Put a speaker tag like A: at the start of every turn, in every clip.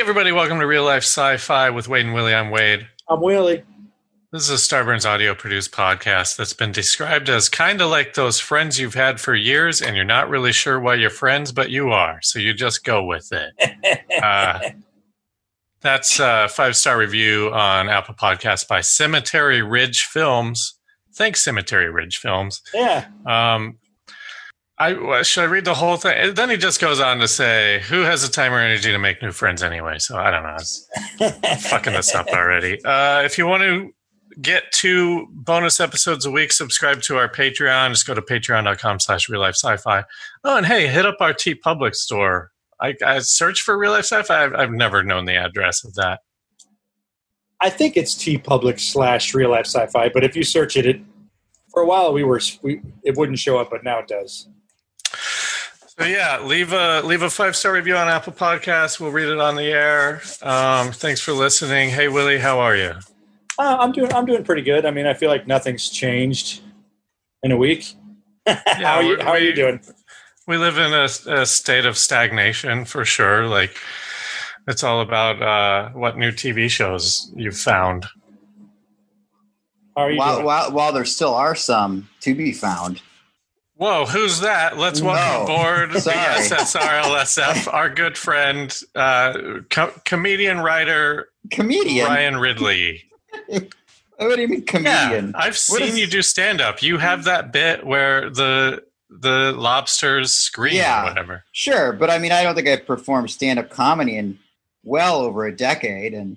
A: Hey, everybody, welcome to Real Life Sci Fi with Wade and Willie. I'm Wade.
B: I'm Willie.
A: This is a Starburns audio produced podcast that's been described as kind of like those friends you've had for years and you're not really sure why you're friends, but you are. So you just go with it. uh, that's a five star review on Apple Podcasts by Cemetery Ridge Films. Thanks, Cemetery Ridge Films.
B: Yeah.
A: Um, I should I read the whole thing? And Then he just goes on to say, "Who has the time or energy to make new friends anyway?" So I don't know. It's fucking this up already. Uh, if you want to get two bonus episodes a week, subscribe to our Patreon. Just go to patreon.com slash real life sci-fi. Oh, and hey, hit up our TeePublic store. I, I search for real life sci-fi. I've, I've never known the address of that.
B: I think it's T Public slash Real Life Sci-Fi, but if you search it, it for a while we were we it wouldn't show up, but now it does.
A: So yeah, leave a leave a five star review on Apple Podcasts. We'll read it on the air. Um, thanks for listening. Hey Willie, how are you?
B: Uh, I'm doing I'm doing pretty good. I mean, I feel like nothing's changed in a week. how are you
A: we-
B: How are you doing?
A: We live in a, a state of stagnation for sure. Like it's all about uh, what new TV shows you've found.
B: How are you
C: While,
B: doing?
C: while, while there still are some to be found.
A: Whoa, who's that? Let's welcome
C: No.
A: aboard the SSRLSF, our good friend, uh, co- comedian writer
C: Comedian?
A: Ryan Ridley.
C: What do you mean comedian?
A: Yeah, I've seen
C: is-
A: you do stand up. You have that bit where the the lobsters scream
C: Yeah.
A: or whatever.
C: Sure, but I mean, I don't think I've performed stand-up comedy in well over a decade, and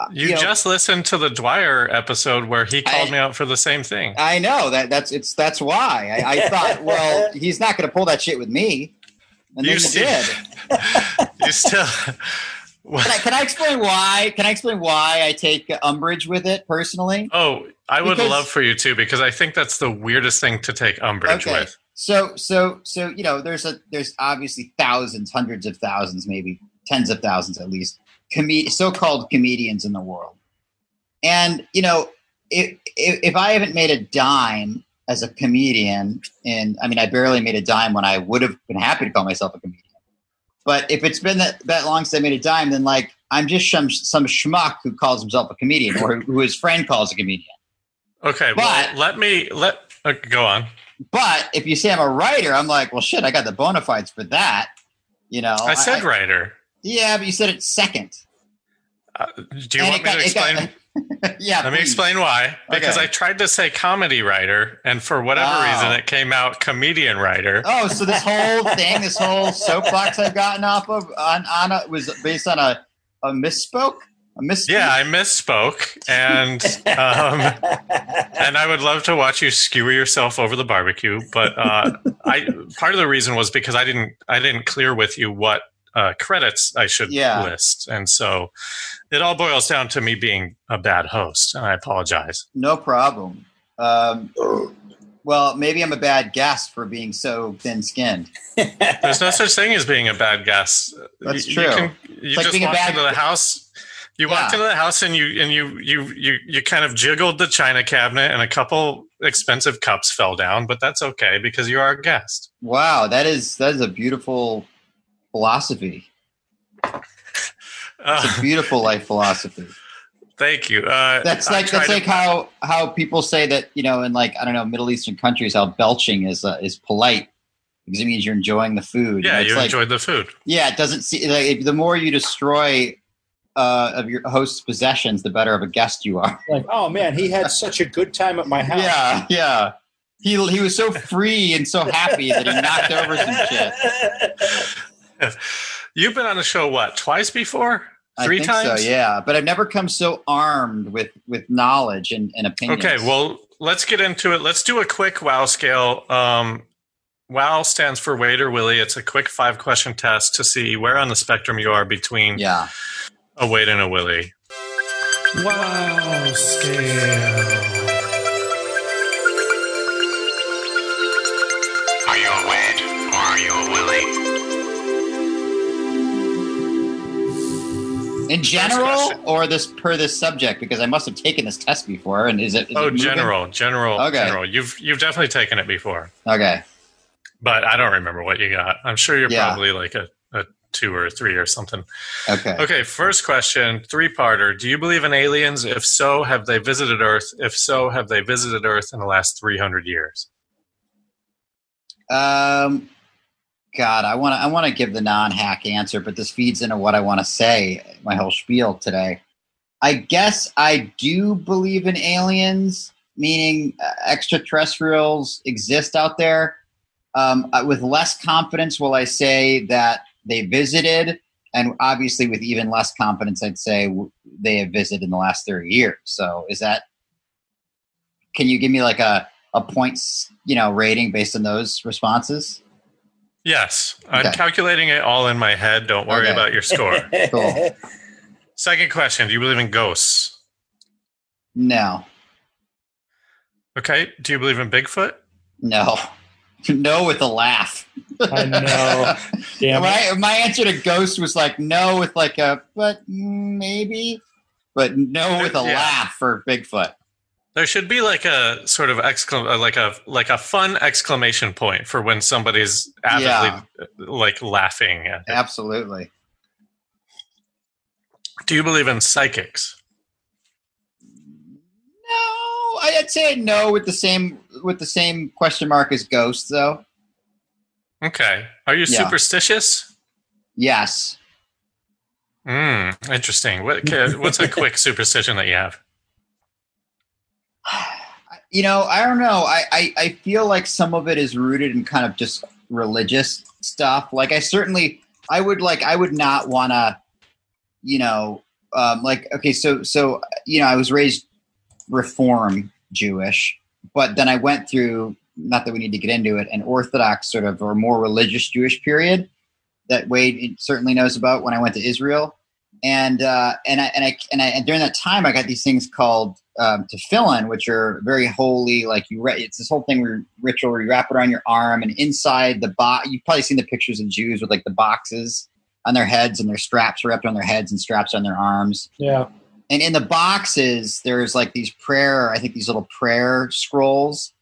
C: uh,
A: You,
C: know,
A: just listened to the Dwyer episode where he called
C: I-
A: me out for the same thing.
C: I know that that's it's that's why I, I thought, well, he's not going to pull that shit with me, and
A: You
C: then he did.
A: you still
C: Can I, can I explain why? Can I explain why I take umbrage with it personally?
A: Oh, I would
C: Because-
A: love for you to because I think that's the weirdest thing to take umbrage
C: Okay.
A: with.
C: So so so you know, there's a there's obviously thousands, hundreds of thousands, maybe tens of thousands at least, comed- so-called comedians in the world. And you know, if, if I haven't made a dime as a comedian, and I mean, I barely made a dime when I would have been happy to call myself a comedian. But if it's been that, that long since I made a dime, then like I'm just some some schmuck who calls himself a comedian, or who his friend calls a comedian.
A: Okay,
C: But-
A: well, let me let uh, go on.
C: But if you say I'm a writer, I'm like, well, shit, I got the bona fides for that. You know,
A: I said writer.
C: Yeah, but you said it second.
A: Uh, do you
C: And
A: want me
C: got-
A: to
C: it got-
A: explain?
C: yeah,
A: Let me explain why. Because
C: Okay.
A: I tried to say comedy writer, and for whatever
C: Oh.
A: reason, it came out comedian writer.
C: Oh, so this whole thing, this whole soapbox I've gotten off of on, on a, was based on a, a misspoke, a misspeak.
A: Yeah, I misspoke, and um, and I would love to watch you skewer yourself over the barbecue. But uh, I part of the reason was because I didn't I didn't clear with you what uh, credits I should
C: Yeah.
A: list, and so it all boils down to me being a bad host, and I apologize.
C: no problem. Um, well, maybe I'm a bad guest for being so thin-skinned.
A: There's no such thing as being a bad guest.
C: That's
A: you,
C: true.
A: You, can, you
C: like
A: just walked
C: bad-
A: into the house. You walked
C: Yeah.
A: into the house and you and you you you you kind of jiggled the china cabinet and a couple expensive cups fell down, but that's okay because you are a guest.
C: Wow, that is that is a beautiful philosophy.
A: Uh,
C: It's a beautiful life philosophy.
A: thank you. Uh,
C: That's like that's
A: to-
C: like how how people say that you know in like I don't know Middle Eastern countries how belching is uh, is polite because it means you're enjoying the food.
A: yeah,
C: it's
A: you
C: like,
A: enjoyed the food.
C: Yeah, it doesn't see like if, the more you destroy uh, of your host's possessions, the better of a guest you are.
B: like, oh man, he had such a good time at my house.
C: Yeah, yeah. He he was so free and so happy that he knocked over some shit.
A: You've been on the show what twice before? Three
C: I think
A: times.
C: so, yeah. But I've never come so armed with with knowledge and, and opinions.
A: Okay, well, let's get into it. Let's do a quick WOW scale. Um, WOW stands for Waiter Willie. It's a quick five question test to see where on the spectrum you are between
C: yeah.
A: a Wade and a Willie. WOW scale.
C: In general, or this per this subject, because I must have taken this test before. And is it? Is
A: Oh,
C: it
A: general, general,
C: Okay.
A: general. You've you've definitely taken it before,
C: Okay.
A: but I don't remember what you got. I'm sure you're
C: Yeah.
A: probably like a, a two or three or something.
C: Okay.
A: Okay, first question, three parter. Do you believe in aliens? If so, have they visited Earth? If so, have they visited Earth in the last 300 years?
C: Um, God, I want to I want to give the non-hack answer, but this feeds into what I want to say. My whole spiel today. I guess I do believe in aliens, meaning uh, extraterrestrials exist out there. Um, with less confidence, will I say that they visited, and obviously with even less confidence, I'd say they have visited in the last thirty years. So, is that? Can you give me like a a points, you know, rating based on those responses?
A: Yes, I'm
C: Okay.
A: calculating it all in my head. Don't worry
C: Okay.
A: about your score.
C: Cool.
A: Second question, do you believe in ghosts?
C: No,
A: Okay, do you believe in Bigfoot?
C: no, no, with a laugh.
B: I know. Damn
C: my, my answer to ghost was like no with like a but maybe, but no with a
A: Yeah.
C: laugh for Bigfoot.
A: There should be like a sort of exclam- uh, like a like a fun exclamation point for when somebody's avidly
C: Yeah.
A: uh, like laughing. At.
C: Absolutely.
A: Do you believe in psychics?
C: No, I'd say no with the same with the same question mark as ghost though.
A: Okay, are you
C: Yeah.
A: superstitious?
C: Yes.
A: Hmm, interesting. What, what's a quick superstition that you have?
C: You know i don't know. I, I i feel like some of it is rooted in kind of just religious stuff. Like i certainly i would like i would not want to you know um like okay so so you know i was raised reform jewish but then i went through not that we need to get into it an orthodox sort of or more religious jewish period that wade certainly knows about when i went to israel. And uh, and I and I and I and during that time I got these things called um, in, which are very holy. Like you, ra- it's this whole thing where ritual where you wrap it around your arm, and inside the box, you've probably seen the pictures of Jews with like the boxes on their heads, and their straps wrapped on their heads and straps on their arms.
B: Yeah.
C: And in the boxes, there's like these prayer, I think these little prayer scrolls.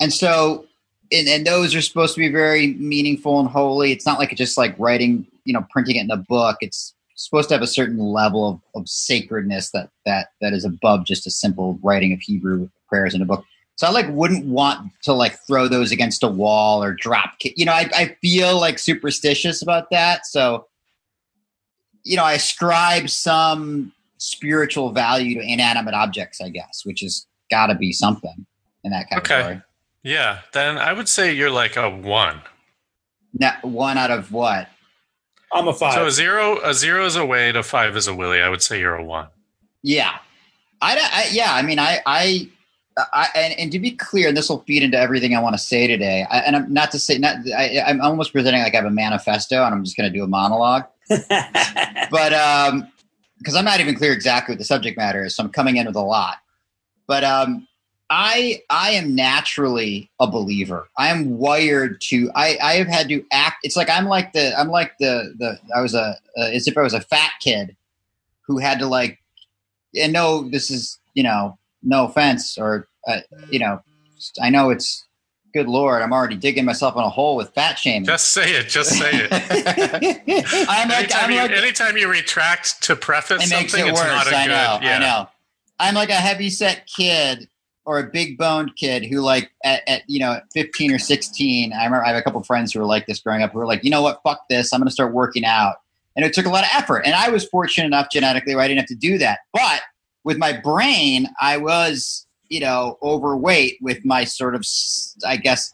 C: And so, and, and those are supposed to be very meaningful and holy. It's not like it's just like writing, you know, printing it in a book. It's supposed to have a certain level of, of sacredness that, that, that is above just a simple writing of Hebrew prayers in a book. So I like wouldn't want to like throw those against a wall or drop, you know, I, I feel like superstitious about that. So, you know, I ascribe some spiritual value to inanimate objects, I guess, which has got to be something in that category. Okay.
A: Yeah, then I would say you're like a one.
C: Now, one out of what?
B: I'm a five.
A: So a zero, a zero is a Wade, a five is a Willie. I would say you're a one.
C: Yeah, I, I yeah. I mean, I, I, I and, and to be clear, and this will feed into everything I want to say today. I, and I'm not to say not. I, I'm almost presenting like I have a manifesto, and I'm just going to do a monologue. but um because i'm not even clear exactly what the subject matter is so i'm coming in with a lot but um i i am naturally a believer i am wired to i i have had to act it's like i'm like the i'm like the the i was a uh, as if i was a fat kid who had to like and no this is you know no offense or uh, you know i know it's good lord i'm already digging myself in a hole with fat shaming
A: Just say it. Just say it.
C: i'm like
A: anytime,
C: i'm
A: you,
C: like
A: anytime you retract to preface
C: it
A: something,
C: it
A: it's
C: worse.
A: not a
C: I
A: good.
C: know.
A: yeah.
C: I know. I'm like a heavy set kid or a big boned kid who, like, at, at you know, 15 or 16, I remember I have a couple friends who were like this growing up who were like, you know what, fuck this, I'm going to start working out. And it took a lot of effort. And I was fortunate enough genetically where I didn't have to do that. But with my brain, I was, you know, overweight with my sort of, i guess,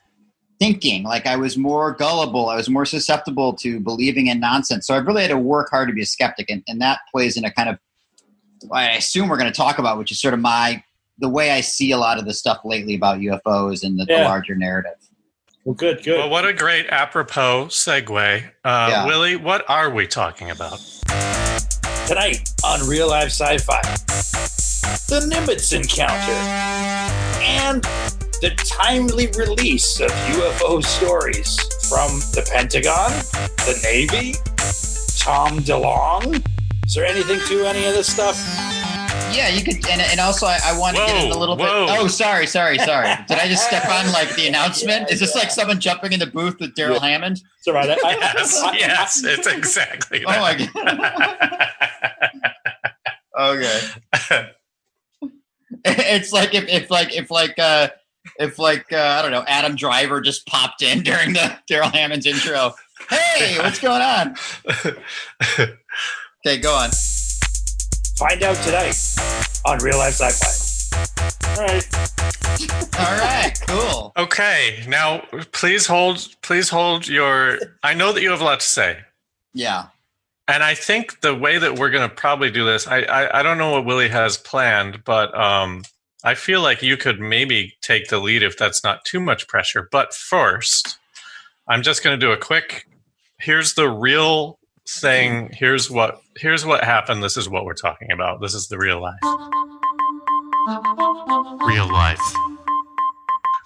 C: thinking. Like I was more gullible. I was more susceptible to believing in nonsense. So I really had to work hard to be a skeptic. And, and that plays in a kind of, I assume we're going to talk about, which is sort of my, the way I see a lot of the stuff lately about UFOs and the, the larger narrative.
B: well, good, good.
A: Well, what a great apropos segue. Uh,
C: Yeah.
A: Willie, what are we talking about?
B: Tonight on Real Life Sci-Fi, the Nimitz encounter and the timely release of UFO stories from the Pentagon, the Navy, Tom DeLonge. Is there anything to any of this stuff?
C: Yeah, you could, and, and also I, I want to get in a little
A: whoa.
C: bit. Oh, sorry, sorry, sorry. Did I just step on like the announcement? Is this like someone jumping in the booth with Darrell Hammond?
B: It's all right. I, I-
A: Yes,
B: I-
A: yes, it's exactly
C: Oh my
A: that.
C: Okay. it's like if, if like if like uh if like uh, I don't know Adam Driver just popped in during the Darrell Hammond's intro. Hey, what's going on? Okay, go on.
B: Find out tonight on Real Life Sci-Fi. All right.
C: All right, cool.
A: okay, now please hold. Please hold your. I know that you have a lot to say.
C: Yeah.
A: And I think the way that we're going to probably do this, I, I I don't know what Willie has planned, but um, I feel like you could maybe take the lead if that's not too much pressure. But first, I'm just going to do a quick. Here's the real thing. Here's what here's what happened. This is what we're talking about. This is the real life. Real life.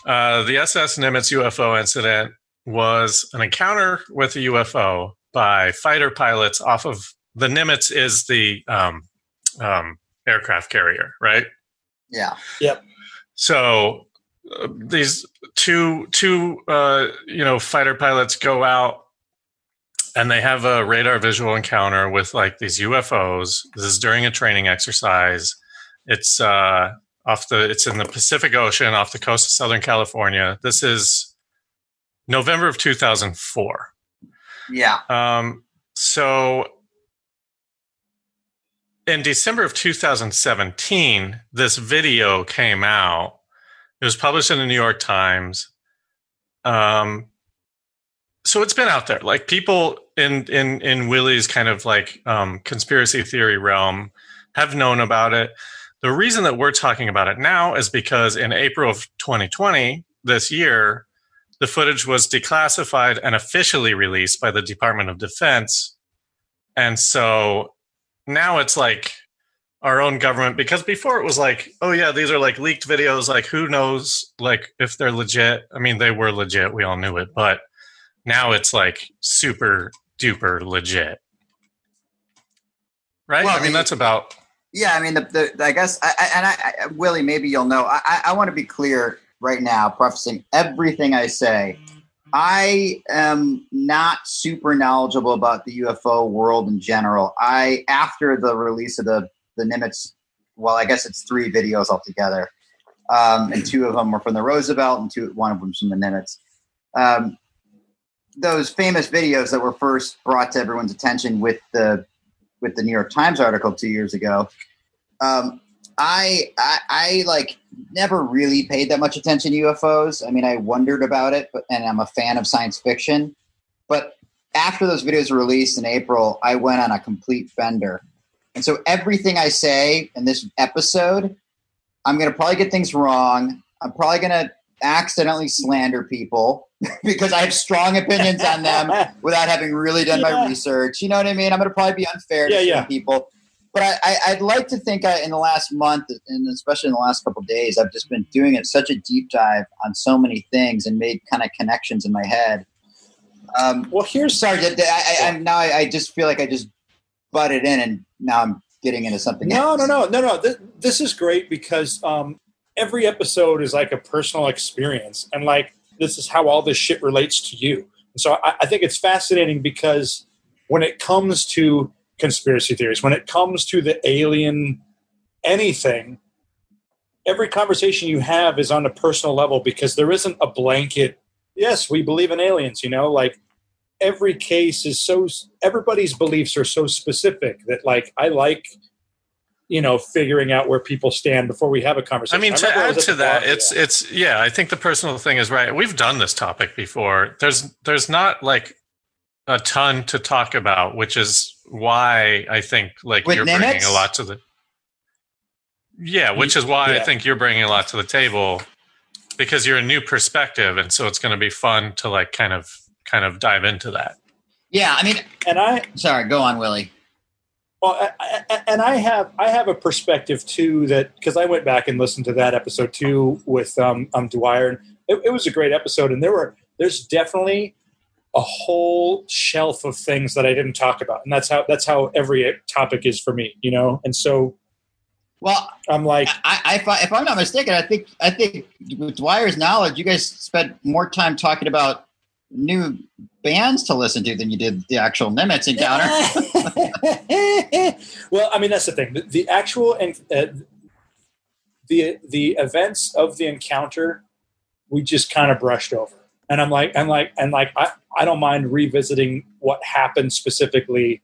A: Uh, the SS Nimitz UFO incident was an encounter with a UFO by fighter pilots off of the Nimitz is the um, um, aircraft carrier, right?
C: Yeah. Yep.
A: So uh, these two two uh, you know fighter pilots go out and they have a radar visual encounter with like these UFOs. This is during a training exercise. It's uh, off the it's in the Pacific Ocean off the coast of Southern California. This is November of 2004.
C: Yeah.
A: Um, so in December of 2017, this video came out. It was published in the New York Times. Um, so it's been out there. Like people in in in Willie's kind of like um, conspiracy theory realm have known about it. The reason that we're talking about it now is because in April of 2020, this year, the footage was declassified and officially released by the Department of Defense. And so now it's like our own government because before it was like, oh yeah, these are like leaked videos, like who knows like if they're legit. I mean, they were legit, we all knew it, but now it's like super duper legit. Right?
C: Well,
A: I mean,
C: the-
A: that's about
C: Yeah, I mean, the, the I guess, I, I, and I, I, Willie, maybe you'll know. I, I, want to be clear right now, prefacing everything I say. I am not super knowledgeable about the UFO world in general. I, after the release of the the Nimitz, well, I guess it's three videos altogether, um, and two of them were from the Roosevelt, and two, one of them from the Nimitz. Um, those famous videos that were first brought to everyone's attention with the with the New York Times article two years ago. Um, I, I I like never really paid that much attention to UFOs. I mean, I wondered about it, but and I'm a fan of science fiction. But after those videos were released in April, I went on a complete bender. And so everything I say in this episode, I'm going to probably get things wrong. I'm probably going to accidentally slander people because I have strong opinions on them without having really done my research. You know what I mean? I'm going to probably be unfair to
B: Yeah, yeah.
C: people. But I, I'd like to think I, in the last month, and especially in the last couple days, I've just been doing it such a deep dive on so many things and made kind of connections in my head. Um,
B: Well, here's
C: sorry, I, I, I'm now I, I just feel like I just butted in, and now I'm getting into something.
B: No,
C: else.
B: no, no, no, no. This, this is great because um, every episode is like a personal experience, and like this is how all this shit relates to you. And so I, I think it's fascinating because when it comes to conspiracy theories, when it comes to the alien anything, every conversation you have is on a personal level because there isn't a blanket. Yes, we believe in aliens. You know, like every case is so everybody's beliefs are so specific that like I like you know figuring out where people stand before we have a conversation.
A: I mean, to add to that,
B: bar-
A: it's
B: yeah.
A: it's yeah. I think the personal thing is right. We've done this topic before. There's there's not like a ton to talk about, which is why I think like
C: With
A: you're bringing a lot to the. Yeah, which is why I think you're bringing a lot to the table, because you're a new perspective, and so it's going to be fun to like kind of kind of dive into that.
C: Yeah, I mean,
B: and I
C: sorry. Go on, Willie.
B: Well, I, I, and I have I have a perspective too that because I went back and listened to that episode too with um, um Dwyer. And it, it was a great episode, and there were there's definitely a whole shelf of things that I didn't talk about, and that's how that's how every topic is for me, you know. And so
C: Well,
B: I'm like,
C: I, I, if, I, if I'm not mistaken, I think I think with Dwyer's knowledge, you guys spent more time talking about new bands to listen to than you did the actual Nimitz encounter.
B: well, I mean that's the thing. The, the actual and uh, the the events of the encounter, we just kind of brushed over. And I'm like, and like, and like, I, I don't mind revisiting what happened specifically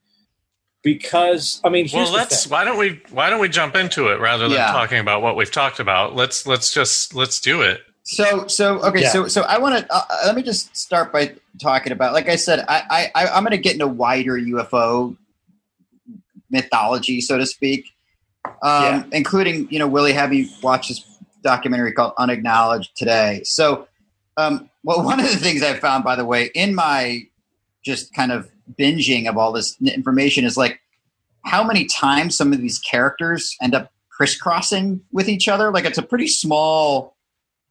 B: because I mean,
A: well, let's. Why don't we? Why don't we jump into it rather than
C: Yeah.
A: talking about what we've talked about? Let's let's just let's do it.
C: So, so okay,
B: Yeah.
C: so so I want to uh, uh, let me just start by talking about. Like I said, I, I I- I'm going to get into wider UFO mythology, so to speak, um,
B: Yeah.
C: including you know Willie have you watch this documentary called Unacknowledged today. So, um, well, one of the things I found, by the way, in my just kind of binging of all this information is like how many times some of these characters end up crisscrossing with each other. Like it's a pretty small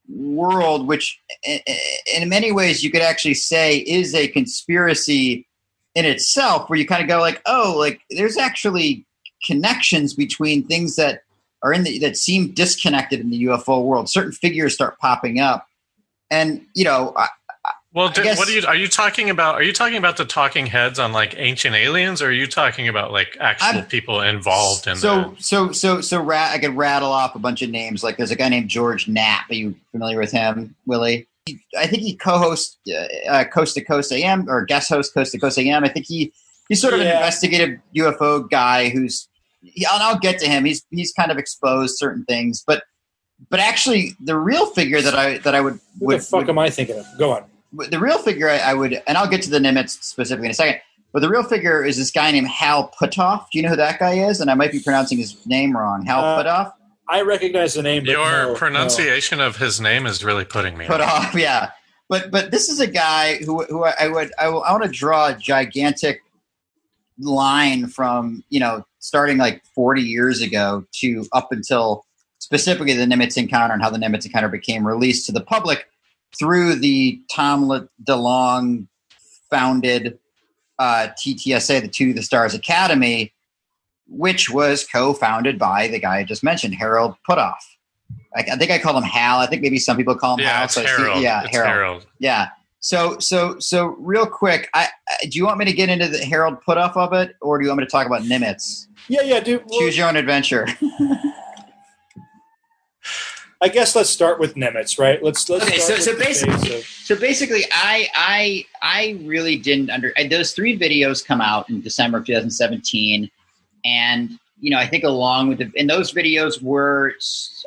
C: world, which in many ways you could actually say is a conspiracy in itself, where you kind of go like, oh, like there's actually connections between things that are in the that seem disconnected in the UFO world. Certain figures start popping up, and you know, I,
A: Well,
C: I guess-
A: what are you? Are you talking about? Are you talking about the talking heads on like ancient aliens, or are you talking about like actual
C: I'm-
A: people involved in
C: so
A: the?
C: so so so rat, I could rattle off a bunch of names. Like there's a guy named George Knapp. Are you familiar with him, Willie? I think he co-hosts uh, uh, Coast to Coast AM or guest host Coast to Coast AM. I think he he's sort of an investigative UFO guy who's. He, and I'll get to him. He's he's kind of exposed certain things, but but actually the real figure that I that I would
B: What
C: would,
B: the fuck
C: would
B: am I thinking of? Go on.
C: the real figure I, I would, and I'll get to the Nimitz specifically in a second. But the real figure is this guy named Hal Putoff. Do you know who that guy is? And I might be pronouncing his name wrong. Hal
B: Uh,
C: Puthoff.
B: I recognize the name, but
A: Your
B: no, no.
A: pronunciation of his name is really putting me. put
C: off. Yeah. But but this is a guy who who I, I would I, will- I want to draw a gigantic line from you know starting like 40 years ago to up until specifically the Nimitz encounter and how the Nimitz encounter became released to the public through the Tom Le- DeLonge founded uh, TTSA, the To the Stars Academy, which was co-founded by the guy I just mentioned, Harold Puthoff. I, I think I call him Hal. I think maybe some people call him
A: Yeah,
C: Hal.
A: it's
C: so he-
A: Harold.
C: yeah,
A: it's
C: Harold.
A: Harold.
C: Yeah. So so so real quick, I, I do you want me to get into the Harold Puthoff of it, or do you want me to talk about Nimitz?
B: Yeah, yeah, dude. well,
C: Choose your own adventure.
B: I guess let's start with Nimitz, right? Let's let's
C: Okay,
B: start
C: so- so basically-
B: of-
C: So basically, I I I really didn't under I, those three videos come out in December of 2017, and you know I think along with the and those videos were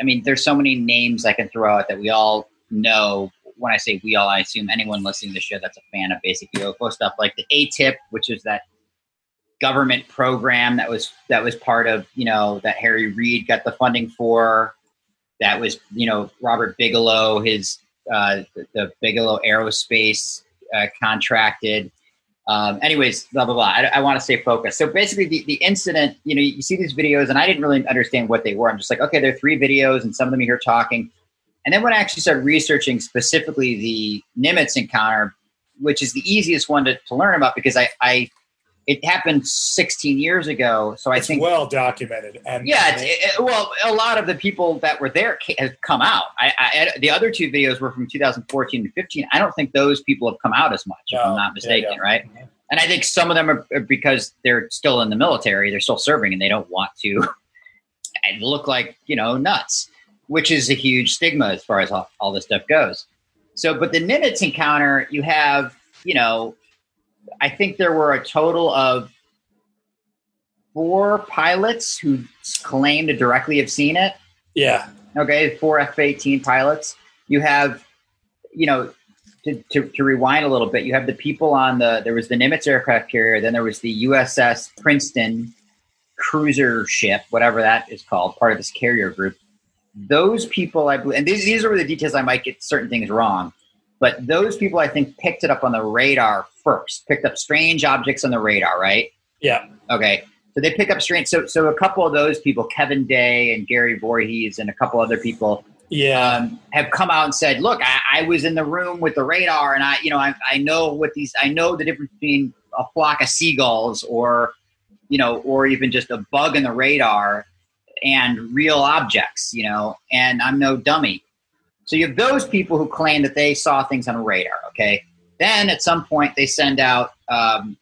C: I mean there's so many names I can throw out that we all know. When I say we all, I assume anyone listening to the show that's a fan of basic UFO stuff, like the ATIP, which is that government program that was that was part of you know that Harry Reid got the funding for. That was you know Robert Bigelow, his uh, the, the Bigelow Aerospace uh, contracted. Um, anyways, blah blah blah. I, I want to stay focused. So basically, the, the incident, you know, you see these videos, and I didn't really understand what they were. I'm just like, okay, there are three videos, and some of them you hear talking. And then when I actually started researching specifically the Nimitz encounter, which is the easiest one to, to learn about because I, I it happened 16 years ago, so I
B: it's
C: think
B: well documented, and
C: yeah, it's, it, well, a lot of the people that were there have come out. I, I, the other two videos were from 2014 and 15. I don't think those people have come out as much, if I'm not mistaken,
B: yeah.
C: right? Mm-hmm. And I think some of them are because they're still in the military, they're still serving, and they don't want to and look like you know nuts, which is a huge stigma as far as all, all this stuff goes. So, but the Nimitz encounter, you have, you know, I think there were a total of four pilots who claim to directly have seen it.
B: yeah,
C: Okay, four F 18 pilots. You have, you know, to, to, to rewind a little bit, you have the people on the, there was the Nimitz aircraft carrier, then there was the USS Princeton cruiser ship, whatever that is called, part of this carrier group. Those people, I believe, and these, these are the details I might get certain things wrong, but those people I think picked it up on the radar first, picked up strange objects on the radar, right?
B: yeah,
C: Okay. So they pick up strange. So, so a couple of those people, Kevin Day and Gary Voorhis and a couple other people,
B: yeah.
C: um, have come out and said, "Look, I, I was in the room with the radar, and I, you know, I, I know what these. I know the difference between a flock of seagulls or, you know, or even just a bug in the radar. and real objects, you know, and I'm no dummy. So you have those people who claim that they saw things on radar, okay? Then at some point they send out um,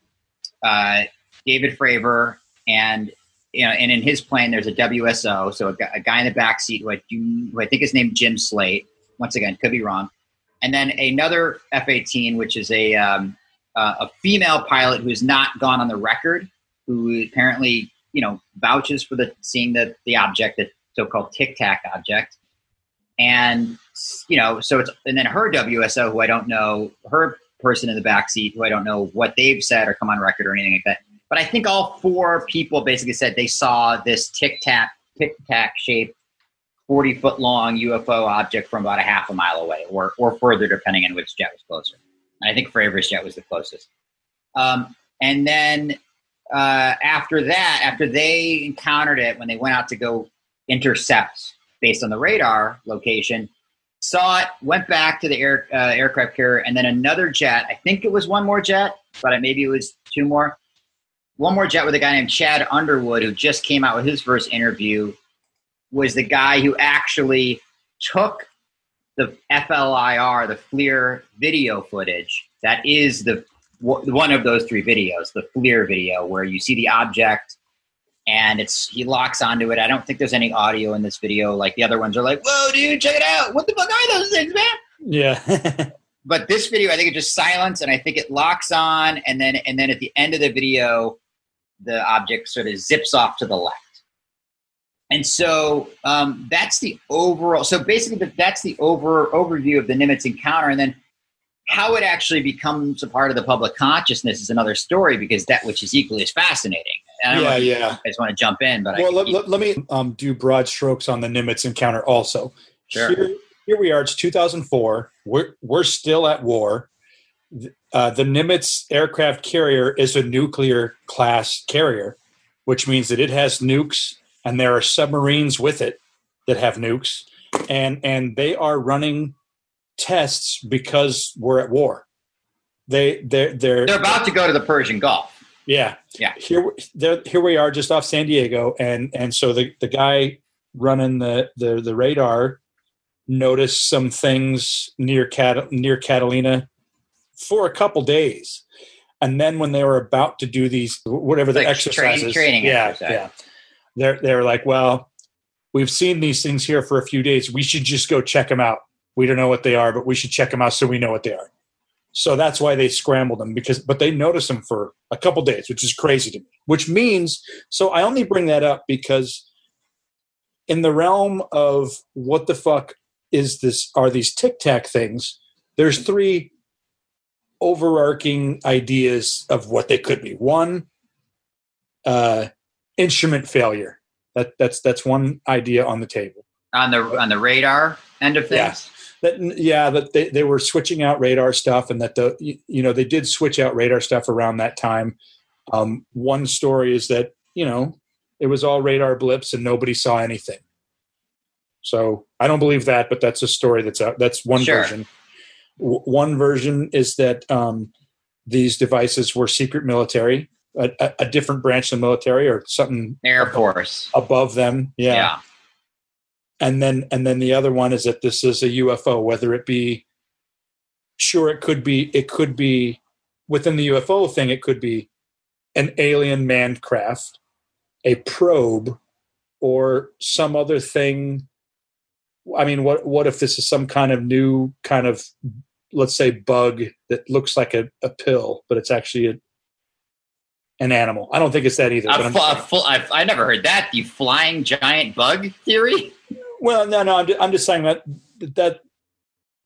C: uh, David Fravor and you know, and in his plane there's a WSO, so a, a guy in the back seat who I, do, who I think is named Jim Slaight. Once again, could be wrong. And then another F-18, which is a um, uh, a female pilot who has not gone on the record, who apparently you know vouches for the seeing the the object, the so-called Tic Tac object, and you know, so it's and then her WSO, who I don't know, her person in the back seat, who I don't know what they've said or come on record or anything like that. But I think all four people basically said they saw this Tic Tac Tic Tac shaped. 40 foot long UFO object from about a half a mile away or, or further, depending on which jet was closer. And I think Fravor's jet was the closest. Um, and then uh, after that, after they encountered it, when they went out to go intercept based on the radar location, saw it, went back to the air, uh, aircraft carrier, and then another jet. I think it was one more jet, but maybe it was two more. One more jet with a guy named Chad Underwood, who just came out with his first interview, was the guy who actually took the FLIR, the FLIR video footage. That is the one of those three videos, the FLIR video, where you see the object and it's he locks onto it. I don't think there's any audio in this video. Like the other ones are like, "Whoa, dude, check it out! What the fuck are those things, man?"
B: Yeah.
C: But this video, I think it just silence, and I think it locks on, and then and then at the end of the video, the object sort of zips off to the left. And so um, that's the overall. So basically, that's the over overview of the Nimitz encounter, and then how it actually becomes a part of the public consciousness is another story because that which is equally as fascinating. I
B: yeah,
C: you
B: yeah.
C: guys want to jump in, but
B: Well,
C: I,
B: let, let, let me um, do broad strokes on the Nimitz encounter also.
C: Sure.
B: Here, here we are. It's 2004. We're, we're still at war. Uh, the Nimitz aircraft carrier is a nuclear class carrier, which means that it has nukes and there are submarines with it that have nukes. And, and they are running tests because we're at war. They, they're, they're,
C: they're about to go to the Persian Gulf.
B: Yeah.
C: Yeah.
B: Here, there, here we are just off San Diego. And, and so the, the guy running the, the, the radar noticed some things near Cat, near Catalina for a couple days. And then when they were about to do these, whatever the
C: Like
B: exercises,
C: train-
B: yeah,
C: exercise.
B: yeah, they're, they're like, well, we've seen these things here for a few days. We should just go check them out. We don't know what they are, but we should check them out so we know what they are. So that's why they scrambled them because, but they noticed them for a couple days, which is crazy to me. Which means, so I only bring that up because in the realm of what the fuck is this? Are these tic tac things? There's three overarching ideas of what they could be. One, uh, instrument failure. That that's that's one idea on the table.
C: on the on the radar end of things.
B: That yeah that they, they were switching out radar stuff and that the you- know they did switch out radar stuff around that time um, one story is that you know it was all radar blips and nobody saw anything so i don't believe that but that's a story that's out that's one
C: Sure.
B: version w- one version is that um, these devices were secret military a, a, a different branch of the military or something
C: Air Force.
B: above them yeah
C: yeah.
B: And then and then the other one is that this is a UFO, whether it be sure it could be it could be within the UFO thing, it could be an alien manned craft, a probe, or some other thing. I mean, what what if this is some kind of new kind of let's say bug that looks like a, a pill, but it's actually a, an animal. I don't think it's that either.
C: fl- fl- I've, I never heard that. The flying giant bug theory.
B: Well, no, no, I'm just, I'm just saying that that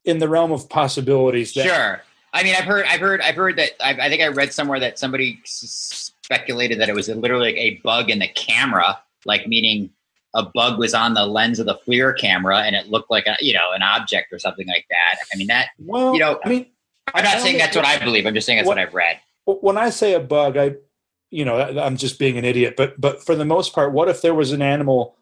B: in the realm of possibilities. That,
C: Sure. I mean, I've heard, I've heard, I've heard that. I've, I think I read somewhere that somebody speculated that it was literally like a bug in the camera, like meaning a bug was on the lens of the FLIR camera and it looked like a, you know, an object or something like that. I mean, that.
B: Well,
C: You know,
B: I mean,
C: I'm not saying that's what I believe. I'm just saying that's what,
B: What-
C: I've read.
B: when I say a bug, I, you know, I'm just being an idiot. But but for the most part, what if there was an animal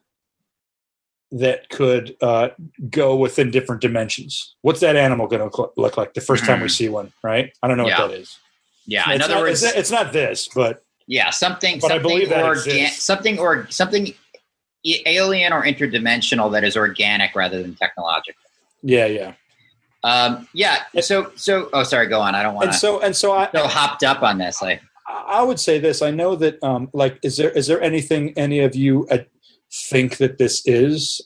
B: that could uh, go within different dimensions? What's that animal going to look like the 1st time we see one? Right? I don't know
C: Yeah.
B: what that is.
C: Yeah. In
B: it's
C: other
B: not,
C: words,
B: it's, it's not this, but
C: Yeah, something,
B: But I
C: something,
B: believe that exists.
C: something or something alien or interdimensional that is organic rather than technological.
B: Yeah, yeah.
C: Um, yeah. So so. Oh, sorry. Go on. I don't want
B: And
C: to.
B: so and so I
C: So hopped up on this. Like,
B: I would say this. I know that um like is there is there anything any of you uh, think that this is?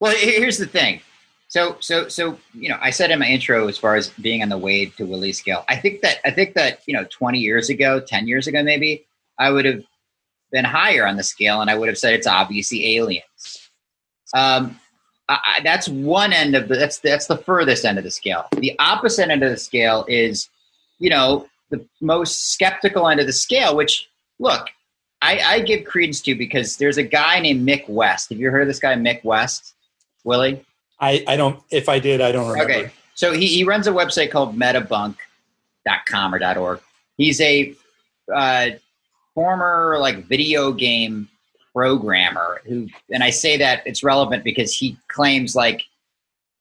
C: well, here's the thing. So so so you know, I said in my intro as far as being on the Wade to Willie scale. I think that I think that you know, 20 years ago, 10 years ago, maybe I would have been higher on the scale, and I would have said it's obviously aliens. Um, I, that's one end of the that's that's the furthest end of the scale. The opposite end of the scale is, you know, the most skeptical end of the scale. Which look, I, I give credence to because there's a guy named Mick West. Have you heard of this guy, Mick West? Willie?
B: I I don't. If I did, I don't remember.
C: Okay. So he, he runs a website called metabunk.com or .org. He's a uh, former like video game programmer who and I say that it's relevant because he claims like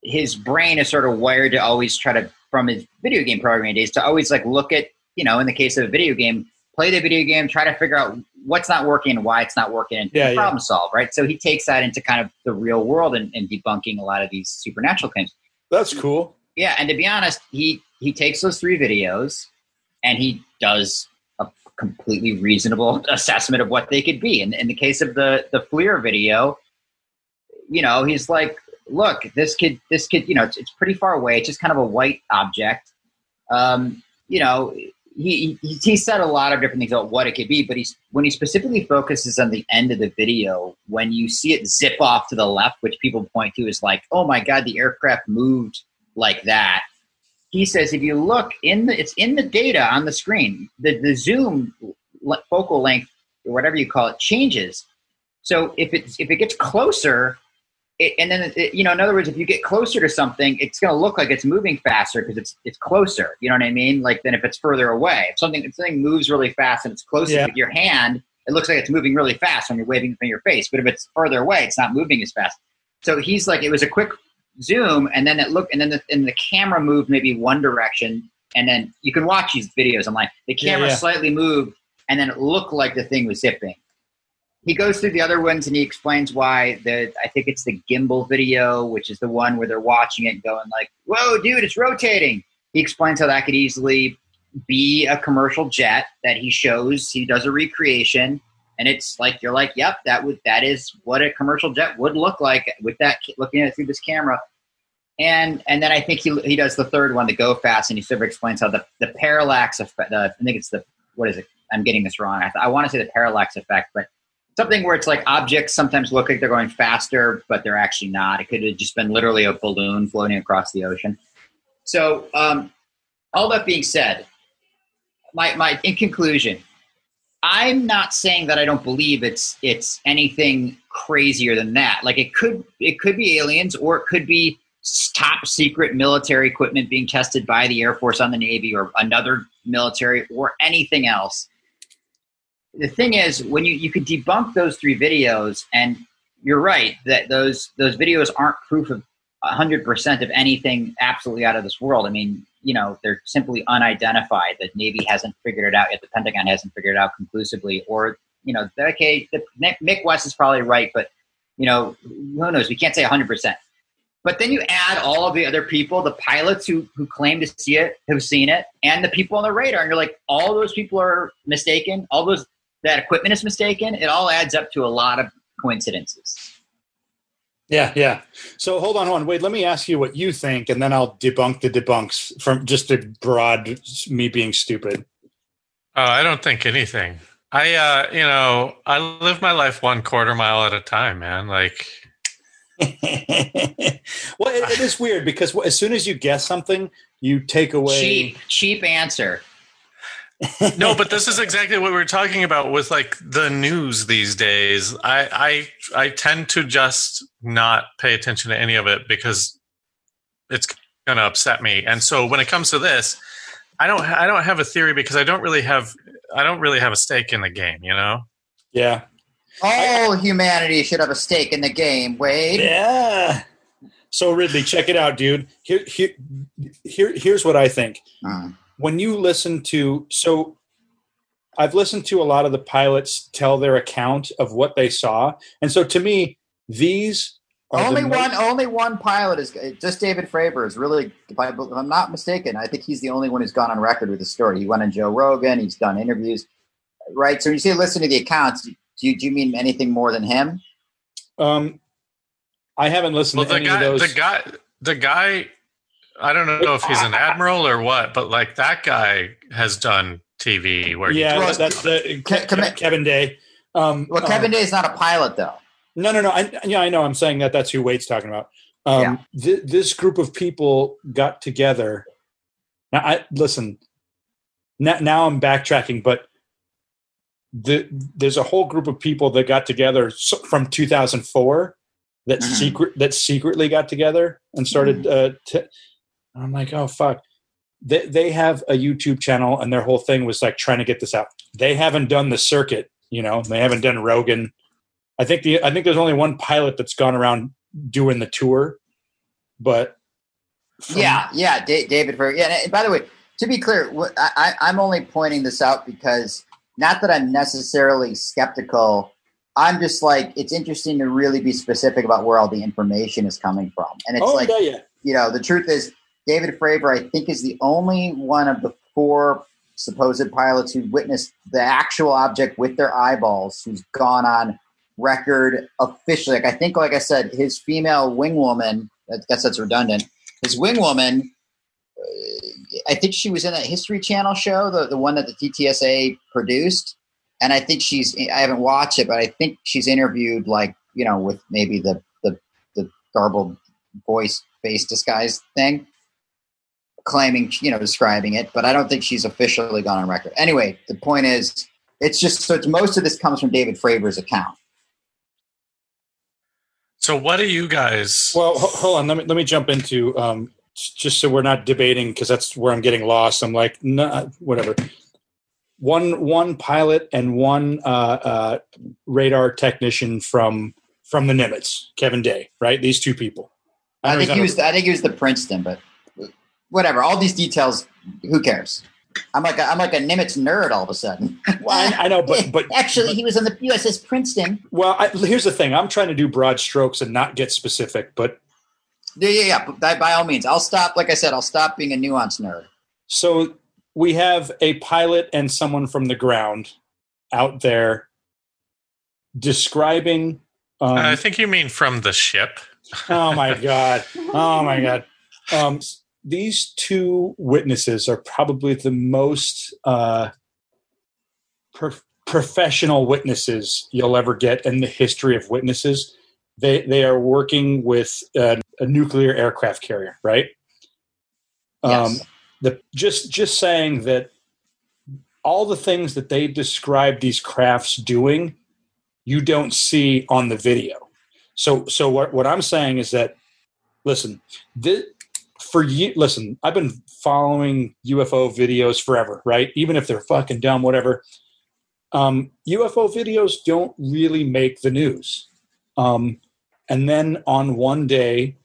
C: his brain is sort of wired to always try to from his video game programming days to always like look at, you know, in the case of a video game, play the video game, try to figure out what's not working and why it's not working and
B: Yeah, yeah.
C: problem solve, right? So he takes that into kind of the real world and, and debunking a lot of these supernatural claims.
B: That's cool.
C: Yeah, and to be honest, he he takes those three videos and he does a completely reasonable assessment of what they could be. And in the case of the the FLIR video, you know, he's like, look, this could this could, you know, it's, it's pretty far away. It's just kind of a white object. Um, you know, he, he said a lot of different things about what it could be, but he's when he specifically focuses on the end of the video, when you see it zip off to the left, which people point to is like, oh my god, the aircraft moved like that. He says if you look in the it's in the data on the screen, the the zoom focal length or whatever you call it changes. So if it's if it gets closer, it, and then it, you know, in other words, if you get closer to something, it's going to look like it's moving faster because it's it's closer. You know what I mean? Like than if it's further away. If something if something moves really fast and it's closer
B: Yeah.
C: with your hand, it looks like it's moving really fast when you're waving from your face. But if it's further away, it's not moving as fast. So he's like, it was a quick zoom, and then it looked, and then the, and the camera moved maybe one direction, and then you can watch these videos online. The
B: Yeah,
C: camera
B: yeah.
C: slightly moved, and then it looked like the thing was zipping he goes through the other ones and he explains why the I think it's the gimbal video, which is the one where they're watching it going like, "Whoa, dude, it's rotating." He explains how that could easily be a commercial jet that he shows. He does a recreation, and it's like you're like, "Yep, that would that is what a commercial jet would look like with that looking at it through this camera." And and then I think he he does the third one, the go fast, and he sort of explains how the the parallax effect. Uh, I think it's the what is it? I'm getting this wrong. I, I want to say the parallax effect, but something where it's like objects sometimes look like they're going faster, but they're actually not. It could have just been literally a balloon floating across the ocean. So, um, all that being said, my, my in conclusion, I'm not saying that I don't believe it's it's anything crazier than that. Like it could it could be aliens or it could be top secret military equipment being tested by the Air Force on the Navy or another military or anything else the thing is when you you could debunk those three videos and you're right that those those videos aren't proof of 100% of anything absolutely out of this world. I mean you know they're simply unidentified. The navy hasn't figured it out yet. The pentagon hasn't figured it out conclusively. Or you know okay the, Mick- west is probably right but you know who knows? We can't say 100% but then you add all of the other people, the pilots who, who claim to see it, who've seen it, and the people on the radar, and you're like, all those people are mistaken. All those that equipment is mistaken. It all adds up to a lot of coincidences.
B: Yeah, yeah. So hold on, hold on. Wait, let me ask you what you think, and then I'll debunk the debunks from just a broad me being stupid.
A: Oh, I don't think anything. I, uh, you know, I live my life one quarter mile at a time, man. Like,
B: well, it, it is weird because as soon as you guess something, you take away.
C: Cheap, cheap answer.
A: No, but this is exactly what we we're talking about with like the news these days. I, I, I tend to just not pay attention to any of it because it's going to upset me. And so when it comes to this, I don't, I don't have a theory because I don't really have, I don't really have a stake in the game. You know.
B: Yeah.
C: All humanity should have a stake in the game, Wade.
B: Yeah. So Ridley, check it out, dude. Here, here, here here's what I think.
C: Hmm.
B: When you listen to so I've listened to a lot of the pilots tell their account of what they saw, and so to me, these are
C: only
B: the
C: one,
B: most-
C: only one pilot is just David Fravor is really. If, I, if I'm not mistaken, I think he's the only one who's gone on record with the story. He went on Joe Rogan. He's done interviews, right? So when you say listen to the accounts, do you, do you mean anything more than him?
B: Um, I haven't listened
A: Well,
B: to
A: the
B: any
A: guy,
B: of those.
A: the guy, the guy. I don't know if he's an admiral or what, but like that guy has done TV where he
B: yeah,
A: talks
B: that's the
C: Ke-
B: Ke-
C: Kevin-
B: Kevin Day. Um,
C: Well, Kevin
B: um,
C: Day is not a pilot, though.
B: No, no, no. I, yeah, I know. I'm saying that. That's who Wade's talking about. Um,
C: Yeah.
B: thi- this group of people got together. Now, I listen. Now, now I'm backtracking, but the, there's a whole group of people that got together from 2004 that
C: Mhm.
B: secret that secretly got together and started. Uh, to, I'm like, oh fuck. They they have a YouTube channel, and their whole thing was like trying to get this out. They haven't done the circuit, you know. They haven't done Rogan. I think the I think there's only one pilot that's gone around doing the tour, but
C: yeah, yeah, da- David Fravor. Yeah, and by the way, to be clear, I, I'm only pointing this out because not that I'm necessarily skeptical. I'm just like it's interesting to really be specific about where all the information is coming from, and it's
B: oh
C: like
B: yeah, yeah.
C: you know, the truth is, David Fravor, I think, is the only one of the four supposed pilots who witnessed the actual object with their eyeballs who's gone on record officially. Like I think, like I said, his female wingwoman. I guess that's redundant. His wingwoman. uh, I think she was in that History Channel show, the the one that the TTSA produced, and I think she's. I haven't watched it, but I think she's interviewed like you know with maybe the the the garbled voice face disguise thing claiming you know describing it but i don't think she's officially gone on record anyway the point is it's just so it's, most of this comes from david fravor's account
A: So what do you guys?
B: Well, hold on. Let me let me jump into um, just so we're not debating because that's where I'm getting lost. I'm like, nah, whatever. One one pilot and one uh, uh, radar technician from from the Nimitz, Kevin Day, right? These two people.
C: i
B: know
C: think he
B: on
C: was i think he was the princeton but whatever all these details who cares i'm like a, i'm like a nimitz nerd all of a sudden
B: Well, I, I know, but but
C: actually he was on the uss princeton
B: well, I, here's the thing. I'm trying to do broad strokes and not get specific, but
C: yeah yeah yeah by, by all means i'll stop like i said i'll stop being a nuanced nerd
B: So we have a pilot and someone from the ground out there describing. Um,
A: I think you mean from the ship.
B: oh my god! Oh my god! Um, s- these two witnesses are probably the most uh, pro- professional witnesses you'll ever get in the history of witnesses. They they are working with uh, a nuclear aircraft carrier, right?
C: yes.
B: the just just saying that all the things that they describe these crafts doing you don't see on the video so so what, what i'm saying is that listen this, for you listen i've been following ufo videos forever right? Even if they're fucking dumb whatever. Um, ufo videos don't really make the news. Um, and then on one day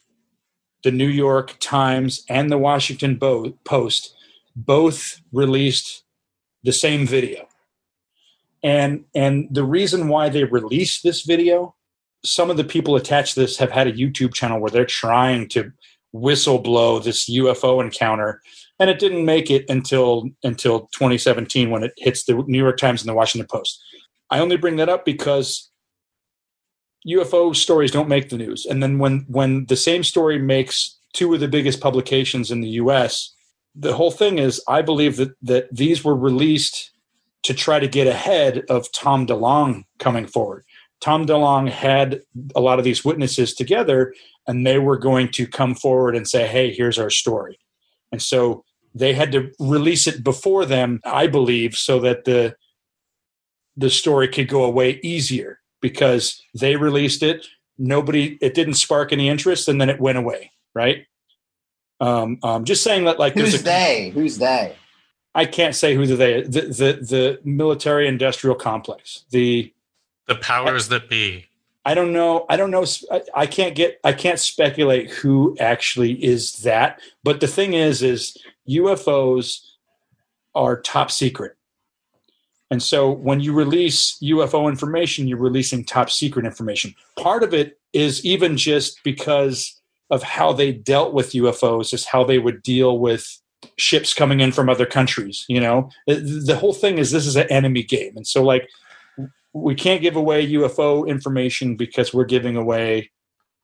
B: the New York Times and the Washington Bo- Post both released the same video. And and the reason why they released this video, some of the people attached to this have had a YouTube channel where they're trying to whistleblow this UFO encounter and it didn't make it until until 2017 when it hits the New York Times and the Washington Post. I only bring that up because UFO stories don't make the news. And then when when the same story makes two of the biggest publications in the US, the whole thing is I believe that that these were released to try to get ahead of Tom DeLonge coming forward. Tom DeLonge had a lot of these witnesses together and they were going to come forward and say, "Hey, here's our story." And so they had to release it before them, I believe, so that the the story could go away easier because they released it nobody it didn't spark any interest and then it went away right um, um just saying that like
C: who's
B: there's a,
C: they who's they
B: i can't say who they the the, the military industrial complex the
A: The powers that be.
B: I don't know i don't know I, can't get i can't speculate who actually is that but the thing is is ufos are top secret And so when you release UFO information, you're releasing top secret information. Part of it is even just because of how they dealt with UFOs, is how they would deal with ships coming in from other countries. You know, the whole thing is this is an enemy game. And so, like, we can't give away UFO information because we're giving away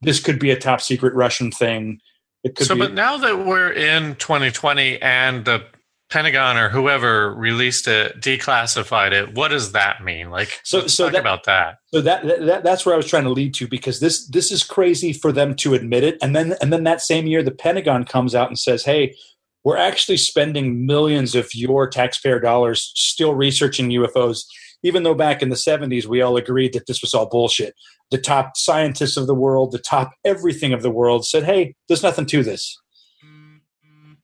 B: this could be a top secret Russian thing. It could
A: so,
B: be,
A: but now that we're in 2020 and the Pentagon or whoever released it declassified it, what does that mean? Like,
B: So- so
A: talk
B: that-
A: about that.
B: so that, that that's where I was trying to lead to because this this is crazy for them to admit it, and then and then that same year the Pentagon comes out and says, "Hey, we're actually spending millions of your taxpayer dollars still researching UFOs." Even though back in the 70s we all agreed that this was all bullshit. The top scientists of the world, the top everything of the world said, "Hey, there's nothing to this."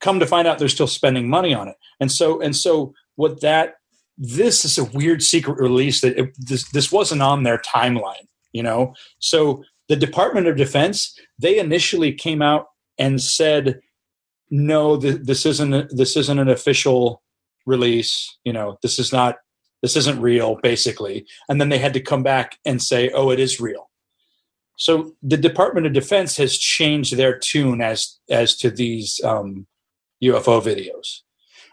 B: Come to find out they're still spending money on it. And so and so what that this is a weird secret release that it, this this wasn't on their timeline, you know. So the Department of Defense they initially came out and said, "No, th- this isn't this isn't an official release. You know, this is not this isn't real." Basically, and then they had to come back and say, "Oh, it is real." So the Department of Defense has changed their tune as as to these um, UFO videos,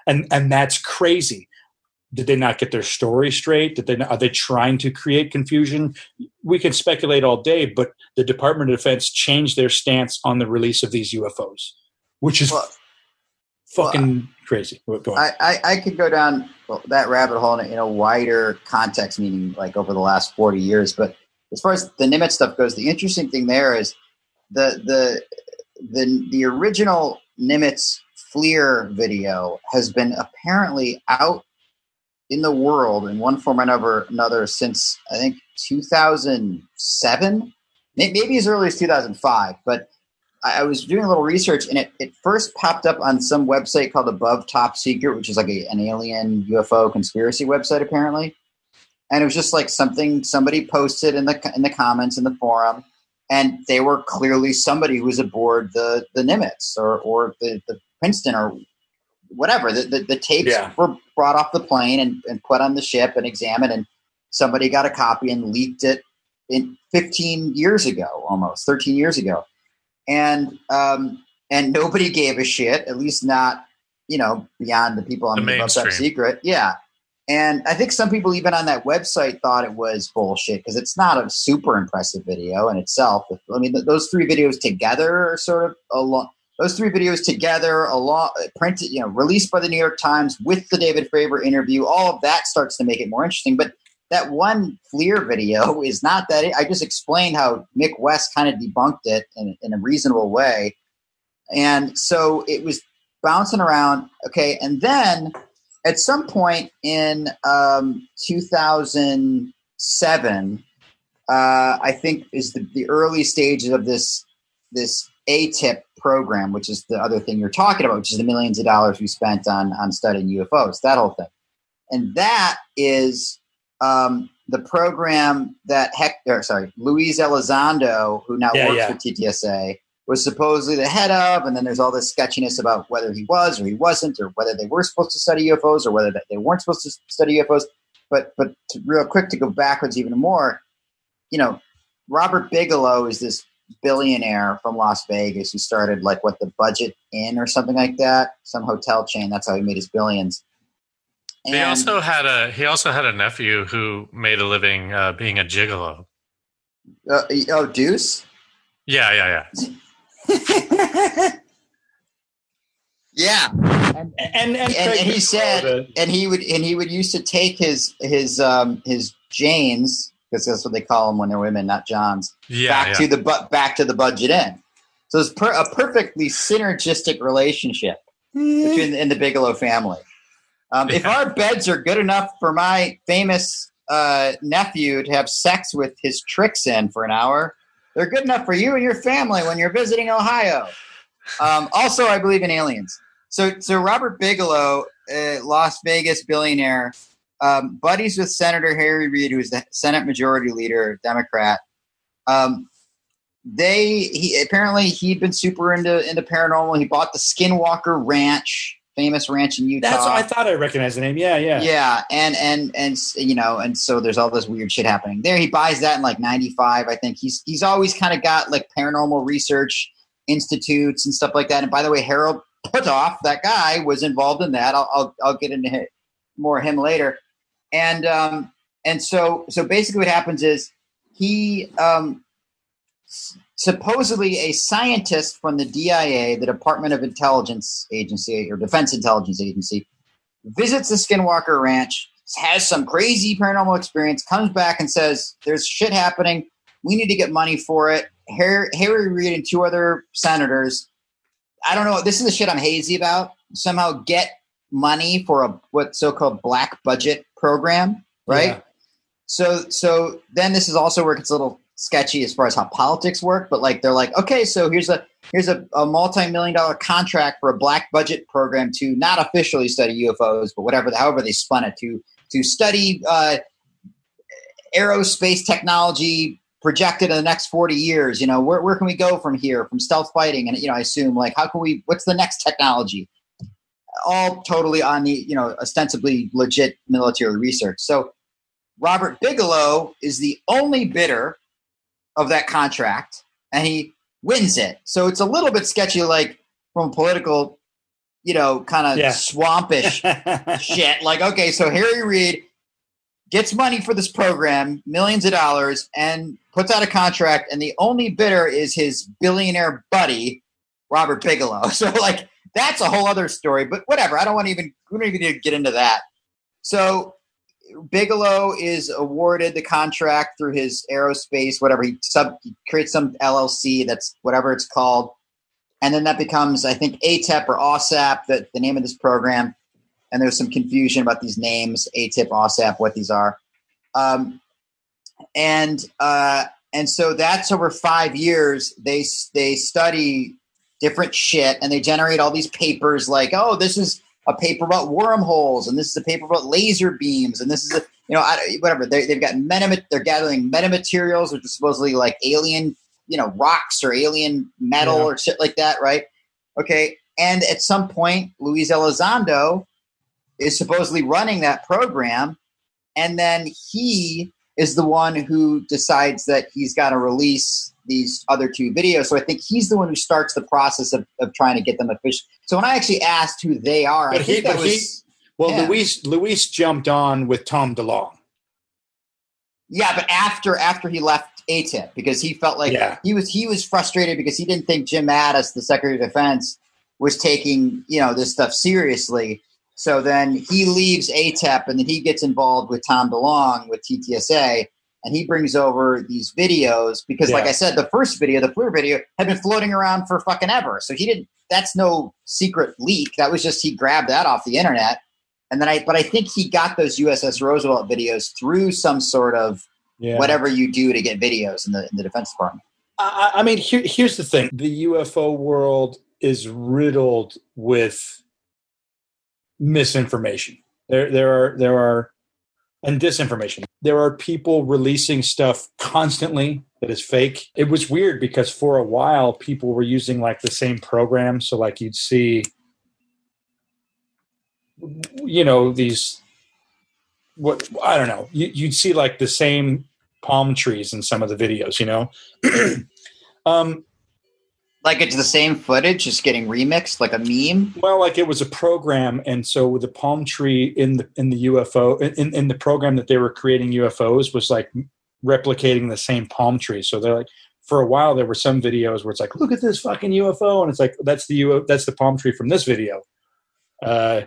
B: and and that's crazy did they not get their story straight did they not, are they trying to create confusion we can speculate all day but the department of defense changed their stance on the release of these ufos which is fucking crazy Go.
C: I, I, I could go down that rabbit hole in a, in a wider context, meaning like over the last 40 years. But as far as the Nimitz stuff goes, the interesting thing there is the the the, the original Nimitz FLIR video has been apparently out in the world in one form or another, another since I think 2007, maybe as early as 2005. But I I was doing a little research, and it, it first popped up on some website called Above Top Secret, which is like a, an alien UFO conspiracy website, apparently. And it was just like something somebody posted in the in the comments in the forum, and they were clearly somebody who was aboard the the Nimitz or or the, the Princeton or whatever. The the, the tapes
B: Yeah.
C: were brought off the plane and, and put on the ship and examined, and somebody got a copy and leaked it in 15 years ago, almost 13 years ago and um, and nobody gave a shit. At least not you know beyond the people on
A: The
C: the,
A: mainstream.
C: secret. Yeah, and I think some people even on that website thought it was bullshit because it's not a super impressive video in itself. I mean, those three videos together are sort of along. Those three videos together, along printed, you know, released by the New York Times with the David Fravor interview, all of that starts to make it more interesting. But that one FLIR video is not that. I just explained how Mick West kind of debunked it in, in a reasonable way, and so it was bouncing around. Okay, and then at some point in um, 2007, uh, I think is the, the early stages of this this ATIP program, which is the other thing you're talking about, which is the millions of dollars we spent on on studying UFOs, that whole thing, and that is um, the program that Hector, sorry, Luis Elizondo, who now
B: Yeah,
C: works
B: yeah.
C: for TTSA, was supposedly the head of, and then there's all this sketchiness about whether he was or he wasn't, or whether they were supposed to study UFOs or whether they weren't supposed to study UFOs. But but to, real quick to go backwards even more, you know, Robert Bigelow is this billionaire from Las Vegas who started like what the Budget Inn or something like that, some hotel chain. That's how he made his billions.
A: He also had a he also had a nephew who made a living uh, being a gigolo.
C: uh, oh Deuce.
A: Yeah, yeah, yeah.
C: yeah,
B: and and,
C: and, and he said, and he would, and he would used to take his his um his Janes because that's what they call them when they're women, not Johns,
A: Yeah,
C: back
A: yeah.
C: to the bu- back to the budget inn. So it's per- a perfectly synergistic relationship between in the Bigelow family. Um, If our beds are good enough for my famous uh, nephew to have sex with his tricks in for an hour, they're good enough for you and your family when you're visiting Ohio. Um, also, I believe in aliens. So, so Robert Bigelow, uh, Las Vegas billionaire, um, buddies with Senator Harry Reid, who's the Senate Majority Leader, Democrat. Um, they he apparently he'd been super into into paranormal. He bought the Skinwalker Ranch, famous ranch in Utah.
B: That's what I thought I recognized the name. Yeah, yeah.
C: yeah, and and and you know, and so there's all this weird shit happening there. He buys that in like '95, I think. He's he's always kind of got like paranormal research institutes and stuff like that. And by the way, Harold Puthoff, that guy, was involved in that. I'll I'll, I'll get into more of him later. And um and so so basically, what happens is he um supposedly a scientist from the DIA, the Department of Intelligence Agency or Defense Intelligence Agency, visits the Skinwalker Ranch, has some crazy paranormal experience, comes back and says, There's shit happening. We need to get money for it. Harry, Harry Reid and two other senators, I don't know, this is the shit I'm hazy about, somehow get money for a what so-called black budget program, right?
B: Yeah.
C: So so then this is also where it gets a little sketchy as far as how politics work, but like they're like, okay, so here's a here's a, a multi-million dollar contract for a black budget program to not officially study UFOs, but whatever, however they spun it to to study uh, aerospace technology projected in the next 40 years. You know, where where can we go from here from stealth fighting? And you know, I assume like how can we? What's the next technology? All totally on the you know ostensibly legit military research. So. Robert Bigelow is the only bidder of that contract and he wins it. So it's a little bit sketchy, like from a political, you know, kind of
B: Yeah.
C: swampish shit. Like, okay, so Harry Reid gets money for this program, millions of dollars, and puts out a contract, and the only bidder is his billionaire buddy, Robert Bigelow. So, like, that's a whole other story. But whatever. I don't want to even we don't even need to get into that. So Bigelow is awarded the contract through his aerospace, whatever he sub he creates some LLC that's whatever it's called, and then that becomes I think ATEP or OSAP, the, the name of this program. And there's some confusion about these names, ATIP, OSAP, what these are, um, and uh, and so that's over five years. They they study different shit and they generate all these papers like, oh, this is a paper about wormholes, and this is a paper about laser beams, and this is a you know I, whatever they, they've got meta they're gathering metamaterials, which is supposedly like alien you know rocks or alien metal
B: Yeah.
C: or shit like that, right? Okay, and at some point, Luis Elizondo is supposedly running that program, and then he is the one who decides that he's got to release these other two videos. So I think he's the one who starts the process of, of trying to get them official. So when I actually asked who they are, I
B: But he-
C: think that
B: but he-
C: was
B: Well,
C: Yeah.
B: Luis Luis jumped on with Tom DeLonge.
C: yeah, but after after he left ATIP because he felt like
B: Yeah.
C: he was he was frustrated because he didn't think Jim Mattis, the Secretary of Defense, was taking you know this stuff seriously. So then he leaves ATEP and then he gets involved with Tom DeLonge with TTSA and he brings over these videos because, like I said, the first video, the FLIR video, had been floating around for fucking ever. So he didn't. That's no secret leak. That was just he grabbed that off the internet. And then I, but I think he got those USS Roosevelt videos through some sort of
B: Yeah.
C: whatever you do to get videos in the in the Defense Department.
B: I, I mean, here, here's the thing: the UFO world is riddled with misinformation. There, there are, there are, and disinformation. There are people releasing stuff constantly that is fake. It was weird because for a while people were using like the same program. So, like, you'd see, you know, these. What I don't know. You, you'd see like the same palm trees in some of the videos. You know. um,
C: Like it's the same footage, just getting remixed, like a meme.
B: Well, like it was a program, and so the palm tree in the in the UFO in, in the program that they were creating UFOs was like replicating the same palm tree. So they're like, for a while there were some videos where it's like, look at this fucking UFO, and it's like that's the UFO, that's the palm tree from this video. Uh,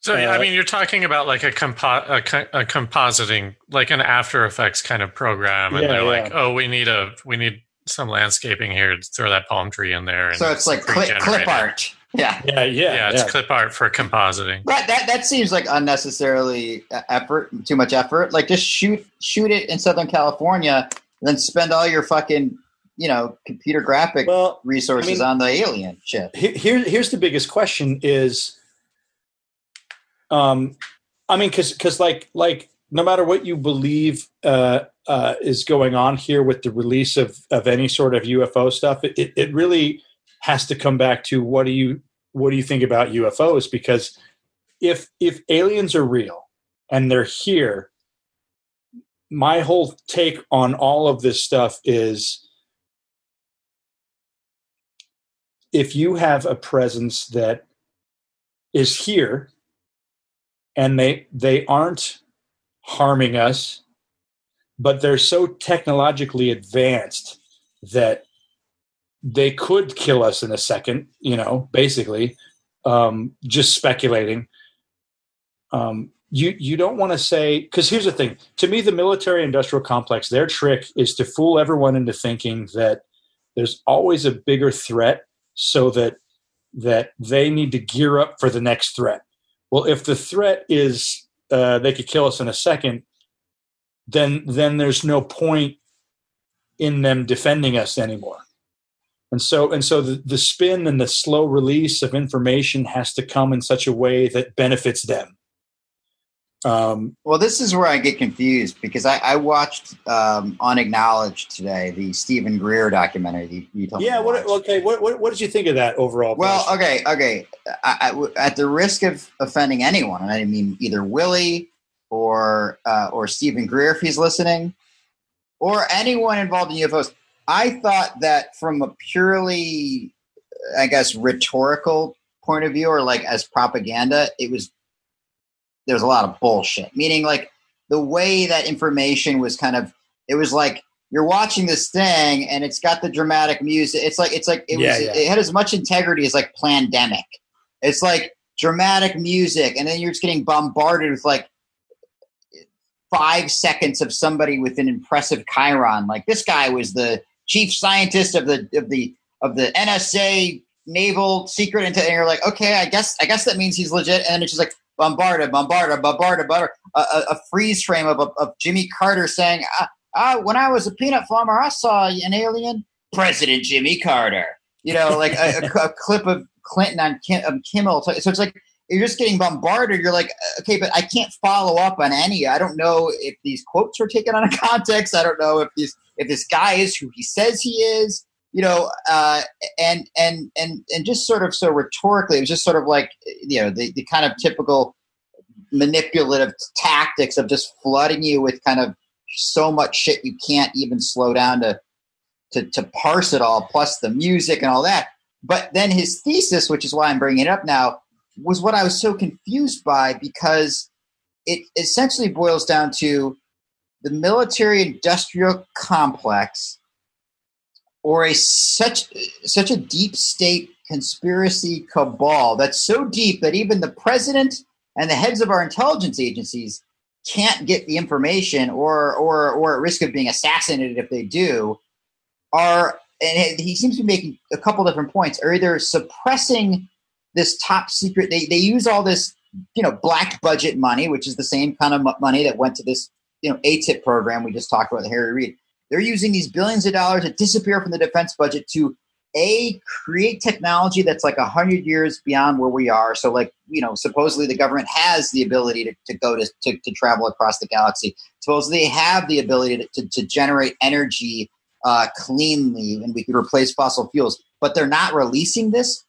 A: So I
B: Uh,
A: mean, you're talking about like a, compo- a, co- a compositing, like an After Effects kind of program, and
B: Yeah,
A: they're
B: yeah.
A: like, "Oh, we need a we need some landscaping here. Throw that palm tree in there." And
C: So it's like clip, clip art. Yeah.
B: yeah, yeah,
A: Yeah, it's
B: yeah.
A: clip art for compositing.
C: That, that that seems like unnecessarily uh, effort, too much effort. Like just shoot shoot it in Southern California, and then spend all your fucking you know computer graphic
B: Well,
C: resources
B: I mean-
C: on the alien shit.
B: he- here here's the biggest question is um i mean because because like like no matter what you believe uh uh is going on here with the release of of any sort of ufo stuff it, it, really has to come back to what do you what do you think about UFOs? Because if if aliens are real and they're here, my whole take on all of this stuff is if you have a presence that is here and they they aren't harming us but they're so technologically advanced that they could kill us in a second you know basically um, just speculating. Um, you you don't want to say because here's the thing to me the military industrial complex their trick is to fool everyone into thinking that there's always a bigger threat so that that they need to gear up for the next threat. Well if the threat is uh, they could kill us in a second then then there's no point in them defending us anymore and so and so the, the spin and the slow release of information has to come in such a way that benefits them um,
C: well, this is where I get confused because I, I watched um, Unacknowledged today, the Steven Greer documentary. You, you told
B: yeah. What, okay. What, what what did you think of that overall?
C: Well,
B: Josh?
C: okay, okay. I, I, at the risk of offending anyone, and I mean either Willie or uh, or Steven Greer if he's listening, or anyone involved in UFOs, I thought that from a purely, I guess, rhetorical point of view, or like as propaganda, it was there was a lot of bullshit. Meaning, like the way that information was kind of, it was like you're watching this thing and it's got the dramatic music. It's like it's like it
B: Yeah,
C: was
B: yeah.
C: it had as much integrity as like Plandemic. It's like dramatic music, and then you're just getting bombarded with like five seconds of somebody with an impressive chyron. Like this guy was the chief scientist of the of the of the NSA naval secret and you're like, okay, I guess I guess that means he's legit. And it's just like bombarded, bombarded, bombarded. A, a, freeze frame of, of, of Jimmy Carter saying, ah, ah, "When I was a peanut farmer, I saw an alien." President Jimmy Carter. You know, like a, a, clip of Clinton on Kim, Kimmel. So it's like you're just getting bombarded. You're like, okay, but I can't follow up on any. I don't know if these quotes were taken out of context. I don't know if these if this guy is who he says he is. You know, uh, and and and and just sort of so rhetorically, it was just sort of like you know the, the kind of typical manipulative tactics of just flooding you with kind of so much shit you can't even slow down to to to parse it all, plus the music and all that. But then his thesis, which is why I'm bringing it up now, was what I was so confused by because it essentially boils down to the military industrial complex or a such such a deep state conspiracy cabal that's so deep that even the president and the heads of our intelligence agencies can't get the information or or or at risk of being assassinated if they do are and he seems to be making a couple different points. Are either suppressing this top secret they, they use all this you know black budget money which is the same kind of money that went to this you know atip program we just talked about with harry reid they're using these billions of dollars that disappear from the defense budget to a create technology that's like a hundred years beyond where we are. So, like you know, supposedly the government has the ability to, to go to, to, to travel across the galaxy. Supposedly they have the ability to, to, to generate energy uh, cleanly, and we could replace fossil fuels. But they're not releasing this.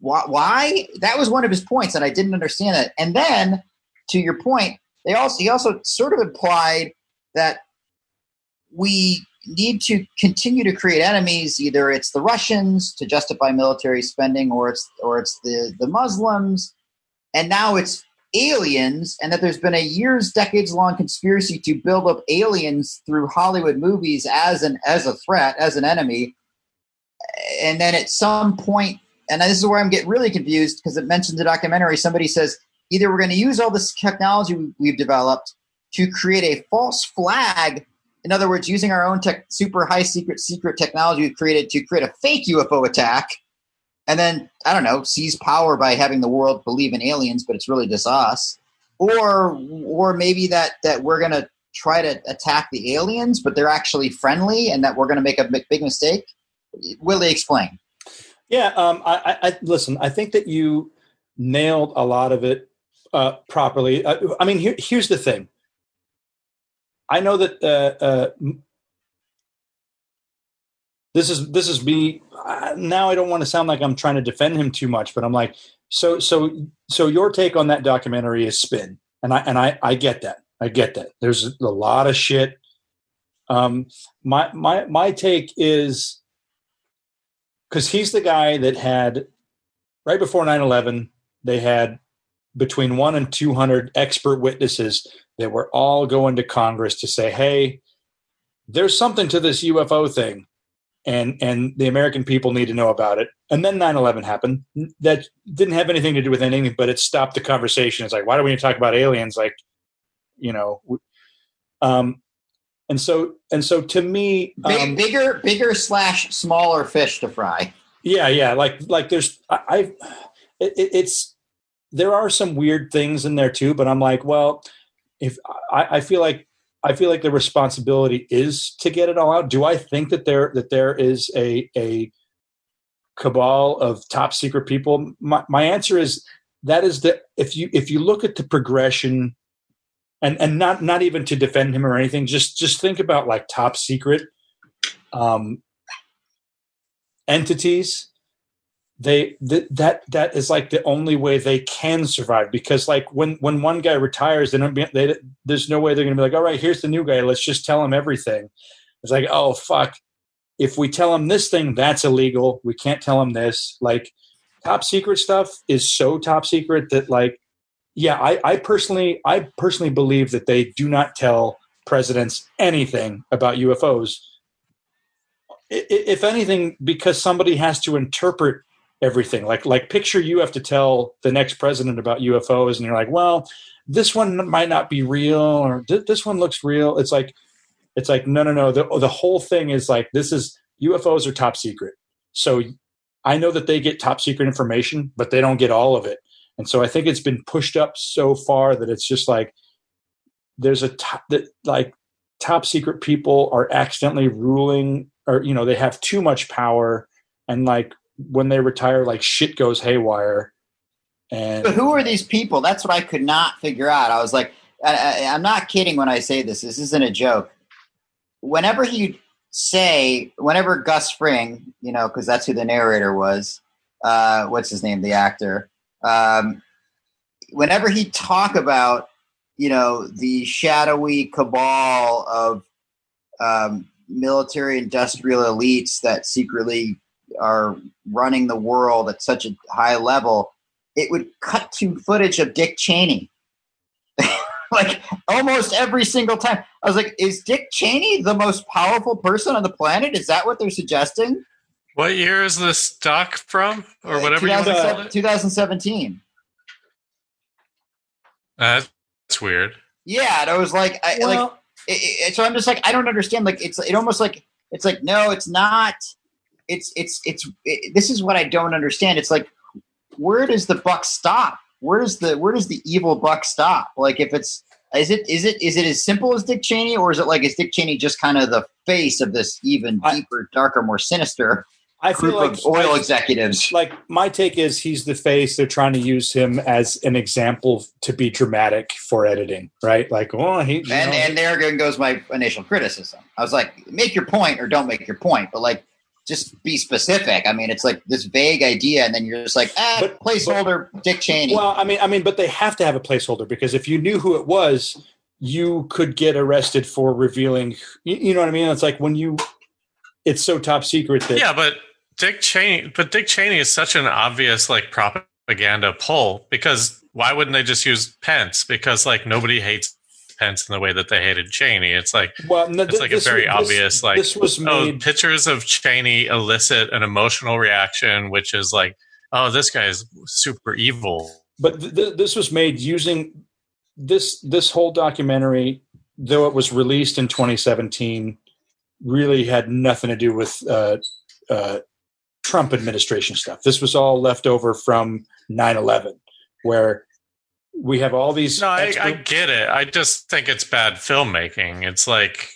C: Why? why? That was one of his points, and I didn't understand that. And then, to your point, they also he also sort of implied that we need to continue to create enemies. Either it's the Russians to justify military spending, or it's or it's the the Muslims, and now it's aliens, and that there's been a years, decades long conspiracy to build up aliens through Hollywood movies as an as a threat, as an enemy, and then at some point, and this is where I'm getting really confused because it mentions the documentary. Somebody says either we're going to use all this technology we've developed to create a false flag in other words, using our own tech, super high secret secret technology we've created to create a fake UFO attack, and then I don't know, seize power by having the world believe in aliens, but it's really just us, or or maybe that that we're gonna try to attack the aliens, but they're actually friendly, and that we're gonna make a big, mistake. Willie, explain.
B: Yeah, um, I, I, I listen. I think that you nailed a lot of it uh, properly. Uh, I mean, here, here's the thing. I know that uh, uh, this is this is me now I don't want to sound like I'm trying to defend him too much, but I'm like, so so so your take on that documentary is spin, and I and I I get that. I get that. There's a lot of shit. Um, my my my take is because he's the guy that had right before 9-11 they had between one and 200 expert witnesses that were all going to congress to say hey there's something to this ufo thing and and the american people need to know about it. And then 9-11 happened. That didn't have anything to do with anything but it stopped the conversation. It's like why do we need to talk about aliens? Like you know um and so and so to me
C: Big,
B: um,
C: bigger, bigger slash smaller fish to fry.
B: yeah yeah like like there's i, I it, it- it's there are some weird things in there too but i'm like well if I, I feel like i feel like the responsibility is to get it all out do i think that there that there is a a cabal of top secret people my, my answer is that is that if you if you look at the progression and and not not even to defend him or anything just just think about like top secret um entities. They th- that that is like the only way they can survive because like when when one guy retires they don't be, they, there's no way they're to be like all right here's the new guy let's just tell him everything. It's like oh fuck. If we tell him this thing that's illegal. We can't tell him this. Like top secret stuff is so top secret that like yeah i i personally i personally believe that they do not tell presidents anything about ufos if anything because somebody has to interpret everything. Like like picture you have to tell the next president about ufos and you're like well this one might not be real or this one looks real. It's like it's like no no no. The, the whole thing is like this is ufos are top secret. So i know that they get top secret information but they don't get all of it and so i think it's been pushed up so far that it's just like there's a top that like top secret people are accidentally ruling or you know they have too much power and like when they retire like shit goes haywire and
C: But who are these people? That's what I could not figure out. I was like, I, I, I'm not kidding when I say this. This isn't a joke. Whenever he say, whenever Gus Fring, you know, because that's who the narrator was. Uh, what's his name? The actor. Um, whenever he talk about, you know, the shadowy cabal of um, military industrial elites that secretly are running the world at such a high level it would cut to footage of Dick Cheney. like almost every single time. I was like, is Dick Cheney the most powerful person on the planet? Is that what they're suggesting?
A: What year is this doc from, or whatever you want to call it?
C: 2017.
A: Uh, that's weird.
C: Yeah, and I was like, I, like it, it, so I'm just like I don't understand. Like it's it almost like it's like no, it's not. It's it's it's it, this is what I don't understand. It's like where does the buck stop? Where does the where does the evil buck stop? Like if it's is it is it is it as simple as Dick Cheney, or is it like is Dick Cheney just kind of the face of this even
B: I-
C: deeper, darker, more sinister
B: I feel like
C: oil executives?
B: like my take is he's the face they're trying to use him as an example to be dramatic for editing right like oh he
C: And
B: know,
C: and there again goes my initial criticism. I was like, make your point or don't make your point, but like just be specific. I mean, it's like this vague idea, and then you're just like, ah,
B: But-
C: placeholder Dick Cheney.
B: well i mean i mean but they have to have a placeholder because if you knew who it was you could get arrested for revealing you, you know what i mean it's like when you it's so top secret that
A: Yeah, but Dick Cheney, but Dick Cheney is such an obvious like propaganda pull because why wouldn't they just use Pence? Because like nobody hates Pence in the way that they hated Cheney. It's like
B: well no,
A: it's like a very obvious like
B: this was made- oh,
A: pictures of Cheney elicit an emotional reaction, which is like, oh, this guy is super evil.
B: but th- th- this was made using this this whole documentary though it was released in 2017 really had nothing to do with uh, uh, trump administration stuff this was all left over from 9-11 where we have all these
A: No, I, I get it. I just think it's bad filmmaking. It's like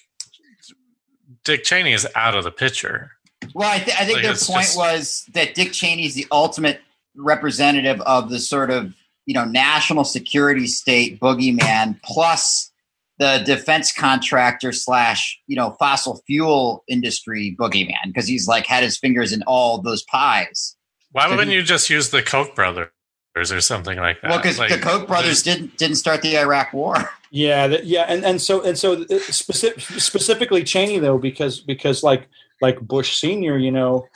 A: Dick Cheney is out of the picture.
C: Well, I, th- I think
A: Like,
C: their point
A: just-
C: was that Dick Cheney's the ultimate representative of the sort of you know national security state boogeyman plus the defense contractor slash you know fossil fuel industry boogeyman because he's like had his fingers in all those pies.
A: Why
C: So
A: wouldn't
C: he-
A: you just use the Koch brothers or something like that?
C: Well, because
A: Like,
C: the Koch brothers didn't didn't start the Iraq War.
B: Yeah, that, yeah, and, and so and so uh, specific, specifically Cheney though, because because like like Bush Senior, you know,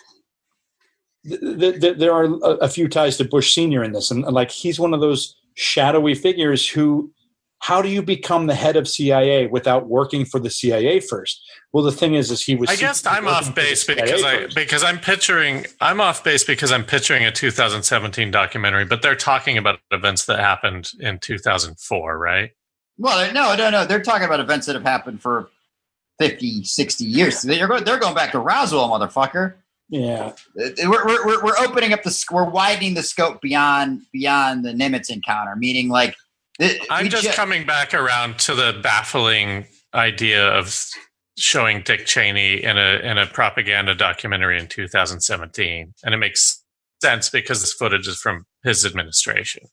B: th- th- th- there are a, a few ties to Bush Senior in this, and, and like he's one of those shadowy figures who. How do you become the head of CIA without working for the CIA first? Well, the thing is, is he was.
A: I guess I'm off
B: for the
A: base
B: CIA
A: because I
B: first.
A: because I'm picturing I'm off base because I'm picturing a 2017 documentary, but they're talking about events that happened in 2004, right?
C: Well, no, no, no. They're talking about events that have happened for 50, 60 years. They're going, they're going back to Roswell, motherfucker.
B: Yeah,
C: We're, we're, we're- we're opening up the we're widening the scope beyond beyond the Nimitz encounter, meaning like th-
A: I'm just
C: ju-
A: coming back around to the baffling idea of showing Dick Cheney in a in a propaganda documentary in 2017, and it makes sense because this footage is from his administration.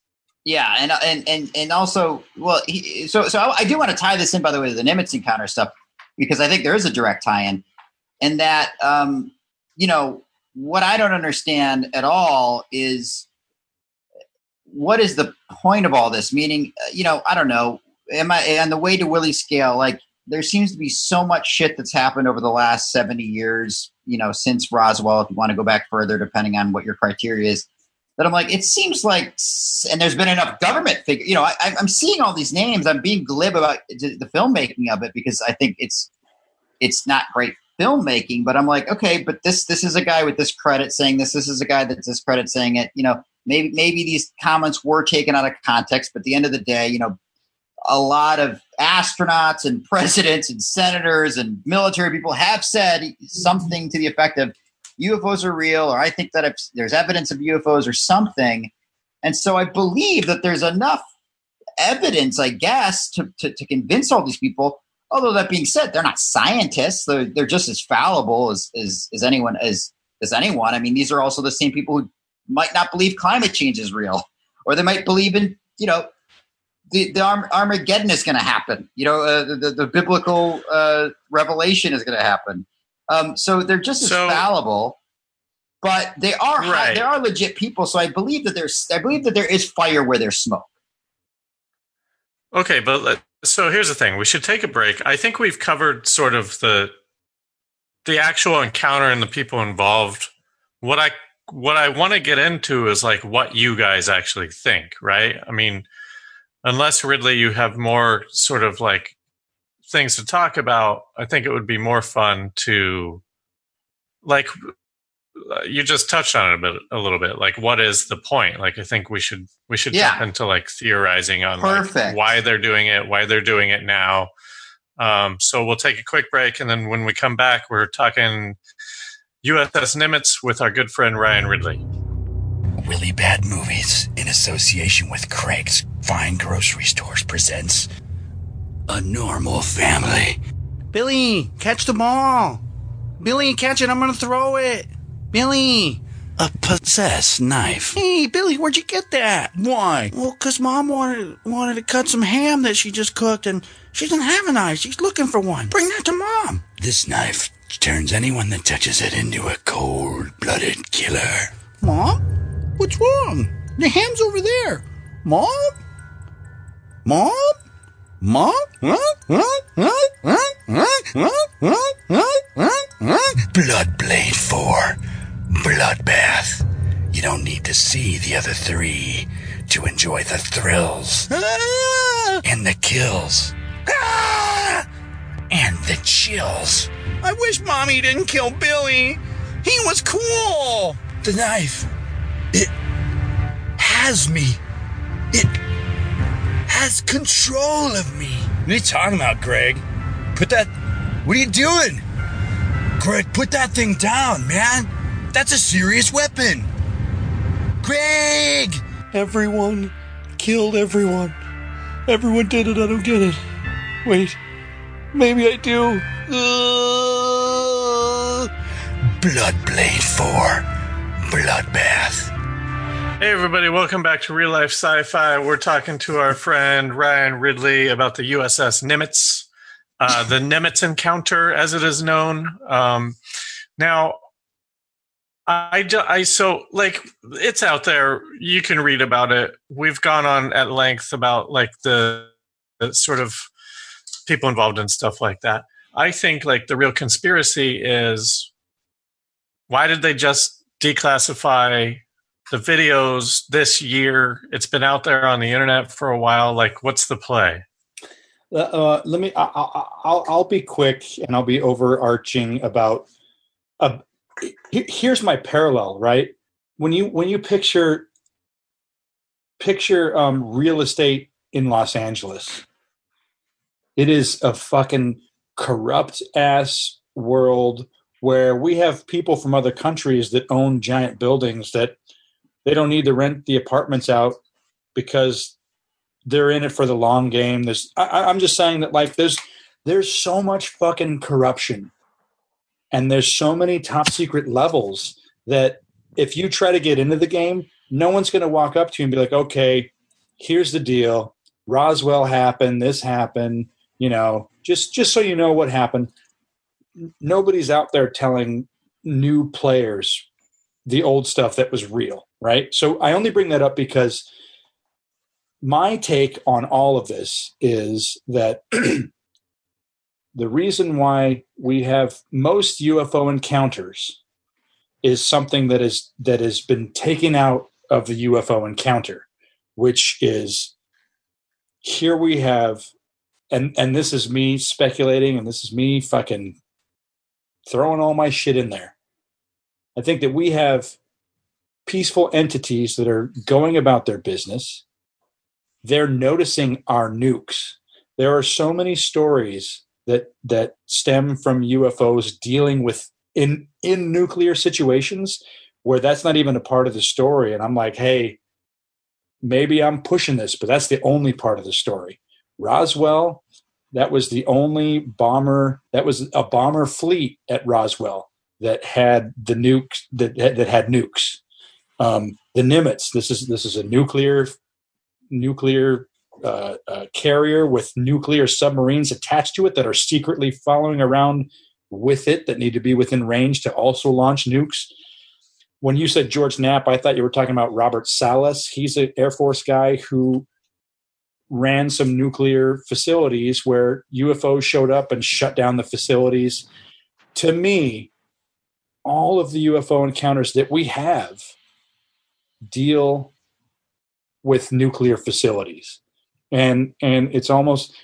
C: Yeah, and and and and also, well, he, so so I, I do want to tie this in, by the way, to the Nimitz encounter stuff because I think there is a direct tie-in, and that um, you know what I don't understand at all is what is the point of all this? Meaning, uh, you know, I don't know. Am I on the way to Willie scale? Like, there seems to be so much shit that's happened over the last seventy years. You know, since Roswell, if you want to go back further, depending on what your criteria is that I'm like, it seems like, and there's been enough government figure. You know, I, I'm seeing all these names. I'm being glib about the the filmmaking of it because I think it's it's not great filmmaking. But I'm like, okay, but this this is a guy with this credit saying this. This is a guy that's this credit saying it. You know, maybe maybe these comments were taken out of context, but at the end of the day, you know, a lot of astronauts and presidents and senators and military people have said something to the effect of UFOs are real, or I think that if there's evidence of UFOs or something. And so I believe that there's enough evidence, I guess, to, to, to convince all these people. Although that being said, they're not scientists. They're, they're just as fallible as, as, as anyone as, as anyone. I mean, these are also the same people who might not believe climate change is real, or they might believe in, you know, the, the Arm- Armageddon is going to happen. You know, uh, the, the, biblical uh, revelation is going to happen. Um, so they're just as
A: So-
C: fallible, but they are high,
A: Right.
C: they are legit people. So I believe that there's I believe that there is fire where there's smoke.
A: Okay, but let, so here's the thing: we should take a break. I think we've covered sort of the the actual encounter and the people involved. What I what I want to get into is like what you guys actually think, right? I mean, unless Ridley, you have more sort of like things to talk about. I think it would be more fun to like you just touched on it a bit a little bit like what is the point like i think we should we should
C: Yeah.
A: jump into like theorizing on like, why they're doing it why they're doing it now um, so we'll take a quick break and then when we come back we're talking uss nimitz with our good friend ryan ridley
D: Really Bad Movies, in association with Craig's Fine Grocery Stores, presents A Normal Family.
E: Billy, catch the ball. Billy, catch it. I'm going to throw it. Billy.
D: A possessed knife.
E: Hey, Billy, where'd you get that?
D: Why?
E: Well, 'cause Mom wanted wanted to cut some ham that she just cooked, and she doesn't have a knife. She's looking for one. Bring that to Mom.
D: This knife which turns anyone that touches it into a cold-blooded killer.
E: Mom? What's wrong? The ham's over there. Mom? Mom? Mom?
D: Bloodblade 4. Bloodbath. You don't need to see the other three to enjoy the thrills
E: ah!
D: and the kills. Ah! And the chills.
E: I wish Mommy didn't kill Billy. He was cool.
D: The knife. It has me. It has control of me. What are you talking about, Greg? Put that. What are you doing? Greg, put that thing down, man. That's a serious weapon. Greg!
E: Everyone killed everyone. Everyone did it. I don't get it. Wait. Maybe I do. Ugh.
D: Bloodblade 4. Bloodbath.
A: Hey, everybody, welcome back to Real Life Sci Fi. We're talking to our friend Ryan Ridley about the USS Nimitz, uh, the Nimitz encounter, as it is known. Um, now, I, I so like it's out there. You can read about it. We've gone on at length about like the, the sort of people involved in stuff like that. I think like the real conspiracy is why did they just declassify the videos this year? It's been out there on the internet for a while. Like, what's the play?
B: Uh, uh, let me. I, I, I'll I'll be quick and I'll be overarching about. Uh, here's my parallel, right? When you when you picture picture um, real estate in Los Angeles, it is a fucking corrupt ass world where we have people from other countries that own giant buildings that they don't need to rent the apartments out because they're in it for the long game. There's, I, I'm just saying that like there's there's so much fucking corruption, and there's so many top secret levels that if you try to get into the game, no one's going to walk up to you and be like, okay, here's the deal. Roswell happened. This happened. You know, just just so you know what happened. Nobody's out there telling new players the old stuff that was real, right? So I only bring that up because my take on all of this is that the reason why we have most UFO encounters is something that is that has been taken out of the UFO encounter, which is here we have and and this is me speculating and this is me fucking throwing all my shit in there. I think that we have peaceful entities that are going about their business. They're noticing our nukes. There are so many stories that that stem from UFOs dealing with in in nuclear situations where that's not even a part of the story and I'm like, "Hey, maybe I'm pushing this, but that's the only part of the story." Roswell, that was the only bomber that was a bomber fleet at Roswell that had the nukes that that had nukes. Um, the Nimitz. This is this is a nuclear nuclear uh, uh, carrier with nuclear submarines attached to it that are secretly following around with it that need to be within range to also launch nukes. When you said George Knapp, I thought you were talking about Robert Salas. He's an Air Force guy who ran some nuclear facilities where UFOs showed up and shut down the facilities. To me, all of the UFO encounters that we have deal with nuclear facilities. And and it's almost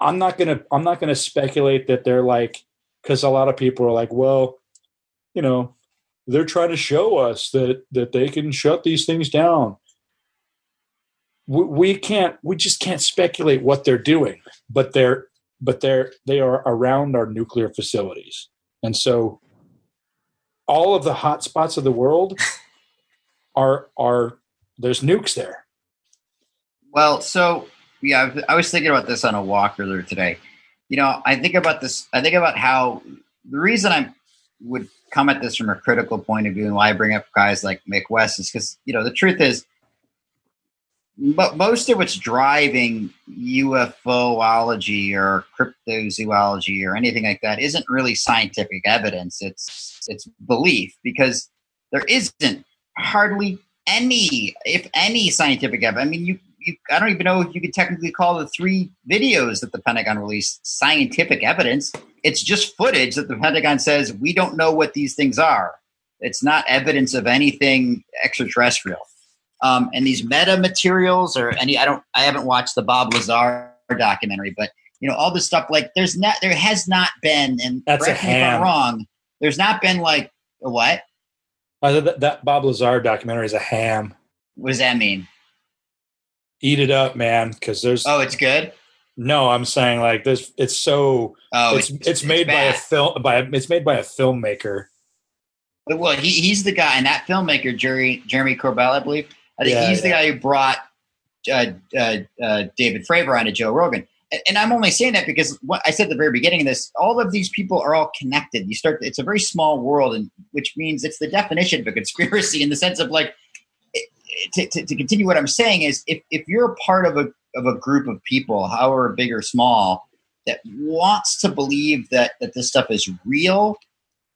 B: I'm not going to I'm not going to speculate that they're like cuz a lot of people are like, well, you know, they're trying to show us that that they can shut these things down. We, can't we just can't speculate what they're doing, but they're but they're they are around our nuclear facilities. And so all of the hot spots of the world are are there's nukes there.
C: Well, so yeah, I was thinking about this on a walk earlier today. You know, I think about this. I think about how the reason I would come at this from a critical point of view and why I bring up guys like Mick West is because you know the truth is, but most of what's driving UFOlogy or cryptozoology or anything like that isn't really scientific evidence. It's it's belief because there isn't hardly any, if any, scientific evidence. I mean, you, you, I don't even know if you could technically call the three videos that the Pentagon released scientific evidence. It's just footage that the Pentagon says we don't know what these things are. It's not evidence of anything extraterrestrial. Um, and these meta materials or any, I don't, I haven't watched the Bob Lazar documentary, but you know, all this stuff. Like, there's not, there has not been, and
B: That's
C: correct
B: a
C: me if I'm
B: ham.
C: wrong. There's not been like a what?
B: Uh, that, that Bob Lazar documentary is a ham.
C: What does that mean?
B: Eat it up, man, because there's
C: Oh, it's good.
B: no. I'm saying like this. It's so
C: Oh,
B: it's it's, made by a film by a, it's made by a filmmaker.
C: Well, he, he's the guy, and that filmmaker, Jerry, Jeremy Corbell, I believe. I think
B: Yeah,
C: he's the guy who brought uh, uh, uh, David Fravor onto Joe Rogan. And, and I'm only saying that because what I said at the very beginning of this, all of these people are all connected. You start; it's a very small world, and which means it's the definition of a conspiracy in the sense of like, to, to, to continue what I'm saying is if, if you're a part of a of a group of people, however big or small, that wants to believe that that this stuff is real,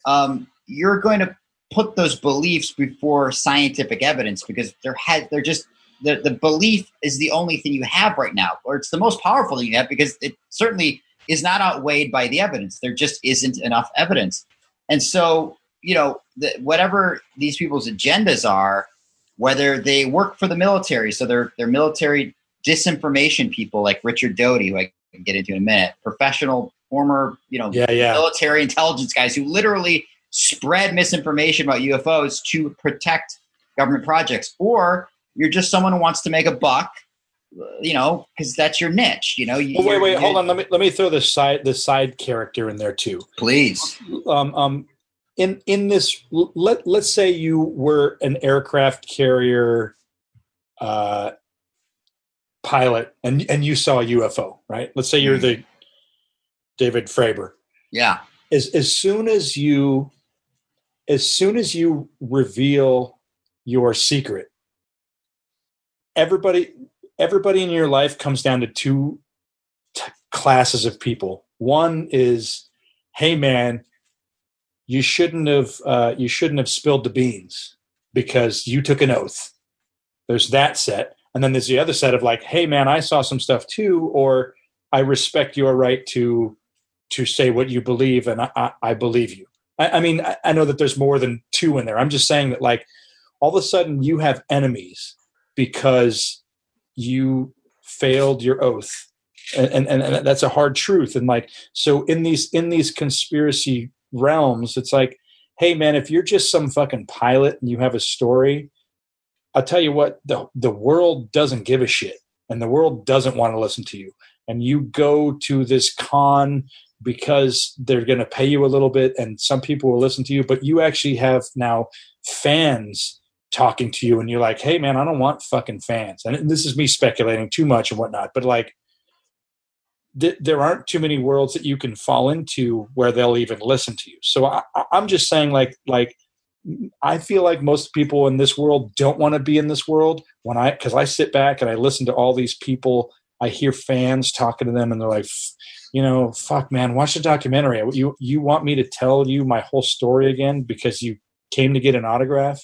C: um, you're going to put those beliefs before scientific evidence because they're had they're just the, the belief is the only thing you have right now, or it's the most powerful thing you have because it certainly is not outweighed by the evidence. There just isn't enough evidence. And so, you know, the, whatever these people's agendas are, whether they work for the military, so they're they're military disinformation people like Richard Doty, who I can get into in a minute, professional former, you know,
B: Yeah, yeah.
C: military intelligence guys who literally spread misinformation about UFOs to protect government projects, or you're just someone who wants to make a buck, you know, because that's your niche. You know,
B: Oh, wait, wait, hold on. Let me let me throw this side this side character in there too.
C: please.
B: Um, um, in in this, let let's say you were an aircraft carrier uh, pilot, and and you saw a UFO, right? Let's say you're the David Fravor.
C: Yeah,
B: As as soon as you, as soon as you reveal your secret, everybody everybody in your life comes down to two t- classes of people. One is, hey man, you shouldn't have uh, you shouldn't have spilled the beans because you took an oath. There's that set, and then there's the other set of like, hey man, I saw some stuff too, or I respect your right to to say what you believe, and I, I, I believe you. I, I mean, I, I know that there's more than two in there. I'm just saying that like all of a sudden you have enemies because you failed your oath. And, and and that's a hard truth. And like so in these in these conspiracy realms it's like hey man if you're just some fucking pilot and you have a story i'll tell you what the the world doesn't give a shit and the world doesn't want to listen to you. And you go to this con because they're going to pay you a little bit and some people will listen to you but you actually have now fans talking to you and you're like hey man i don't want fucking fans. And this is me speculating too much and whatnot but like th- there aren't too many worlds that you can fall into where they'll even listen to you. So I, i'm just saying like like i feel like most people in this world don't want to be in this world. When i because i sit back and i listen to all these people i hear fans talking to them and they're like "F- you know fuck man watch the documentary you you want me to tell you my whole story again because you came to get an autograph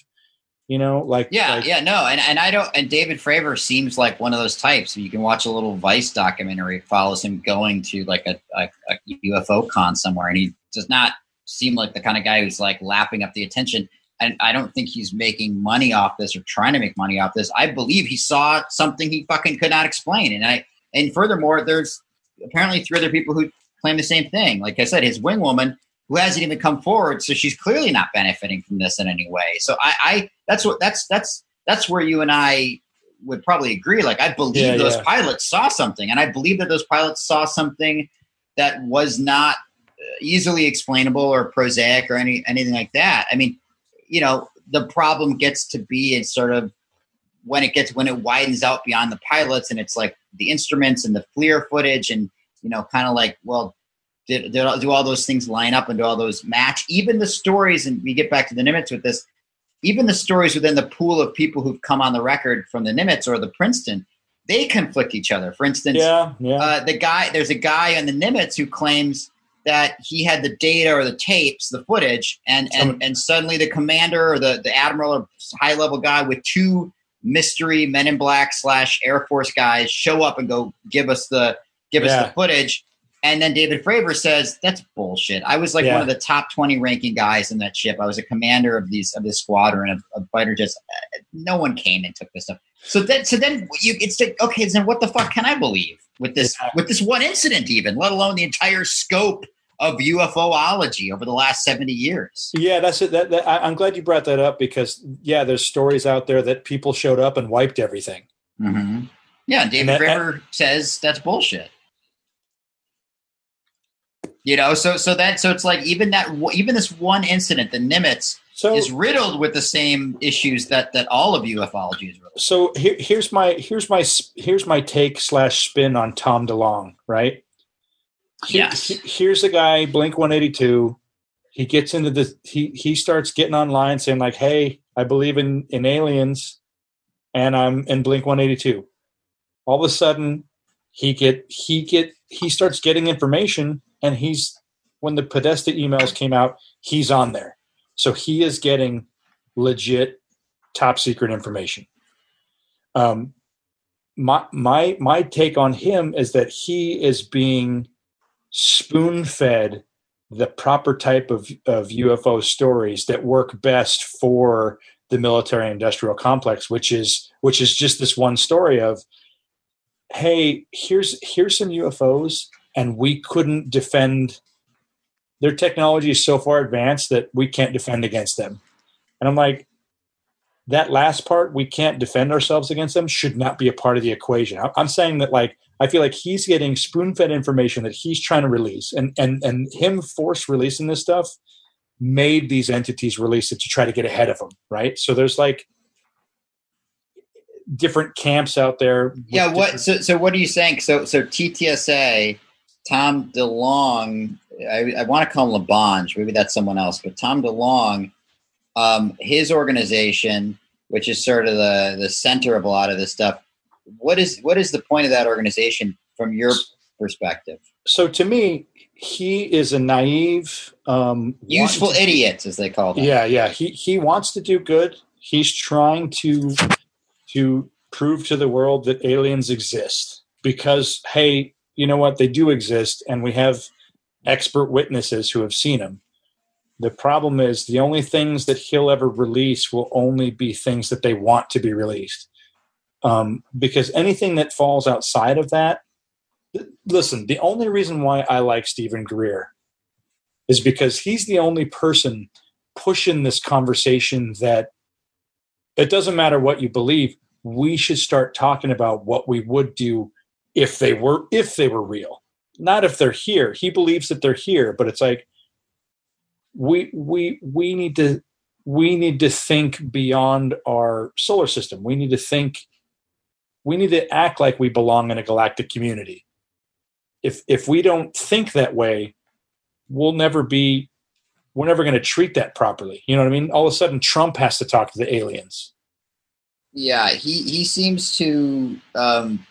B: you know like
C: Yeah,
B: like,
C: yeah, no, and, and I don't. And David Fravor seems like one of those types. You can watch a little Vice documentary. Follows him going to like a, a, a UFO con somewhere, and he does not seem like the kind of guy who's like lapping up the attention. And I don't think he's making money off this or trying to make money off this. I believe he saw something he fucking could not explain. And I and furthermore, there's apparently three other people who claim the same thing. Like I said, his wing woman who hasn't even come forward, so she's clearly not benefiting from this in any way. So I, I that's what that's that's that's where you and I would probably agree. Like I believe
B: Yeah,
C: those
B: yeah.
C: pilots saw something, and I believe that those pilots saw something that was not uh, easily explainable or prosaic or any anything like that. I mean, you know, the problem gets to be in sort of when it gets when it widens out beyond the pilots, and it's like the instruments and the FLIR footage, and you know, kind of like well. Did, did, do all those things line up and do all those match? Even the stories, and we get back to the Nimitz with this, even the stories within the pool of people who've come on the record from the Nimitz or the Princeton, they conflict each other. For instance,
B: yeah yeah
C: uh, the guy there's a guy on the Nimitz who claims that he had the data or the tapes, the footage, and and, and suddenly the commander or the, the admiral or high level guy with two mystery Men in Black slash Air Force guys show up and go give us the give us the footage. And then David Fravor says that's bullshit. I was like
B: Yeah.
C: one of the top twenty ranking guys in that ship. I was a commander of these of this squadron of, of fighter jets. No one came and took this stuff. So then, so then you it's like okay, then what the fuck can I believe with this
B: Yeah.
C: with this one incident, even let alone the entire scope of UFOlogy over the last seventy years?
B: Yeah, that's it. That, that, I, I'm glad you brought that up because yeah, there's stories out there that people showed up and wiped everything.
C: Mm-hmm. Yeah, David
B: that-
C: Fravor says that's bullshit. You know, so so that so it's like even that even this one incident, the Nimitz,
B: So
C: is riddled with the same issues that that all of ufology is riddled.
B: so here, here's my here's my here's my take slash spin on Tom DeLonge. Right.
C: Yes.
B: he- here's a guy, Blink 182. He gets into the he he starts getting online saying like, "Hey, I believe in in aliens." and I'm in Blink 182. All of a sudden, he get he get he starts getting information, and he's when the Podesta emails came out, he's on there, so he is getting legit top secret information. Um, my my my take on him is that he is being spoon fed the proper type of, of UFO stories that work best for the military industrial complex, which is which is just this one story of, hey, here's here's some UFOs, and we couldn't defend their technology is so far advanced that we can't defend against them. And I'm like, that last part, we can't defend ourselves against them, should not be a part of the equation. I'm saying that like I feel like he's getting spoon fed information that he's trying to release, and and and him force releasing this stuff made these entities release it to try to get ahead of them, right? So there's like different camps out there.
C: Yeah, what?
B: different-
C: So, so what are you saying? So, so TTSA, Tom DeLonge, I, I want to call him LaBonge. Maybe that's someone else, but Tom DeLonge, um, his organization, which is sort of the the center of a lot of this stuff. What is what is the point of that organization from your perspective?
B: so to me, he is a naive, um,
C: Useful
B: wanting-
C: idiots, as they call them.
B: Yeah, yeah. He he wants to do good. He's trying to to prove to the world that aliens exist because hey, you know what? They do exist, and we have expert witnesses who have seen them. The problem is the only things that he'll ever release will only be things that they want to be released. Um, because anything that falls outside of that, listen, the only reason why I like Steven Greer is because he's the only person pushing this conversation that it doesn't matter what you believe we should start talking about what we would do if they were if they were real. Not if they're here. He believes that they're here but it's like we we we need to we need to think beyond our solar system. We need to think we need to act like we belong in a galactic community. If if we don't think that way we'll never be we're never going to treat that properly. You know what i mean? All of a sudden trump has to talk to the aliens.
C: Yeah, he he seems to um,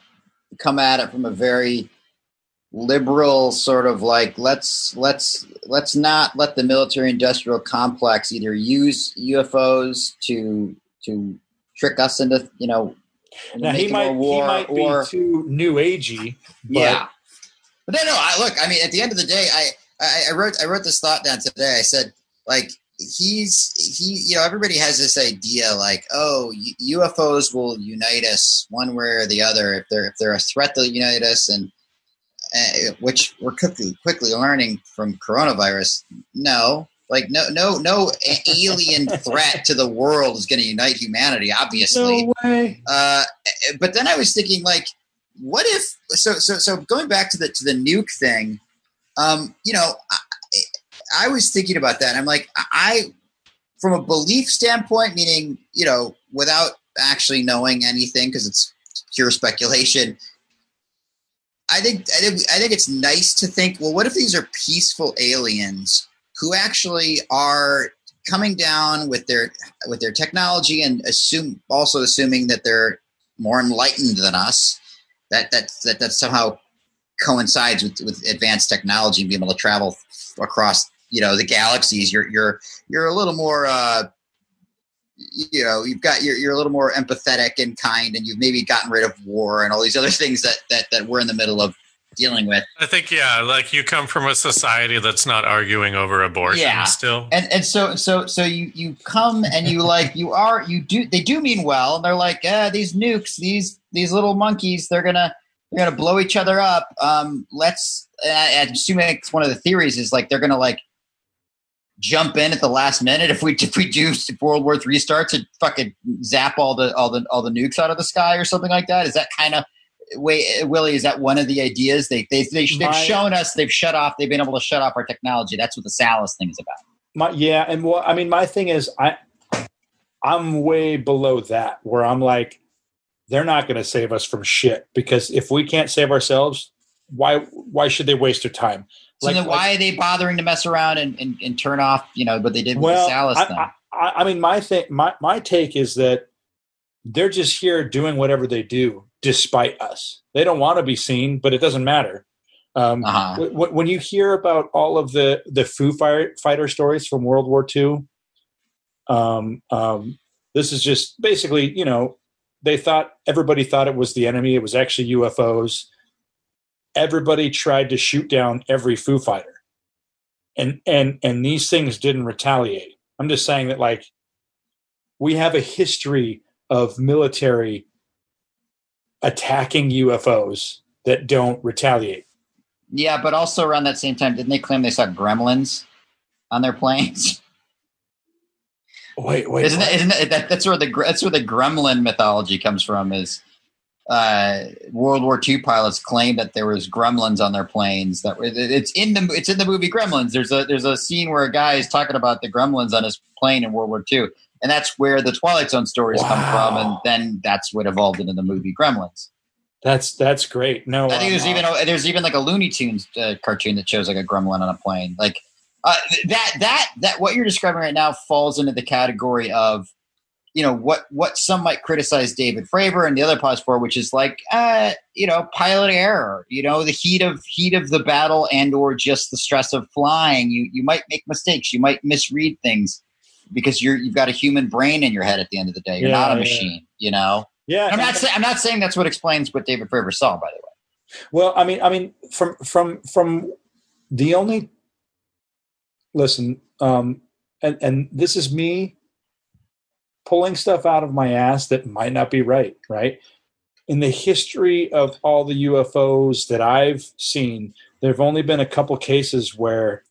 C: come at it from a very liberal sort of like let's let's let's not let the military industrial complex either use UFOs to to trick us into you know
B: now he might
C: war
B: he might
C: or
B: be too new agey but
C: yeah. But no, no. I look. I mean, at the end of the day, I, I I wrote I wrote this thought down today. I said like he's he you know everybody has this idea like oh UFOs will unite us one way or the other if they're if they're a threat they'll unite us and uh, which we're quickly quickly learning from coronavirus no like no no no alien threat to the world is going to unite humanity obviously
B: no way
C: uh, but then I was thinking, like, what if? So, so, so going back to the to the nuke thing, um, you know, I, I was thinking about that. I'm like, I, from a belief standpoint, meaning, you know, without actually knowing anything because it's pure speculation. I think I think I think it's nice to think. Well, what if these are peaceful aliens who actually are coming down with their with their technology and assume also assuming that they're more enlightened than us that that that, that somehow coincides with, with advanced technology and being able to travel across you know the galaxies. You're you're you're a little more uh you know you've got you're, you're a little more empathetic and kind and you've maybe gotten rid of war and all these other things that that that we're in the middle of dealing with
A: I think yeah, like you come from a society that's not arguing over abortion
C: Yeah.
A: still.
C: and and so so so you you come and you like you are you do they do mean well and they're like yeah these nukes these these little monkeys they're gonna they're gonna blow each other up um let's i'm assuming it's one of the theories is like they're gonna like jump in at the last minute if we if we do if world war three starts and fucking zap all the all the all the nukes out of the sky or something like that is that kind of Wait, Willie, is that one of the ideas? They they they they've
B: My-
C: shown us they've shut off. They've been able to shut off our technology. That's what the Salas thing is about.
B: my yeah and what i mean my thing is i i'm way below that where i'm like they're not going to save us from shit because if we can't save ourselves why why should they waste their time
C: So then why are they bothering to mess around and, and, and turn off, you know, what they did with
B: well
C: the Salas
B: I,
C: thing?
B: I, I- I mean my thing my, my take is that they're just here doing whatever they do despite us. They don't want to be seen, but it doesn't matter. Um,
C: Uh-huh.
B: w- w- when you hear about all of the the Foo Fire, Fighter stories from World War II, um, um, this is just basically, you know, they thought everybody thought it was the enemy. It was actually UFOs. Everybody tried to shoot down every Foo Fighter, and and and these things didn't retaliate. I'm just saying that like we have a history of military attacking UFOs that don't retaliate.
C: Yeah, but also around that same time, didn't they claim they saw gremlins on their planes?
B: Wait, wait,
C: isn't that, isn't that, that that's where the that's where the gremlin mythology comes from? Is uh, World War II pilots claimed that there was gremlins on their planes. That it's in the it's in the movie Gremlins. There's a there's a scene where a guy is talking about the gremlins on his plane in World War II, and that's where the Twilight Zone stories come from, and then that's what evolved into the movie Gremlins.
B: That's that's great. No,
C: I think there's even a, there's even like a Looney Tunes uh, cartoon that shows like a gremlin on a plane. Like uh, that that that what you're describing right now falls into the category of you know what what some might criticize David Fravor and the other pilots for, which is like uh, you know pilot error. You know the heat of heat of the battle and or just the stress of flying. You you might make mistakes. You might misread things because you're you've got a human brain in your head at the end of the day. You're
B: Yeah,
C: not a
B: yeah.
C: machine. You know.
B: yeah.
C: I'm not saying I'm not saying that's what explains what David Fravor saw. By the way.
B: Well, I mean, I mean, from from from the only listen, um, and and this is me pulling stuff out of my ass that might not be right. Right in the history of all the UFOs that I've seen, there have only been a couple cases where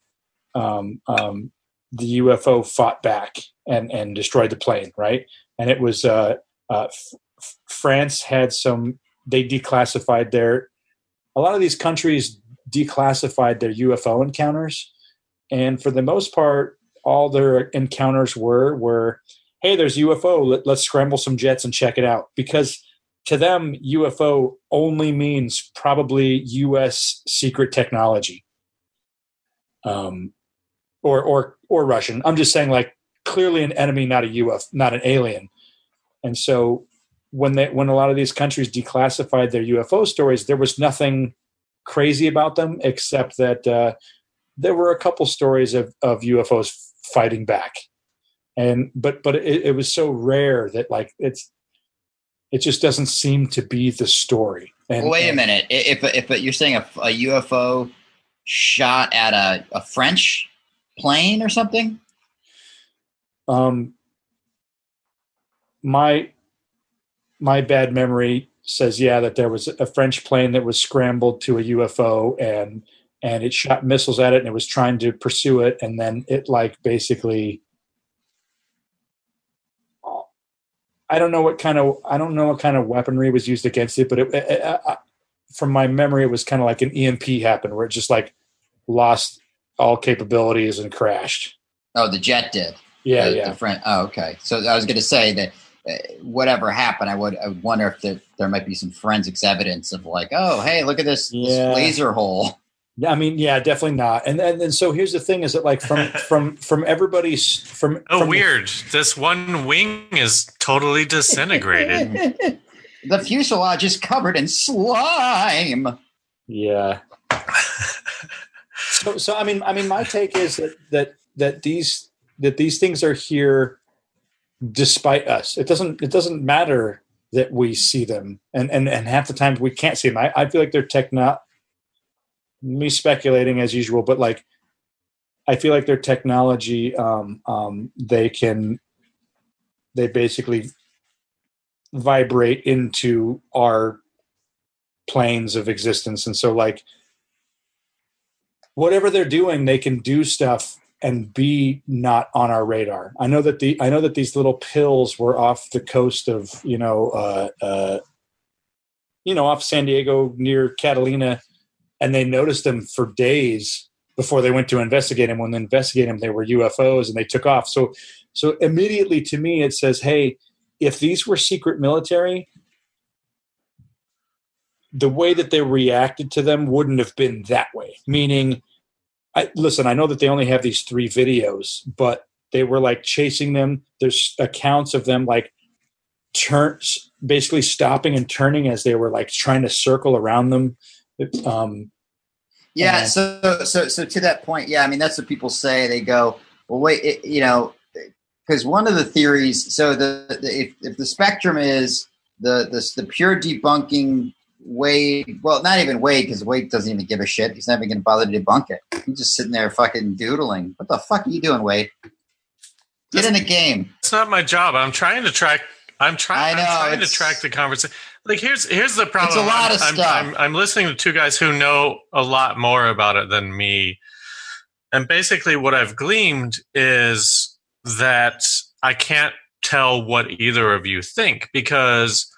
B: um, um, the UFO fought back and and destroyed the plane. Right, and it was uh, uh, F- France had some. They declassified their a lot of these countries declassified their UFO encounters, and for the most part, all their encounters were were, "Hey, there's UFO. Let, let's scramble some jets and check it out." Because to them, UFO only means probably U.S. secret technology, um, or or or Russian. I'm just saying, like clearly an enemy, not a UFO, not an alien, and so when they when a lot of these countries declassified their UFO stories, there was nothing crazy about them except that uh, there were a couple stories of, of UFOs fighting back, and but but it, it was so rare that like it's it just doesn't seem to be the story. And,
C: Well, wait a minute. I- If if you're saying a, a UFO shot at a, a French plane or something,
B: Um, my my bad memory says yeah that there was a French plane that was scrambled to a UFO and and it shot missiles at it and it was trying to pursue it. And then it like basically I don't know what kind of I don't know what kind of weaponry was used against it but it, it, I- from my memory it was kind of like an EMP happened where it just like lost all capabilities and crashed
C: oh, the jet did.
B: yeah
C: the,
B: yeah
C: The Fren- oh, okay. So I was going to say that uh, whatever happened, I would I would wonder if there, there might be some forensics evidence of like, oh, hey, look at this,
B: Yeah.
C: this laser hole.
B: Yeah, I mean, yeah, definitely not. And and, and so here's the thing: is that like from from from everybody's from
A: Oh,
B: from
A: weird. This one wing is totally disintegrated.
C: The fuselage is covered in slime.
B: yeah. So so I mean I mean my take is that that that these that these things are here despite us. It doesn't it doesn't matter that we see them, and and and half the time we can't see them. I, I feel like they're techno. Me speculating as usual, but like I feel like their technology, um, um, they can, they basically vibrate into our planes of existence, and so like whatever they're doing, they can do stuff and be not on our radar. I know that the I know that these little pills were off the coast of you know uh, uh, you know off San Diego near Catalina, and they noticed them for days before they went to investigate them. When they investigated them, they were UFOs and they took off. So so immediately to me it says, hey, if these were secret military. The way that they reacted to them wouldn't have been that way. Meaning, I, listen, I know that they only have these three videos, but they were like chasing them. There's accounts of them like turn basically stopping and turning as they were like trying to circle around them. Um,
C: Yeah.
B: Uh,
C: So, so, so to that point, yeah. I mean, that's what people say. They go, well, wait, it, you know, because one of the theories. So the, the if, if the spectrum is the the, the pure debunking Wade, well, not even Wade, because Wade doesn't even give a shit. He's not even going to bother to debunk it. He's just sitting there fucking doodling. What the fuck are you doing, Wade? Get in the game.
A: It's not my job. I'm trying to track. I'm trying.
C: I know,
A: I'm trying to track the conversation. Like here's here's the problem.
C: a lot
A: I'm,
C: of
A: I'm,
C: stuff.
A: I'm, I'm listening to two guys who know a lot more about it than me, and basically what I've gleaned is that I can't tell what either of you think because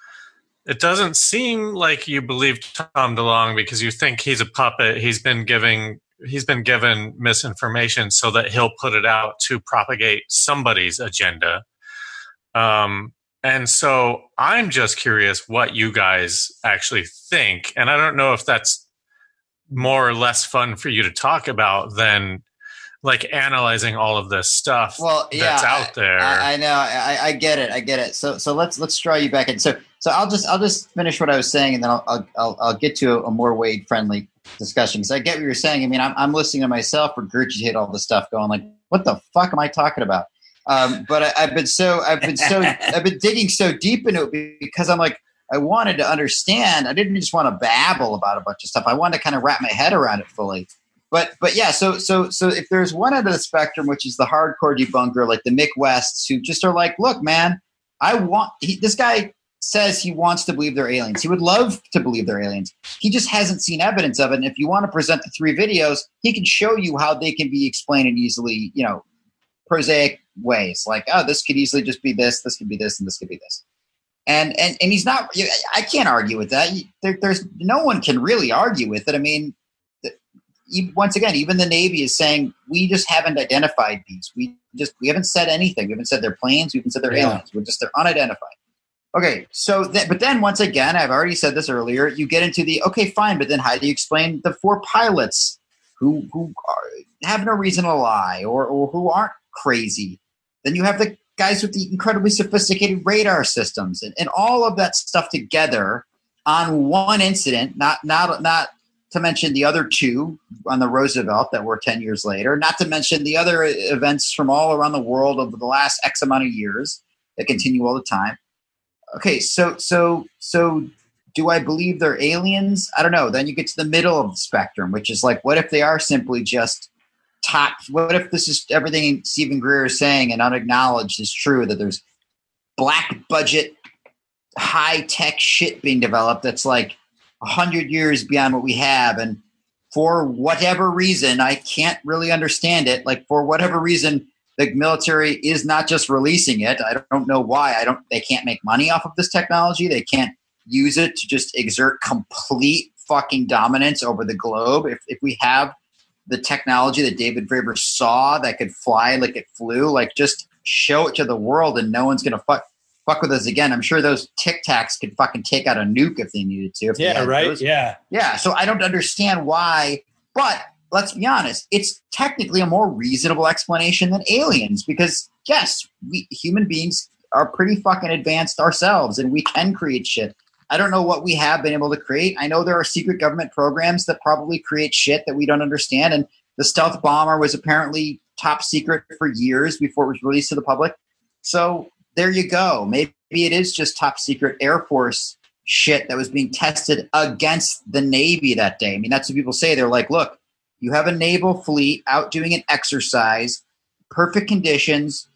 A: it doesn't seem like you believe Tom DeLonge because you think he's a puppet. He's been giving he's been given misinformation so that he'll put it out to propagate somebody's agenda. Um, and so I'm just curious what you guys actually think. And I don't know if that's more or less fun for you to talk about than like analyzing all of this stuff
C: Well, yeah,
A: that's out there.
C: I, I know. I, I get it. I get it. So, so let's let's draw you back in. So, so I'll just I'll just finish what I was saying, and then I'll I'll, I'll, I'll get to a, a more Wade friendly discussion because I get what you're saying. I mean, I'm I'm listening to myself regurgitate all this stuff, going like, what the fuck am I talking about? Um, but I, I've been so I've been so I've been digging so deep into it because I'm like I wanted to understand. I didn't just want to babble about a bunch of stuff. I wanted to kind of wrap my head around it fully but but yeah, so so so if there's one end of the spectrum, which is the hardcore debunker, like the Mick Wests, who just are like, look, man, I want he, this guy says he wants to believe they're aliens. He would love to believe they're aliens. He just hasn't seen evidence of it. And if you want to present the three videos, he can show you how they can be explained in easily, you know, prosaic ways. Like, oh, this could easily just be this, this could be this, and this could be this. And and and he's not. I can't argue with that. There, there's no one can really argue with it. I mean, once again, even the Navy is saying we just haven't identified these. We just we haven't said anything. We haven't said they're planes. We haven't said they're
B: Yeah.
C: aliens. We're just they're unidentified. Okay, so th- but then once again, I've already said this earlier. You get into the okay, fine, but then how do you explain the four pilots who who are, have no reason to lie or or who aren't crazy? Then you have the guys with the incredibly sophisticated radar systems and, and all of that stuff together on one incident, not not not to mention the other two on the Roosevelt that were 10 years later, not to mention the other events from all around the world over the last X amount of years that continue all the time. Okay, so so so do I believe they're aliens? I don't know. Then you get to the middle of the spectrum, which is like, what if they are simply just top? What if this is everything Steven Greer is saying and unacknowledged is true that there's black budget, high tech shit being developed that's like a hundred years beyond what we have, and for whatever reason, I can't really understand it. Like for whatever reason, the military is not just releasing it. I don't know why. I don't. They can't make money off of this technology. They can't use it to just exert complete fucking dominance over the globe. If if we have the technology that David Fravor saw that could fly like it flew, like just show it to the world, and no one's gonna fuck fuck with us again. I'm sure those Tic Tacs could fucking take out a nuke if they needed to.
B: Yeah, right.
C: those.
B: Yeah.
C: Yeah, so I don't understand why, but let's be honest, it's technically a more reasonable explanation than aliens because yes, we human beings are pretty fucking advanced ourselves and we can create shit. I don't know what we have been able to create. I know there are secret government programs that probably create shit that we don't understand and the stealth bomber was apparently top secret for years before it was released to the public. So there you go. Maybe it is just top secret Air Force shit that was being tested against the Navy that day. I mean, that's what people say. They're like, look, you have a naval fleet out doing an exercise, perfect conditions.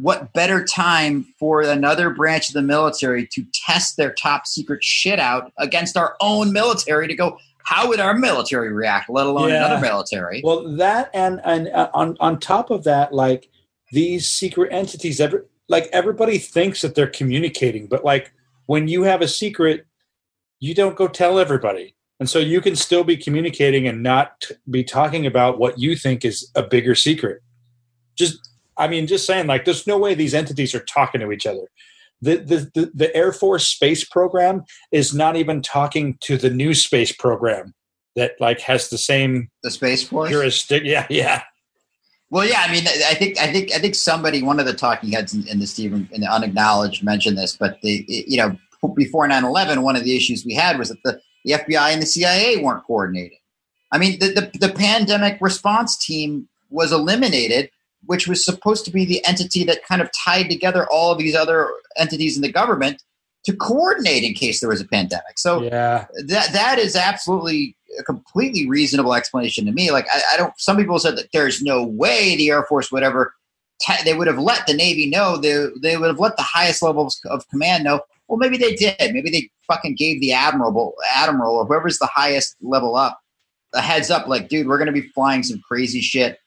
C: What better time for another branch of the military to test their top secret shit out against our own military to go, how would our military react, let alone
B: Yeah.
C: another military?
B: Well, that and and uh, on on top of that, like these secret entities, every, like everybody thinks that they're communicating, but like when you have a secret, you don't go tell everybody, and so you can still be communicating and not t- be talking about what you think is a bigger secret. Just, I mean, just saying, like, there's no way these entities are talking to each other. The, the, the, the Air Force space program is not even talking to the new space program that like has the same
C: the Space Force?
B: jurisdiction. Yeah, yeah.
C: Well, yeah, I mean, I think, I think, I think somebody, one of the talking heads in, in the Steven, in the unacknowledged, mentioned this, but the, you know, before 9-11, one of the issues we had was that the, the FBI and the CIA weren't coordinating. I mean, the, the, the pandemic response team was eliminated, which was supposed to be the entity that kind of tied together all of these other entities in the government to coordinate in case there was a pandemic. So
B: Yeah.
C: that that is absolutely a completely reasonable explanation to me. Like I, I don't. Some people said that there's no way the Air Force would ever. Te- they would have let the Navy know. They they would have let the highest levels of command know. Well, maybe they did. Maybe they fucking gave the admiral, admiral, or whoever's the highest level up, a heads up. Like, dude, we're going to be flying some crazy shit.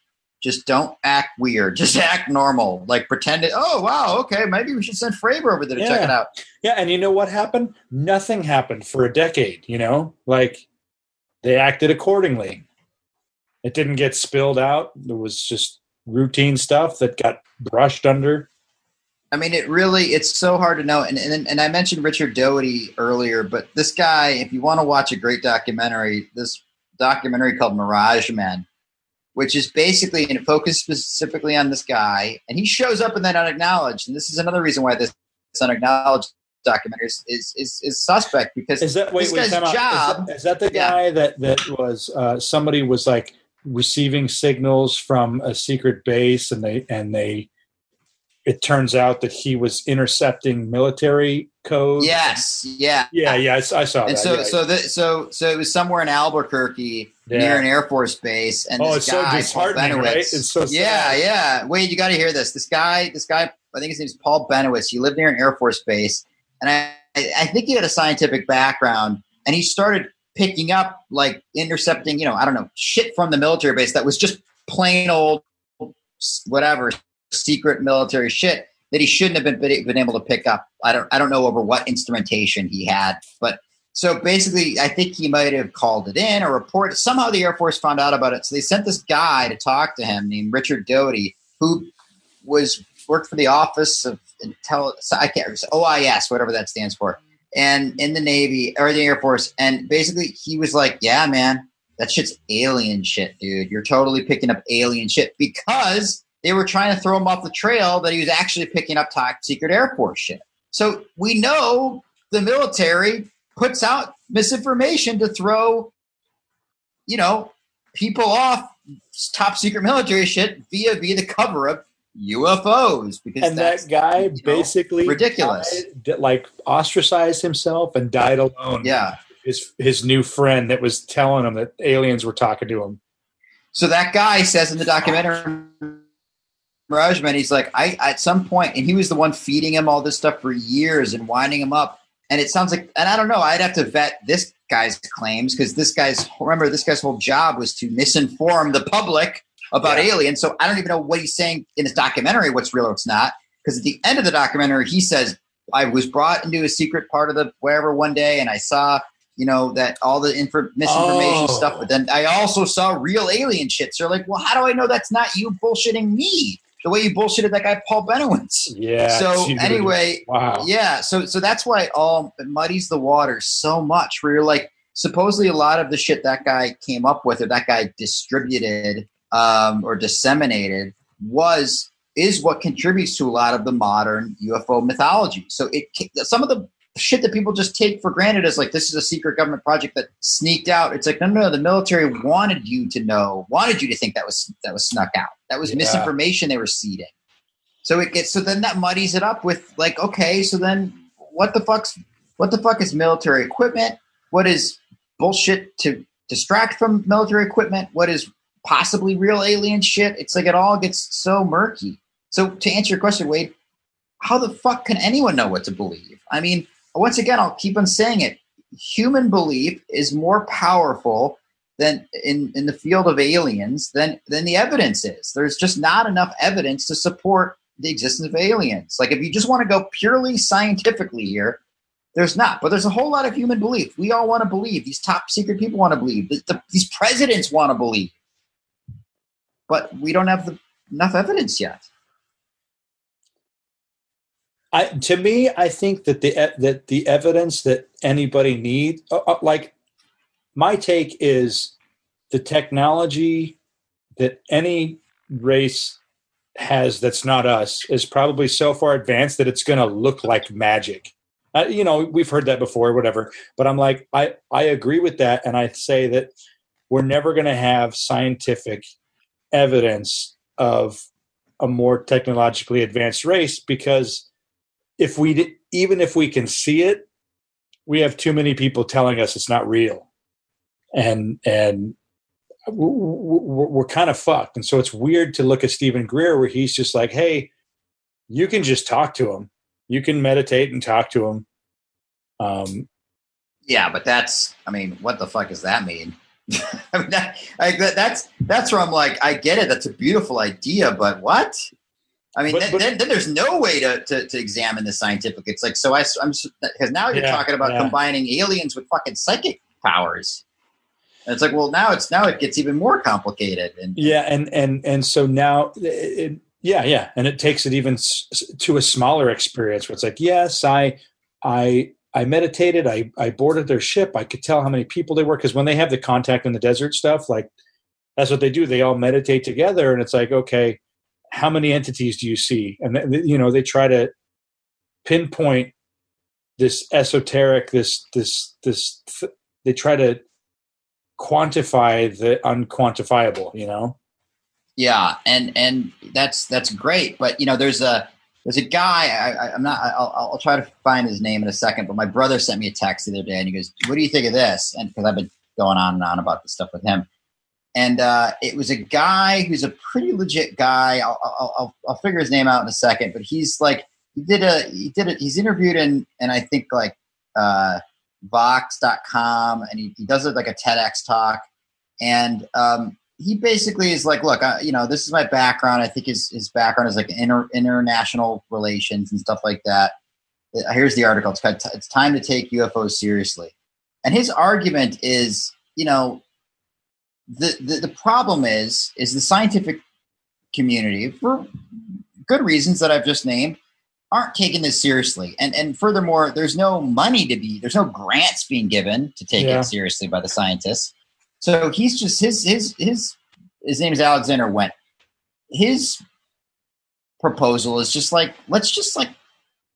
C: Just don't act weird. Just act normal. Like pretend it. Oh wow, okay, maybe we should send Fravor over there to check it out.
B: Yeah, and you know what happened? Nothing happened for a decade, you know? Like they acted accordingly. It didn't get spilled out. There was just routine stuff that got brushed under.
C: I mean, it really it's so hard to know. And and, and I mentioned Richard Doty earlier, but this guy, if you want to watch a great documentary, this documentary called Mirage Men, which is basically and it focused specifically on this guy, and he shows up in that unacknowledged. And this is another reason why this unacknowledged documentary is, is is suspect because
B: Is that wait,
C: this
B: wait,
C: guy's job.
B: Is that, is that the
C: Yeah.
B: guy that that was uh, somebody was like receiving signals from a secret base and they and they it turns out that he was intercepting military code.
C: yes, yeah,
B: Yeah, yeah, I saw
C: And
B: that.
C: so,
B: yeah.
C: so, the, so, so it was somewhere in Albuquerque
B: Yeah.
C: near an Air Force base, and
B: Oh,
C: this
B: it's so
C: guy, Paul
B: disheartening, right?
C: Bennewitz-
B: It's so sad.
C: yeah, yeah. Wait, you got to hear this. This guy, this guy, I think his name's Paul Bennewitz. He lived near an Air Force base, and I, I think he had a scientific background, and he started picking up like intercepting, you know, I don't know, shit from the military base that was just plain old whatever secret military shit that he shouldn't have been been able to pick up. I don't I don't know over what instrumentation he had, but so basically, I think he might have called it in or reported. Somehow the Air Force found out about it, so they sent this guy to talk to him named Richard Doty, who was worked for the Office of Intel. I can't OIS, whatever that stands for, and in the Navy or the Air Force. And basically, he was like, "Yeah, man, that shit's alien shit, dude. You're totally picking up alien shit because they were trying to throw him off the trail that he was actually picking up top secret Air Force shit. So we know the military puts out misinformation to throw, you know, people off top secret military shit via via the cover of UFOs because
B: and that guy
C: you know,
B: basically
C: ridiculous.
B: died- like ostracized himself and died alone.
C: yeah.
B: his his new friend that was telling him that aliens were talking to him.
C: So that guy says in the documentary, Mirage Men, he's like, I at some point, and he was the one feeding him all this stuff for years and winding him up. And it sounds like, and I don't know, I'd have to vet this guy's claims because this guy's remember this guy's whole job was to misinform the public about
B: Yeah.
C: aliens. So I don't even know what he's saying in his documentary, what's real or what's not. Because at the end of the documentary, he says, I was brought into a secret part of the wherever one day, and I saw, you know, that all the infor- misinformation
B: Oh.
C: stuff. But then I also saw real alien shit. So you're like, well, how do I know that's not you bullshitting me? The way you bullshitted that guy Paul Bennewitz.
B: Yeah.
C: so
B: dude.
C: anyway,
B: wow.
C: yeah, so so that's why it all it muddies the water so much. Where you're like, supposedly a lot of the shit that guy came up with or that guy distributed um, or disseminated was is what contributes to a lot of the modern UFO mythology. So it some of the shit that people just take for granted is like this is a secret government project that sneaked out. It's like no, no, no. The military wanted you to know, wanted you to think that was that was snuck out. That was
B: Yeah.
C: misinformation they were seeding. So it gets so then that muddies it up with like okay, so then what the fuck's what the fuck is military equipment? What is bullshit to distract from military equipment? What is possibly real alien shit? It's like it all gets so murky. So to answer your question, Wade, how the fuck can anyone know what to believe? I mean, once again, I'll keep on saying it. Human belief is more powerful than in, in the field of aliens than than the evidence is. There's just not enough evidence to support the existence of aliens. Like if you just want to go purely scientifically here, there's not. But there's a whole lot of human belief. We all want to believe. These top secret people want to believe. The, the, these presidents want to believe. But we don't have the, enough evidence yet.
B: I, to me, I think that the that the evidence that anybody need, uh, uh, like my take is, the technology that any race has that's not us is probably so far advanced that it's going to look like magic. Uh, you know, we've heard that before, whatever. But I'm like, I I agree with that, and I say that we're never going to have scientific evidence of a more technologically advanced race because if we even if we can see it, we have too many people telling us it's not real, and and we're, kind of fucked. And so it's weird to look at Steven Greer where he's just like, hey, you can just talk to him. You can meditate and talk to him. Um,
C: Yeah, but that's, I mean, what the fuck does that mean? I mean, that, like, that, that's that's where I'm like, I get it. That's a beautiful idea, but what? I mean,
B: But-
C: then,
B: but-
C: then, then there's no way to, to, to examine the scientific. It's like, so I, am because now you're
B: Yeah,
C: talking about
B: yeah.
C: combining aliens with fucking psychic powers. And it's like, well, now it's now it gets even more complicated. And
B: yeah, and and and so now, it, yeah, yeah, and it takes it even s- to a smaller experience where it's like, yes, I, I, I meditated. I I boarded their ship. I could tell how many people they were because when they have the contact in the desert stuff, like that's what they do. They all meditate together, and it's like, okay, how many entities do you see? And th- you know, they try to pinpoint this esoteric, this this this. Th- they try to quantify the unquantifiable. You know.
C: Yeah, and and that's that's great. But you know, there's a there's a guy. I, I'm not. I'll, I'll try to find his name in a second. But my brother sent me a text the other day, and he goes, "What do you think of this?" And because I've been going on and on about this stuff with him, and uh, it was a guy who's a pretty legit guy. I'll, I'll I'll I'll figure his name out in a second. But he's like he did a he did it. He's interviewed in and I think like uh, Vox.com, and he, he does it like a TEDx talk, and um, he basically is like, look, I, you know, this is my background. I think his his background is like inter, international relations and stuff like that. Uh, Here's the article. It's called "It's Time to Take UFOs Seriously," and his argument is, you know, the the, the problem is is the scientific community for good reasons that I've just named aren't taking this seriously and and furthermore there's no money to be there's no grants being given to take
B: Yeah.
C: it seriously by the scientists so he's just his his his his name is Alexander Wendt. His proposal is just like let's just like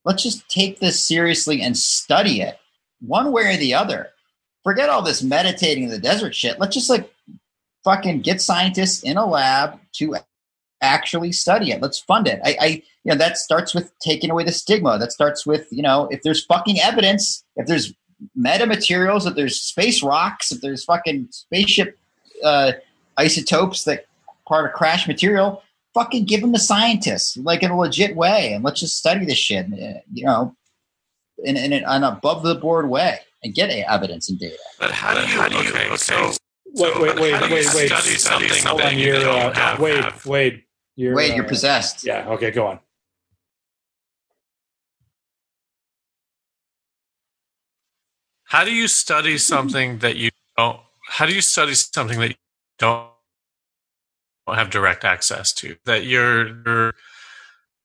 C: let's just take this seriously and study it one way or the other. Forget all this meditating in the desert shit. Let's just like fucking get scientists in a lab to actually study it. Let's fund it. I, I you know that starts with taking away the stigma. That starts with you know if there's fucking evidence, if there's metamaterials, if there's space rocks, if there's fucking spaceship uh, isotopes that part of crash material, fucking give them to scientists like in a legit way, and let's just study this shit. uh, You know, in, in an above the board way and get a- evidence and data.
A: But how do you?
F: How do you-
A: okay,
F: okay.
A: so
B: Wait, wait, wait,
F: how do you
B: wait, wait.
F: study something
B: Hold on,
F: you
B: you're, uh,
F: have-
B: Wade,
F: have?
B: Wade, you're,
C: Wait, you're
B: uh,
C: possessed.
B: Yeah. Okay. Go on.
A: How do you study something that you don't? How do you study something that you don't have direct access to? That you're, you're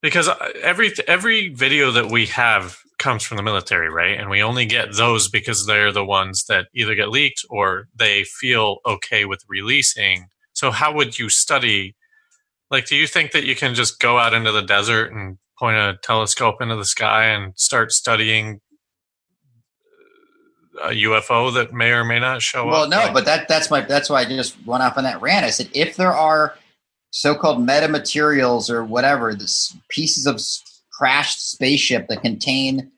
A: because every every video that we have comes from the military, right? And we only get those because they're the ones that either get leaked or they feel okay with releasing. So how would you study? Like, do you think that you can just go out into the desert and point a telescope into the sky and start studying a UFO that may or may not show
C: Well,
A: up?
C: Well,
A: no,
C: but that that's my that's why I just went off on that rant. I said if there are so-called metamaterials or whatever, this pieces of crashed spaceship that contain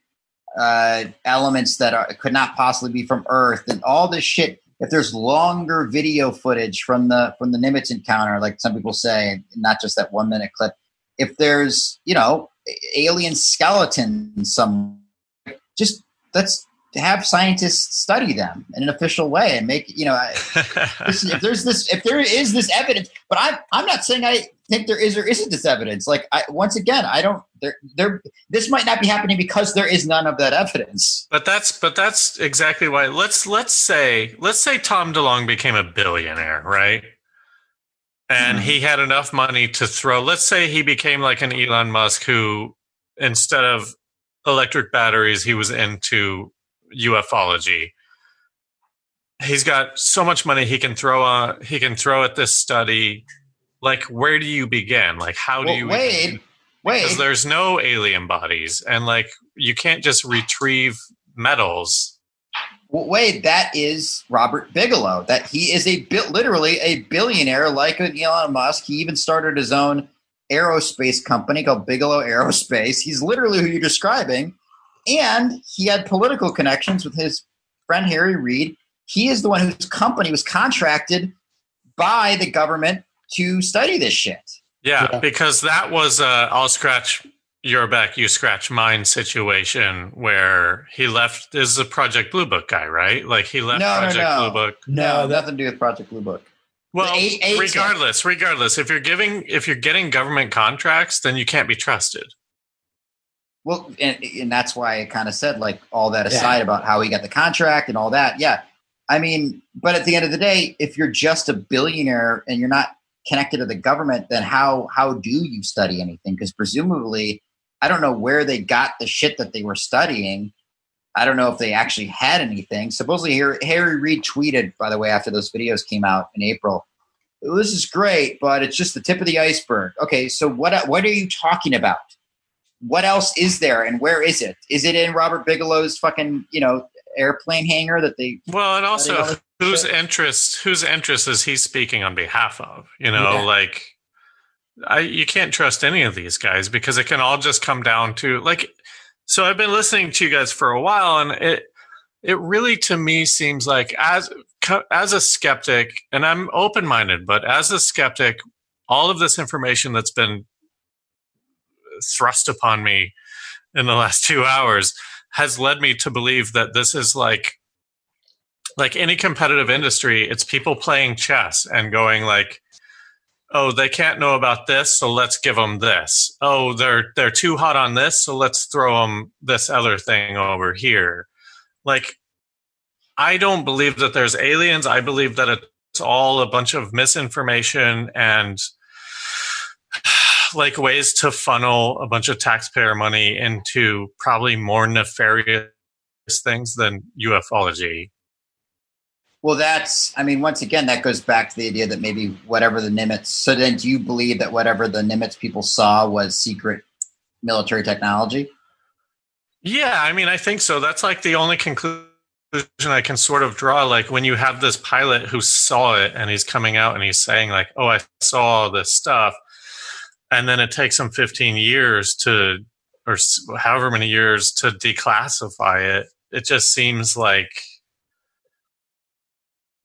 C: uh, elements that are, could not possibly be from Earth, and all this shit. If there's longer video footage from the from the Nimitz encounter, like some people say, not just that one minute clip. If there's you know alien skeletons, some just let's have scientists study them in an official way and make you know this, if there's this if there is this evidence but i'm i'm not saying i think there is or isn't this evidence like I, once again i don't there there this might not be happening because there is none of that evidence
A: But that's but that's exactly why. Let's let's say let's say Tom DeLonge became a billionaire, right? And he had enough money to throw. Let's say he became like an Elon Musk, who instead of electric batteries, he was into ufology. He's got so much money he can throw on. He can throw at this study, like where do you begin? Like how do
C: Well,
A: you
C: Wade, Wade,
A: because there's no alien bodies and like you can't just retrieve metals.
C: Well, Wade, that is Robert Bigelow. That he is a bit literally a billionaire like Elon Musk. He even started his own aerospace company called Bigelow Aerospace. He's literally who you're describing, and he had political connections with his friend Harry Reid. He is the one whose company was contracted by the government to study this shit.
A: Yeah,
B: Yeah.
A: because that was a I'll scratch your back, you scratch mine situation where he left. This is a Project Blue Book guy, right? Like he left
C: No, no,
A: Project
C: no.
A: Blue Book.
C: No,
B: No,
C: nothing to do with Project Blue Book.
A: Well,
C: A- A-
A: regardless, regardless, if you're giving, if you're getting government contracts, then you can't be trusted.
C: Well, and, and that's why I kind of said like all that aside about how he got the contract and all that. Yeah, I mean, but at the end of the day, if you're just a billionaire and you're not connected to the government, then how how do you study anything? Because presumably, I don't know where they got the shit that they were studying. I don't know if they actually had anything. Supposedly, Harry, Harry Reid tweeted, by the way, after those videos came out in April. This is great, but it's just the tip of the iceberg. Okay, so what what are you talking about? What else is there and where is it? Is it in Robert Bigelow's fucking, you know, airplane hangar that they
A: Well, and also, whose
C: shit.
A: interest, whose interest is he speaking on behalf of? You know,
B: Yeah.
A: like I, you can't trust any of these guys because it can all just come down to like. So I've been listening to you guys for a while, and it it really to me seems like as as a skeptic, and I'm open minded, but as a skeptic, all of this information that's been thrust upon me in the last two hours has led me to believe that this is like like any competitive industry it's people playing chess and going like oh they can't know about this so let's give them this. Oh they're they're too hot on this so let's throw them this other thing over here. Like i don't believe that there's aliens. I believe that it's all a bunch of misinformation and like ways to funnel a bunch of taxpayer money into probably more nefarious things than ufology
C: Well, that's, I mean, once again, that goes back to the idea that maybe whatever the Nimitz, so then do you believe that whatever the Nimitz people saw was secret military technology?
A: Yeah, I mean, I think so. That's like the only conclusion I can sort of draw. Like when you have this pilot who saw it and he's coming out and he's saying, like, oh, I saw this stuff. And then it takes them 15 years to, or however many years to declassify it. It just seems like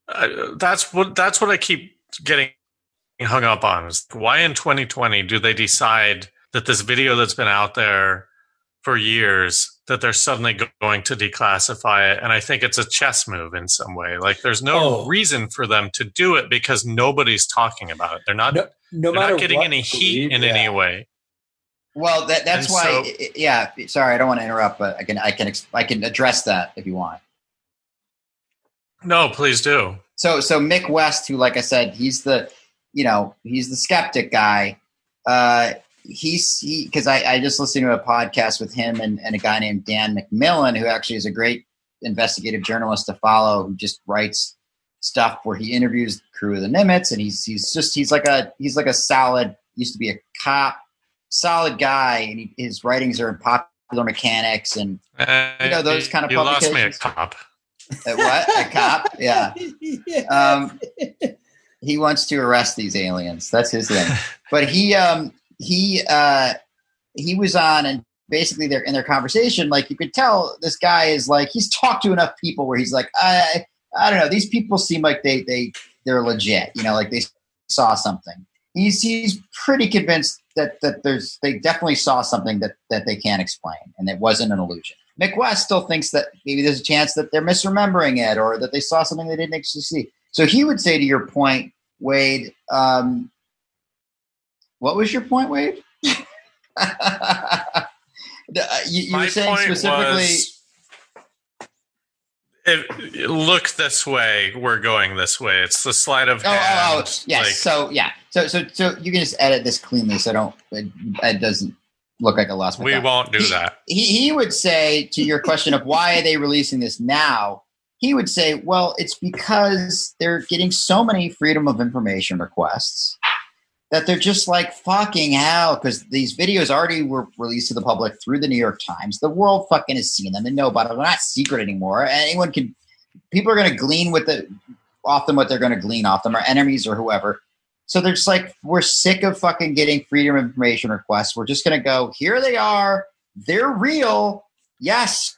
A: uh, that's what that's what I keep getting hung up on. Is why in 2020 do they decide that this video that's been out there for years that they're suddenly go- going to declassify it and i think it's a chess move in some way like there's no
B: Oh.
A: reason for them to do it because nobody's talking about it they're not
B: No, no
A: they're
B: matter
A: not getting
B: what
A: any heat
B: believe,
A: in
B: yeah.
A: any way
C: Well, that, that's
A: And
C: why,
A: so-
C: i- i- yeah, sorry, I don't want to interrupt, but I can, I can, I can address that if you want.
A: no please do
C: So so Mick West, who like I said, he's the you know he's the skeptic guy. Uh, he's he because I, I just listened to a podcast with him and, and a guy named Dan McMillan, who actually is a great investigative journalist to follow, who just writes stuff where he interviews the crew of the Nimitz, and he's he's just he's like a he's like a solid used to be a cop, solid guy, and he, his writings are in popular mechanics and
A: you
C: know, those kind of
A: you lost me a cop
C: uh, what a cop, yeah.
B: yeah.
C: Um, he wants to arrest these aliens. That's his thing. But he um he uh he was on and basically they're in their conversation, like you could tell this guy is like he's talked to enough people where he's like, I I don't know, these people seem like they they they're legit, you know, like they saw something. He's he's pretty convinced that that there's they definitely saw something that that they can't explain and it wasn't an illusion. Mick West still thinks that maybe there's a chance that they're misremembering it or that they saw something they didn't actually see. So he would say to your point, Wade, um, what was your point, Wade? Uh, you, you were saying specifically.
A: was if, look this way we're going this way it's the slide of
C: Oh,
A: hand
C: oh, oh, yes.
A: like-
C: so yeah. So so so you can just edit this cleanly, so don't it, it doesn't look like a lost
A: we won't do that
C: he, he would say to your question of why are they releasing this now he would say well it's because they're getting so many freedom of information requests that they're just like fucking hell because these videos already were released to the public through the New York Times. The world fucking has seen them. They know about it. They're not secret anymore. Anyone can. People are going to glean with it off them what they're going to glean off them, our enemies or whoever. So they're just like, we're sick of fucking getting freedom of information requests. We're just going to go, here they are. They're real. Yes,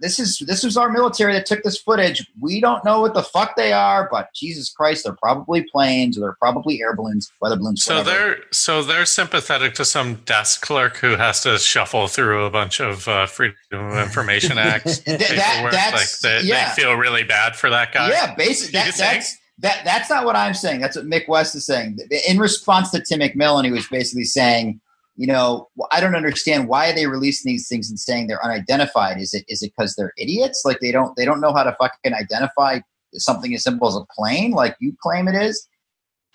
C: this is this was our military that took this footage. We don't know what the fuck they are, but Jesus Christ, they're probably planes or they're probably air balloons, weather balloons.
A: So
C: whatever.
A: they're so they're sympathetic to some desk clerk who has to shuffle through a bunch of uh, Freedom of Information Act
C: Th- that-
A: paperwork.
C: that's-
A: like they,
C: yeah.
A: they feel really bad for that guy.
C: yeah, basically that, that's that that's not what I'm saying. That's what Mick West is saying. In response to Tim McMillan, he was basically saying, you know, I don't understand why are they releasing these things and saying they're unidentified. Is it is it because they're idiots? Like they don't they don't know how to fucking identify something as simple as a plane, like you claim it is.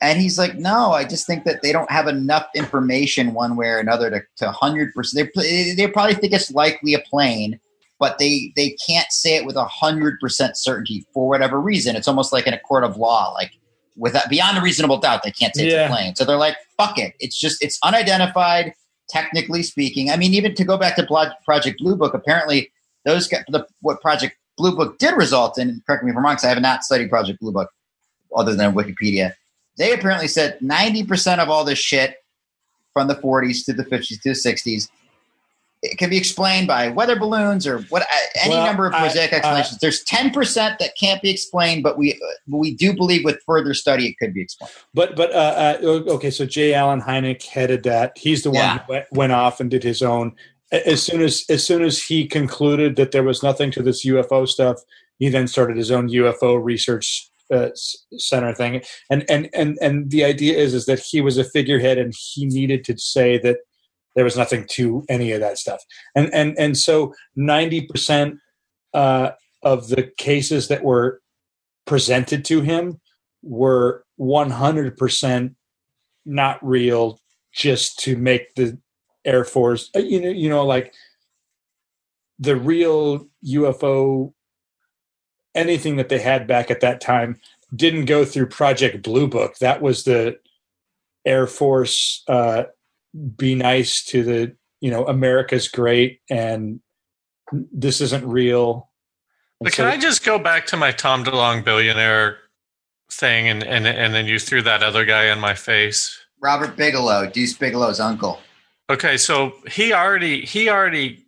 C: And he's like, no, I just think that they don't have enough information one way or another to, to 100%. They, they probably think it's likely a plane, but they, they can't say it with 100% certainty for whatever reason. It's almost like in a court of law, like without beyond a reasonable doubt, they can't say it's
B: Yeah.
C: a plane. So they're like, fuck it. It's just, it's unidentified, technically speaking. I mean, even to go back to Project Blue Book, apparently those, the, what Project Blue Book did result in, correct me if I'm wrong, 'cause I have not studied Project Blue Book other than Wikipedia. They apparently said 90% of all this shit from the 40s to the 50s to the 60s it can be explained by weather balloons or what uh, any
B: Well,
C: number of
B: I-
C: prosaic explanations. There's 10% that can't be explained, but we uh, we do believe with further study it could be explained.
B: But but uh, uh, okay, so J. Allen Hynek headed that. He's the one
C: Yeah.
B: who went, went off and did his own. As soon as as soon as he concluded that there was nothing to this UFO stuff, he then started his own UFO research uh, center thing. And and and and the idea is is that he was a figurehead and he needed to say that there was nothing to any of that stuff. And and and so ninety percent uh, of the cases that were presented to him were 100% not real just to make the air force uh, you know you know like the real UFO anything that they had back at that time didn't go through project blue book that was the air force uh be nice to the you know america's great and this isn't real And
A: But
B: so-
A: can I just go back to my Tom DeLonge billionaire thing and, and and then you threw that other guy in my face?
C: Robert Bigelow, Deuce Bigalow's uncle.
A: Okay, so he already he already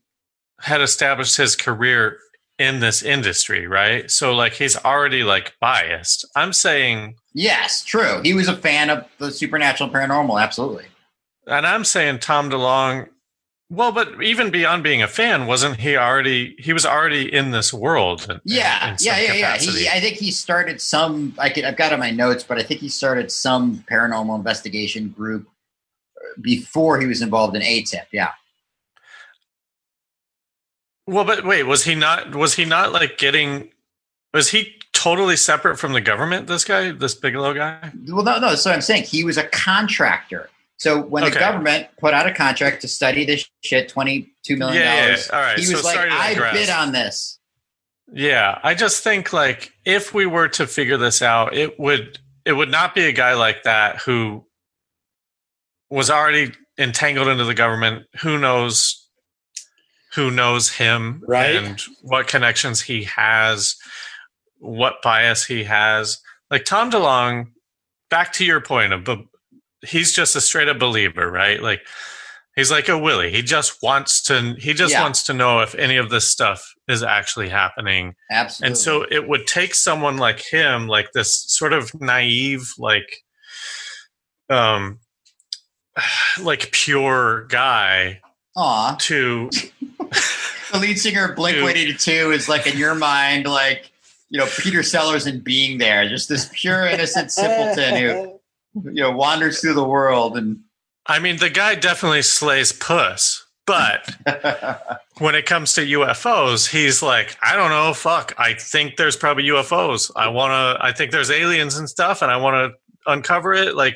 A: had established his career in this industry, right? So like he's already like biased. I'm saying
C: Yes, true. He was a fan of the supernatural paranormal, absolutely.
A: And I'm saying Tom DeLonge well, but even beyond being a fan, wasn't he already he was already in this world? in-
C: Yeah,
A: in
C: yeah, yeah, yeah. He, I think he started some. I could, I've got it in my notes, but I think he started some paranormal investigation group uh, before he was involved in ATIP. Yeah,
A: Well, but wait, was he not? Was he not like getting? Was he totally separate from the government? This guy, this Bigelow guy.
C: well, no, no. So I'm saying he was a contractor. So when the government put out a contract to study this shit, twenty two million
A: Yeah, yeah,
C: dollars,
A: all right,
C: he
A: so
C: was like, "I
A: digress.
C: bid on this."
A: Yeah, I just think like if we were to figure this out, it would it would not be a guy like that who was already entangled into the government. Who knows? Who knows him?
B: Right.
A: And what connections he has, what bias he has. Like Tom DeLonge, back to your point of the, he's just a straight up believer, right? Like he's like a Willie. He just wants to. He just
C: Yeah.
A: wants to know if any of this stuff is actually happening.
C: Absolutely.
A: And so it would take someone like him, like this sort of naive, like, um, like pure guy
C: Aw,
A: to,
C: the lead singer of Blink
A: Dude.
C: 182 is like in your mind, like you know Peter Sellers in Being There, just this pure innocent simpleton who you know wanders through the world and.
A: I mean, the guy definitely slays puss, but when it comes to UFOs, he's like, I don't know, fuck. I think there's probably UFOs. I want to, I think there's aliens and stuff, and I want to uncover it. Like,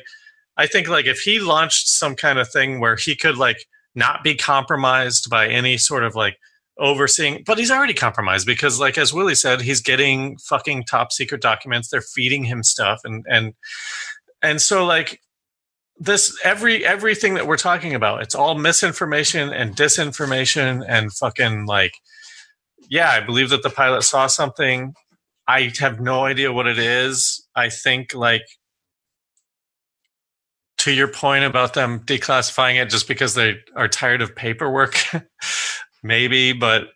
A: I think like if he launched some kind of thing where he could like not be compromised by any sort of like overseeing, but he's already compromised because like as Willie said, he's getting fucking top secret documents. They're feeding him stuff, and and and so like this every everything that we're talking about it's all misinformation and disinformation and fucking like yeah i believe that the pilot saw something. I have no idea what it is. I think like to your point about them declassifying it just because they are tired of paperwork maybe but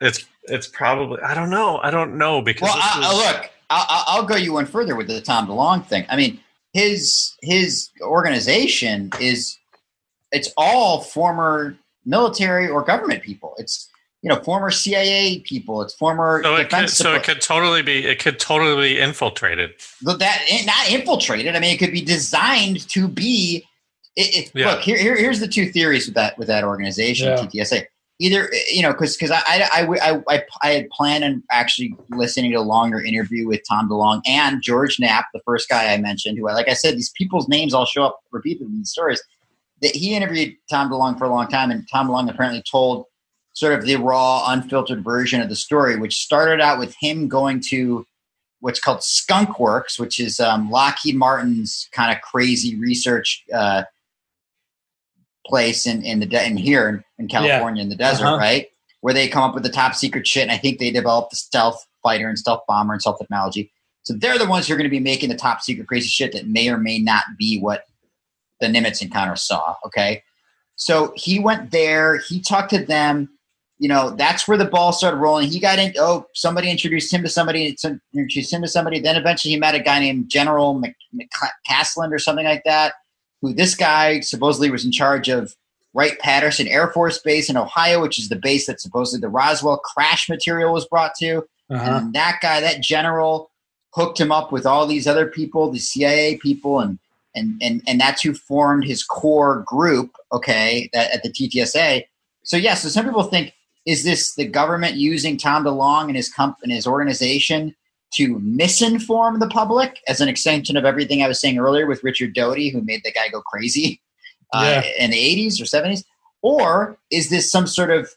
A: it's it's probably i don't know. I don't know because
C: Well, I,
A: was-
C: I- look, I'll, I'll- I'll go you one further with the Tom DeLonge thing. I mean, his his organization is it's all former military or government people. It's you know former CIA people. It's former
A: so it could, so it could totally be it could totally be infiltrated
C: But that eh, not infiltrated. I mean, it could be designed to be. It, it,
A: Yeah.
C: Look, here, here, here's the two theories with that with that organization,
B: Yeah.
C: TTSA. Either eh, you know, because because I, I, I I I had planned on actually listening to a longer interview with Tom DeLonge and George Knapp, the first guy I mentioned, who, I, like I said, these people's names all show up repeatedly in these stories. That he interviewed Tom DeLonge for a long time, and Tom DeLonge apparently told sort of the raw, unfiltered version of the story, which started out with him going to what's called Skunk Works, which is um, Lockheed Martin's kind of crazy research uh, place in, in the de- in here in, in California in the desert,
B: Uh-huh.
C: right? Where they come up with the top secret shit, and I think they developed the stealth fighter and stealth bomber and stealth technology. So they're the ones who are going to be making the top secret crazy shit that may or may not be what the Nimitz encounter saw. Okay, so he went there. He talked to them you know, that's where the ball started rolling. He got in. Oh, somebody introduced him to somebody. Introduced him to somebody. Then eventually he met a guy named General Mc, McCasland or something like that. Who this guy supposedly was in charge of Wright Patterson Air Force Base in Ohio, which is the base that supposedly the Roswell crash material was brought to.
B: Uh-huh.
C: And that guy, that general, hooked him up with all these other people, the CIA people, and and and and that's who formed his core group. Okay, that, at the TTSA. So yeah, so some people think is this the government using Tom DeLonge and his comp and his organization to misinform the public as an extension of everything I was saying earlier with Richard Doty, who made the guy go crazy uh, in the 80s or 70s? Or is this some sort of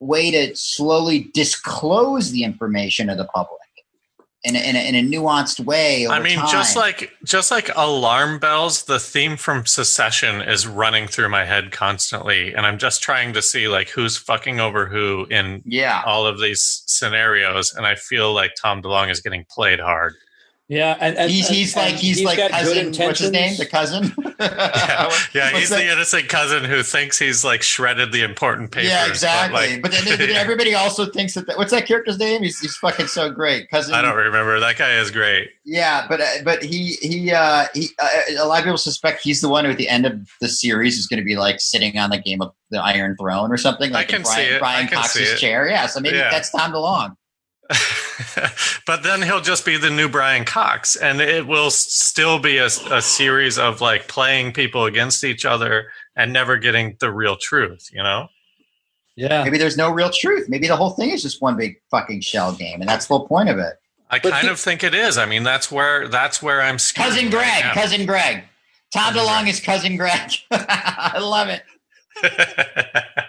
C: way to slowly disclose the information to the public in a, in a, in a nuanced way?
A: I mean, just like just like alarm bells, the theme from Succession is running through my head constantly, and I'm just trying to see like who's fucking over who in
C: yeah.
A: all of these scenarios, and I feel like Tom DeLonge is getting played hard.
B: Yeah, and, and
C: he's he's
B: and-
C: like
B: and
C: he's, like cousin. What's his name? The cousin.
A: Yeah, yeah he's
C: that?
A: the innocent cousin who thinks he's like shredded the important papers.
C: yeah,
A: but,
C: exactly.
A: like-
C: But, then, then everybody also thinks that, that. What's that character's name? He's, he's fucking so great. Cousin.
A: I don't remember. That guy is great.
C: Yeah, but uh, but he he uh, he. Uh, a lot of people suspect he's the one who at the end of the series is going to be like sitting on the game of the Iron Throne or something.
A: I
C: Like
A: can
C: in Brian,
A: see it. I
C: Brian
A: can see
C: Cox's
A: it.
C: chair. Yeah, so maybe
A: Yeah.
C: that's Tom DeLonge.
A: but then he'll just be the new Brian Cox, and it will still be a, a series of like playing people against each other and never getting the real truth. You know?
B: Yeah,
C: Maybe there's no real truth. Maybe the whole thing is just one big fucking shell game, and that's the whole point of it.
A: I
B: But
A: kind
B: the-
A: of think it is. I mean, that's where that's where I'm. skewing
C: Cousin Greg,
A: now.
C: cousin Greg. Tom
A: Cousin
C: DeLonge
A: Greg.
C: is cousin Greg. I love it.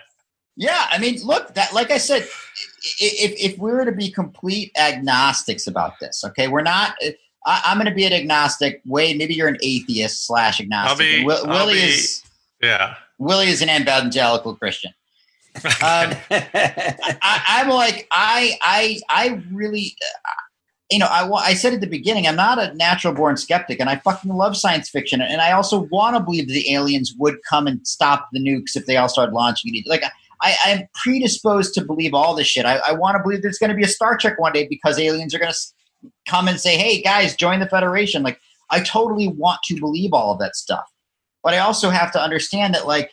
C: Yeah, I mean, look, that like I said, i- if if we were to be complete agnostics about this, okay, we're not. I, I'm going to be an agnostic. Wade, maybe you're an atheist slash agnostic.
A: I'll be-
C: and Will, Willie
A: be-
C: is
A: yeah.
C: Willie is an evangelical Christian. Um, I, I'm like I I I really, uh, you know, I I said at the beginning, I'm not a natural born skeptic, and I fucking love science fiction, and I also want to believe the aliens would come and stop the nukes if they all started launching it. Like I, I'm predisposed to believe all this shit. I, I want to believe there's going to be a Star Trek one day because aliens are going to come and say, "Hey guys, join the Federation." Like I totally want to believe all of that stuff, but I also have to understand that like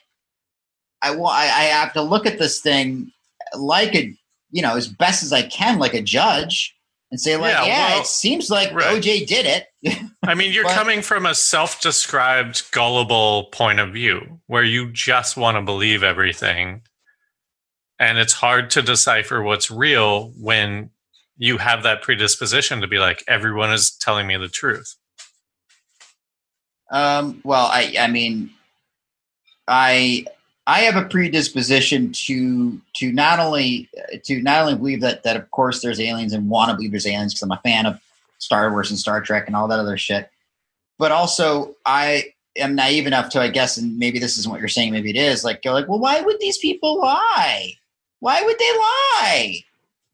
C: I I, I have to look at this thing like a you know as best as I can, like a judge, and say like,
A: Yeah,
C: yeah,
A: well,
C: it seems like
A: right.
C: OJ did it.
A: I mean, you're
C: But-
A: coming from a self-described gullible point of view where you just want to believe everything, and it's hard to decipher what's real when you have that predisposition to be like everyone is telling me the truth.
C: Um, well, I I mean, I I have a predisposition to to not only to not only believe that that of course there's aliens and want to believe there's aliens because I'm a fan of Star Wars and Star Trek and all that other shit, but also I am naive enough to, I guess, and maybe this isn't what you're saying, maybe it is, like go like, well, why would these people lie? Why would they lie?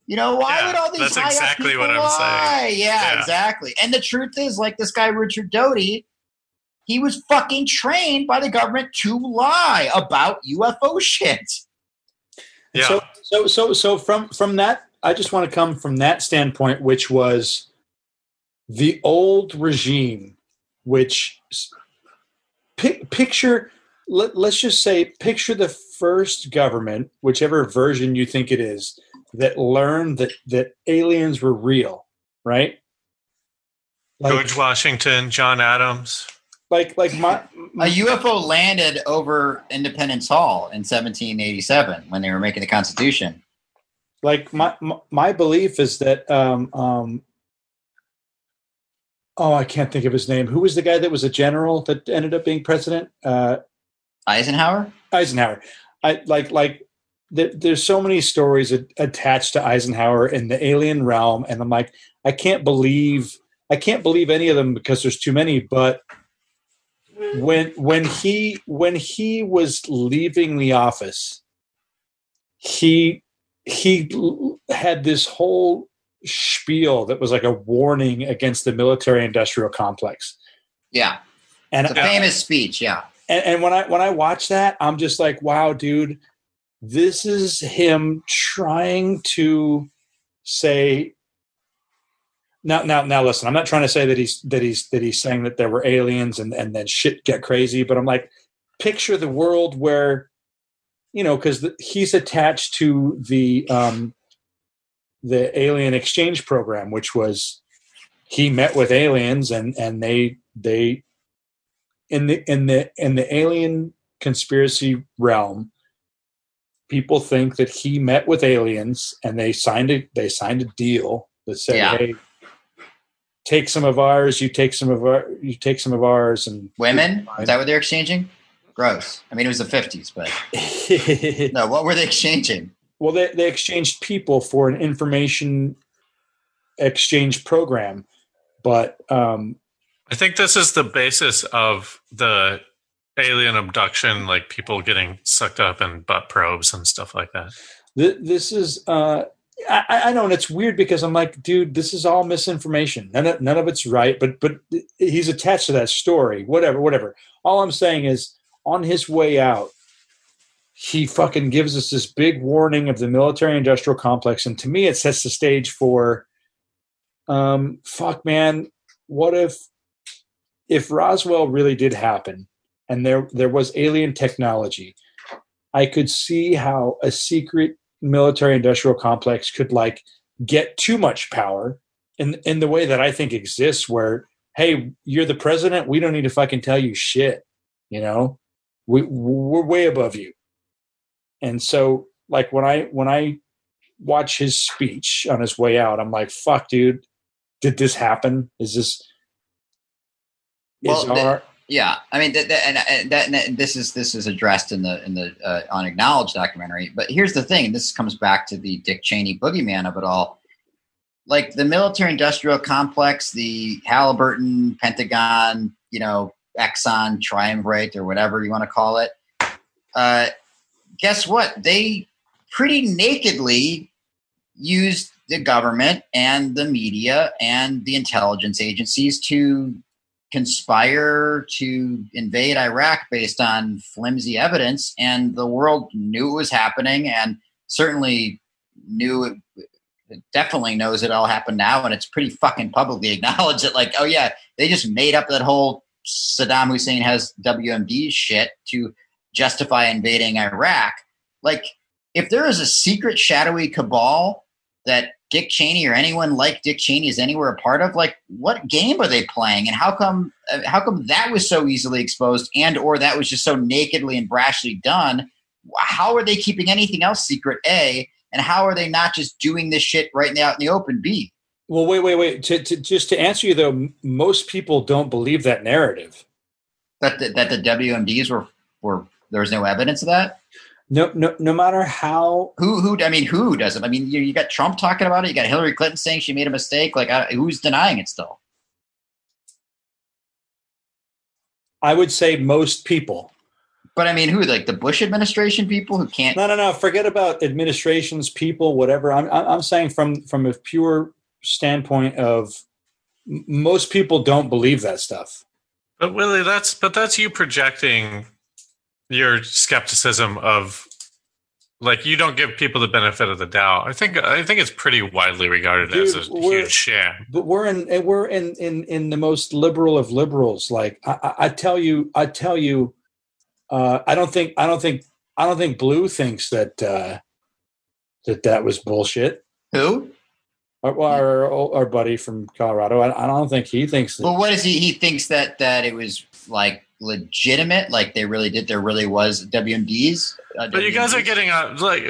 C: You know, why
A: Yeah,
C: would all these
A: that's exactly what I'm
C: lie?
A: saying.
C: Yeah,
A: Yeah.
C: exactly. And the truth is, like this guy Richard Doty, he was fucking trained by the government to lie about UFO shit.
A: Yeah.
B: So, so, so, so from from that, I just want to come from that standpoint, which was the old regime, which s- pic, picture. Let, let's just say, picture the first government, whichever version you think it is, that learned that that aliens were real, right? Like,
A: George Washington, John Adams.
B: like, like my,
C: A UFO landed over Independence Hall in 1787 when they were making the Constitution.
B: like my my, my belief is that um um oh i can't think of his name who was the guy that was a general that ended up being president uh
C: Eisenhower?
B: eisenhower i like like there, there's so many stories a- attached to eisenhower in the alien realm and i'm like i can't believe i can't believe any of them because there's too many but when when he when he was leaving the office he he had this whole spiel that was like a warning against the military industrial complex
C: Yeah.
B: and
C: It's a famous speech. Yeah.
B: And, and when I when I watch that, I'm just like, wow, dude, this is him trying to say. Now, now, now, listen. I'm not trying to say that he's that he's that he's saying that there were aliens and and then shit get crazy, but I'm like, picture the world where, you know, because he's attached to the um, the alien exchange program, which was he met with aliens and and they they in the in the in the alien conspiracy realm people think that he met with aliens and they signed a they signed a deal that said
C: Yeah.
B: hey take some of ours you take some of our you take some of ours and
C: Women? Is that what they're exchanging? Gross. I mean, it was the 50s, but no, what were they exchanging?
B: well they, they exchanged people for an information exchange program but um
A: I think this is the basis of the alien abduction, like people getting sucked up in butt probes and stuff like that.
B: This is uh I, I know and it's weird because i'm like dude this is all misinformation. None of, none of it's right but but he's attached to that story. Whatever whatever. All i'm saying is on his way out he fucking gives us this big warning of the military industrial complex and to me it sets the stage for um fuck man what if if roswell really did happen and there there was alien technology I could see how a secret military industrial complex could like get too much power in in the way that I think exists where hey you're the president. We don't need to fucking tell you shit you know? We we're way above you. And so like when I when I watch his speech on his way out I'm like fuck dude. Did this happen? Is this
C: Well, the- Yeah, I mean, that, that, and, and that, and this is this is addressed in the in the uh, unacknowledged documentary. But here's the thing: and this comes back to the Dick Cheney boogeyman of it all. Like the military-industrial complex, the Halliburton, Pentagon, you know, Exxon triumvirate or whatever you want to call it. Uh, guess what? They pretty nakedly used the government and the media and the intelligence agencies to conspire to invade Iraq based on flimsy evidence, and the world knew it was happening, and certainly knew it. it Definitely knows it all happened now, and it's pretty fucking publicly acknowledged that, like, oh yeah, they just made up that whole Saddam Hussein has WMD shit to justify invading Iraq. Like, if there is a secret, shadowy cabal that Dick Cheney or anyone like Dick Cheney is anywhere a part of, like what game are they playing, and how come uh, how come that was so easily exposed, and or that was just so nakedly and brashly done? How are they keeping anything else secret? A and how are they not just doing this shit right now out in the open? B
B: Well, wait, wait, wait. To, to, just to answer you though, most people don't believe that narrative.
C: that the, that the WMDs were were there was no evidence of that.
B: No, no, no matter how.
C: Who who I mean who doesn't? I mean you, you got Trump talking about it. You got Hillary Clinton saying she made a mistake. Like I, who's denying it still?
B: I would say most people.
C: But I mean, who like the Bush administration people who can't?
B: No, no, no. Forget about administrations, people, whatever. I'm, I'm I'm saying from from a pure standpoint of most people don't believe that stuff.
A: But Willie, that's but that's you projecting your skepticism of like you don't give people the benefit of the doubt. I think I think it's pretty widely regarded as a huge sham.
B: But we're in we're in in in the most liberal of liberals. Like I, I, I tell you, I tell you, uh, I don't think I don't think I don't think Blue thinks that uh, that that was bullshit.
C: Who?
B: Our, our, our buddy from Colorado, I, I don't think he thinks that.
C: Well, what is he? He thinks that that it was like legitimate, like they really did. There really was WMDs. Uh,
A: But you guys are getting up. like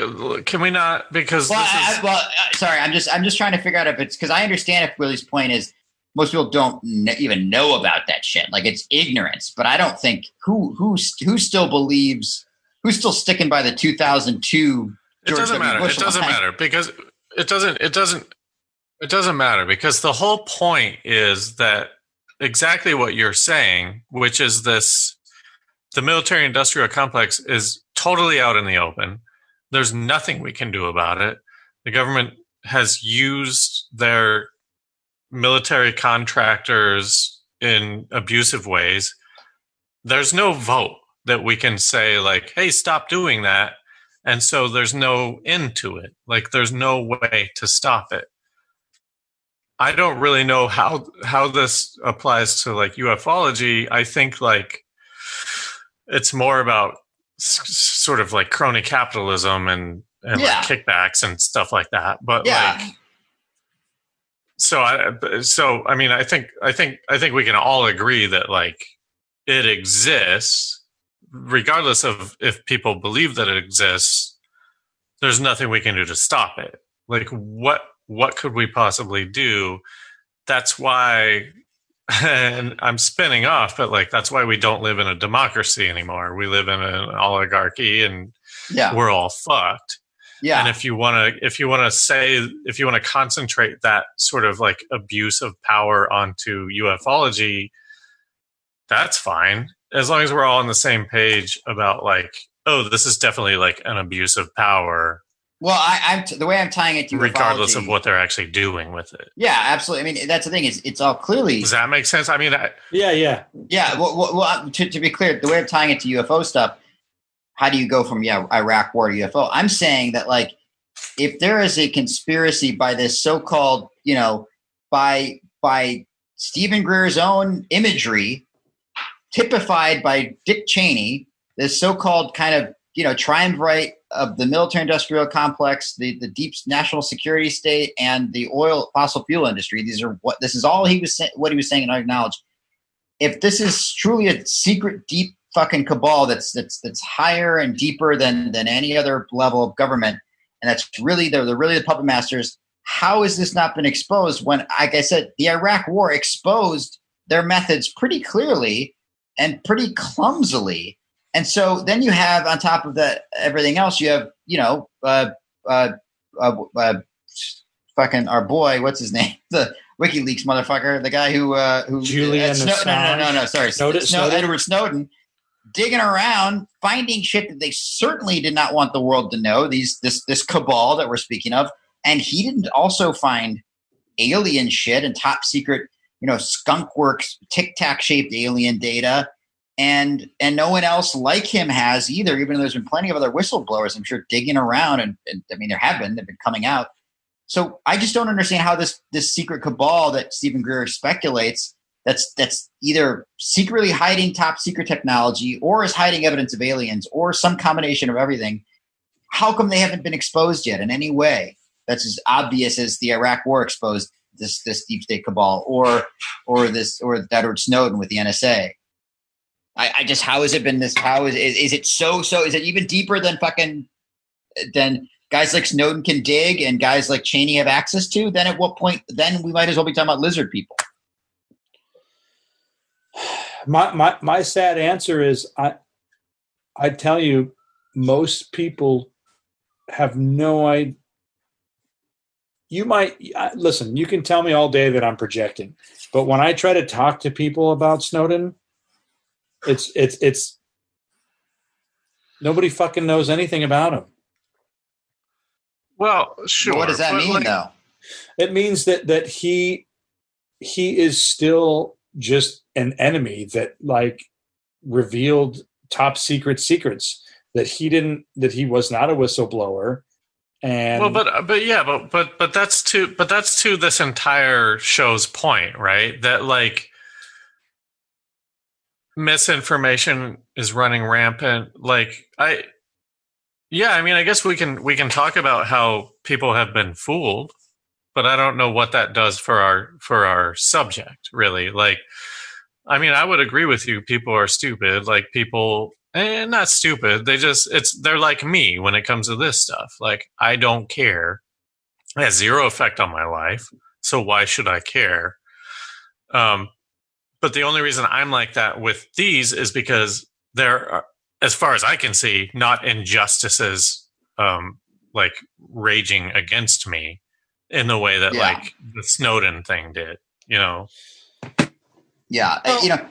A: can we not because
C: Well,
A: this
C: I,
A: is,
C: I- well, uh, sorry. I'm just I'm just trying to figure out if it's because I understand if Willie's point is most people don't kn- even know about that shit. Like it's ignorance. But I don't think who who who still believes who's still sticking by the 2002.
A: it doesn't
C: W.
A: matter.
C: Bush
A: It doesn't
C: line.
A: matter because it doesn't it doesn't it doesn't matter because the whole point is that exactly what you're saying, which is this the military industrial complex is totally out in the open. There's nothing we can do about it. The government has used their military contractors in abusive ways. There's no vote that we can say like, "Hey, stop doing that." And so there's no end to it. Like there's no way to stop it. I don't really know how how this applies to like ufology. I think like it's more about s- sort of like crony capitalism and and
C: Yeah.
A: like kickbacks and stuff like that. But
C: Yeah.
A: like so I so I mean I think I think I think we can all agree that like it exists regardless of if people believe that it exists there's nothing we can do to stop it like what what could we possibly do that's why and i'm spinning off but like that's why we don't live in a democracy anymore we live in an oligarchy and
C: Yeah.
A: we're all fucked
C: Yeah.
A: and if you want to if you want to say if you want to concentrate that sort of like abuse of power onto ufology that's fine as long as we're all on the same page about like oh this is definitely like an abuse of power
C: well, I, I'm t- the way I'm tying it to
A: regardless
C: ufology-
A: of what they're actually doing with it
C: Yeah, absolutely. I mean, that's the thing is it's all clearly
A: does that make sense i mean I,
B: yeah, yeah.
C: Yeah, well, well, well uh, to, to be clear, the way I'm tying it to UFO stuff, how do you go from yeah Iraq war to UFO? I'm saying that like if there is a conspiracy by this so-called you know by by Steven Greer's own imagery, typified by Dick Cheney, this so-called kind of you know triumvirate of the military-industrial complex, the the deep national security state, and the oil fossil fuel industry. These are what this is all he was what he was saying, and I acknowledge if this is truly a secret deep fucking cabal that's that's that's higher and deeper than than any other level of government and that's really they're, they're really the puppet masters how has this not been exposed when like i said the iraq war exposed their methods pretty clearly and pretty clumsily and so then you have on top of that everything else you have you know uh uh, uh, uh fucking our boy what's his name the WikiLeaks motherfucker, the guy who uh, who
B: Julian
C: uh, Snow- no, no, no, no, sorry,
B: Snowden-
C: Snow,
B: Snowden?
C: Edward Snowden, digging around, finding shit that they certainly did not want the world to know. These this this cabal that we're speaking of, and he didn't also find alien shit and top secret, you know, skunk works, tic tac shaped alien data. And and no one else like him has either, even though there's been plenty of other whistleblowers, I'm sure, digging around and, and I mean there have been, they've been coming out. So I just don't understand how this this secret cabal that Steven Greer speculates that's that's either secretly hiding top secret technology or is hiding evidence of aliens or some combination of everything. How come they haven't been exposed yet in any way? That's as obvious as the Iraq War exposed this this deep state cabal or or this or Edward Snowden with the NSA. I, I just how has it been this? How is, is is it so so? Is it even deeper than fucking than guys like Snowden can dig and guys like Cheney have access to? Then at what point? Then we might as well be talking about lizard people.
B: My my my sad answer is I I tell you most people have no idea. You might listen. You can tell me all day that I'm projecting, but when I try to talk to people about Snowden, It's it's it's nobody fucking knows anything about him.
A: Well, sure.
C: what does that
A: but,
C: mean,
A: like,
C: though?
B: It means that that he he is still just an enemy that like revealed top secret secrets that he didn't that he was not a whistleblower and
A: Well, but but yeah, but but but that's to but that's to this entire show's point, right? That like misinformation is running rampant. Like I, yeah, I mean, I guess we can we can talk about how people have been fooled, but I don't know what that does for our for our subject, really. Like, I mean, I would agree with you. People are stupid. Like people. And not stupid. They just it's they're like me when it comes to this stuff. Like I don't care. It has zero effect on my life. So why should I care? Um, but the only reason I'm like that with these is because there are, as far as I can see, not injustices um, like raging against me in the way that
C: Yeah.
A: like the Snowden thing did. You know,
C: Yeah,
B: Well-
C: you know.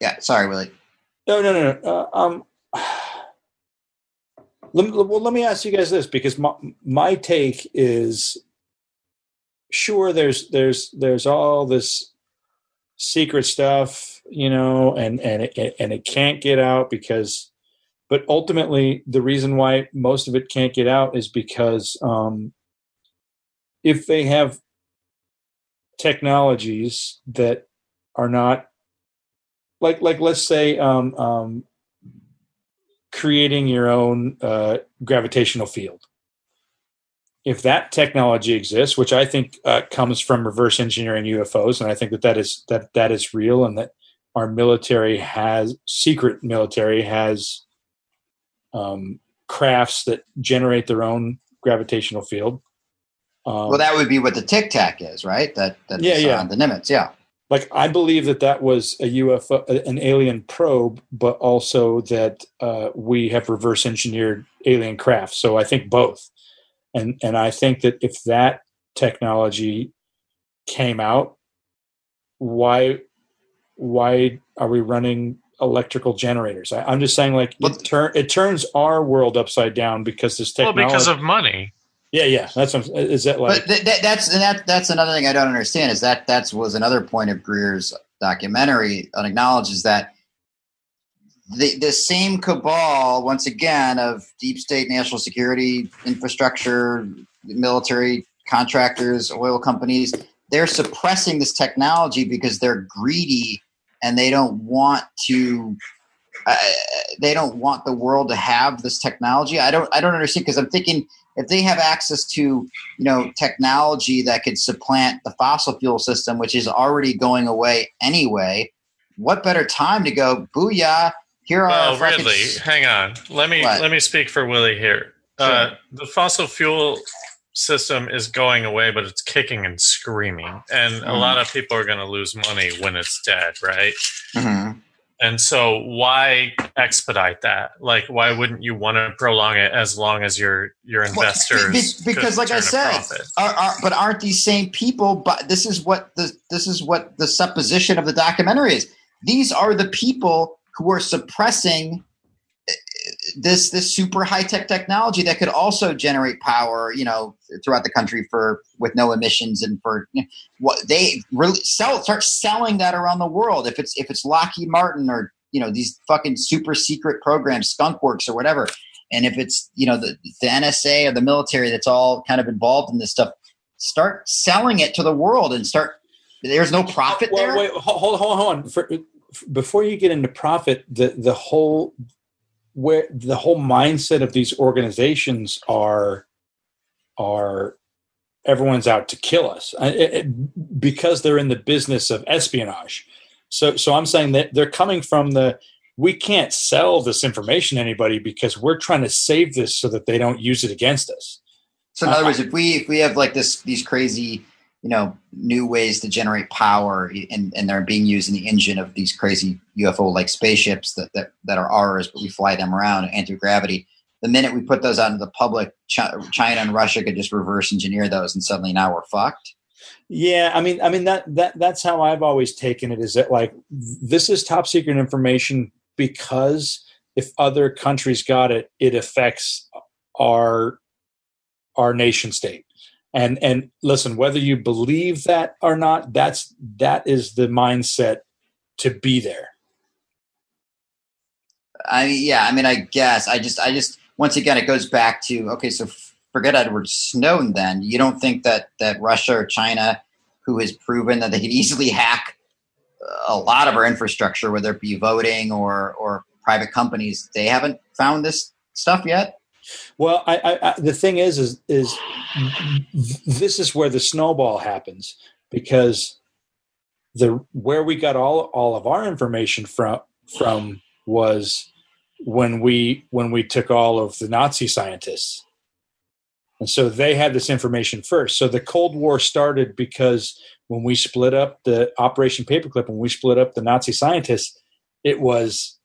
C: Yeah, sorry, Willie.
B: No, no, no. no. Uh, um, let, me- well, let me ask you guys this because my my take is sure there's there's there's all this secret stuff, you know, and and it, and it can't get out because, but ultimately the reason why most of it can't get out is because um, if they have technologies that are not like like let's say um, um, creating your own uh, gravitational field. If that technology exists, which I think uh, comes from reverse engineering UFOs, and I think that that is that that is real, and that our military has secret military has um, crafts that generate their own gravitational field. Um,
C: Well, that would be what the Tic Tac is, right? That that's
B: Yeah, yeah.
C: on the Nimitz. Yeah.
B: like I believe that that was a UFO, an alien probe, but also that uh, we have reverse engineered alien craft. So I think both, and and I think that if that technology came out, why why are we running electrical generators? I, I'm just saying, like it, turn it turns our world upside down because this technology.
A: well, because of money.
B: yeah, yeah, that's what I'm, is that like
C: but th- th- that's and that that's another thing I don't understand is that that was another point of Greer's documentary unacknowledged is that the the same cabal once again of deep state national security infrastructure military contractors oil companies they're suppressing this technology because they're greedy and they don't want to uh, they don't want the world to have this technology. I don't i don't understand because i'm thinking if they have access to you know technology that could supplant the fossil fuel system which is already going away anyway what better time to go booyah here are
A: Well,
C: fucking
A: Ridley,
C: s-
A: hang on. Let me
C: What?
A: let me speak for Willie here. Uh, the fossil fuel system is going away, but it's kicking and screaming, and a
C: Mhm.
A: lot of people are going to lose money when it's dead, right?
C: Mhm.
A: And so, why expedite that? Like, why wouldn't you want to prolong it as long as your your
C: Well,
A: investors?
C: be- because like i said are, are, but aren't these same people but this is what the this is what the supposition of the documentary is these are the people who are suppressing uh, this this super high tech technology that could also generate power you know throughout the country for with no emissions and for you know, what they really sell start selling that around the world if it's if it's Lockheed Martin or you know these fucking super secret programs Skunk Works or whatever and if it's you know the, the NSA or the military that's all kind of involved in this stuff start selling it to the world and start there's no profit
B: Well,
C: there
B: Wait, hold, hold, hold on. For, before you get into profit, the the whole where the whole mindset of these organizations are are everyone's out to kill us uh, it- it- because they're in the business of espionage. So, so I'm saying that they're coming from the we can't sell this information to anybody because we're trying to save this so that they don't use it against us.
C: So in other words, uh, if we if we have like this these crazy you know new ways to generate power and and they're being used in the engine of these crazy UFO like spaceships that, that that are ours, but we fly them around anti gravity. The minute we put those out into the public, China and Russia could just reverse engineer those, and suddenly now we're fucked.
B: Yeah, I mean, I mean that that that's how I've always taken it. Is that like this is top secret information because if other countries got it, it affects our our nation state. And and listen, whether you believe that or not, that's that is the mindset to be there.
C: I mean, yeah, I mean, I guess I just, I just, once again, it goes back to okay, so forget Edward Snowden. Then you don't think that that Russia or China, who has proven that they can easily hack a lot of our infrastructure, whether it be voting or or private companies, they haven't found this stuff yet.
B: Well, I, I, I, the thing is, is, is this is where the snowball happens because the where we got all all of our information from from was when we when we took all of the Nazi scientists, and so they had this information first. So the Cold War started because when we split up the Operation Paperclip, when we split up the Nazi scientists, it was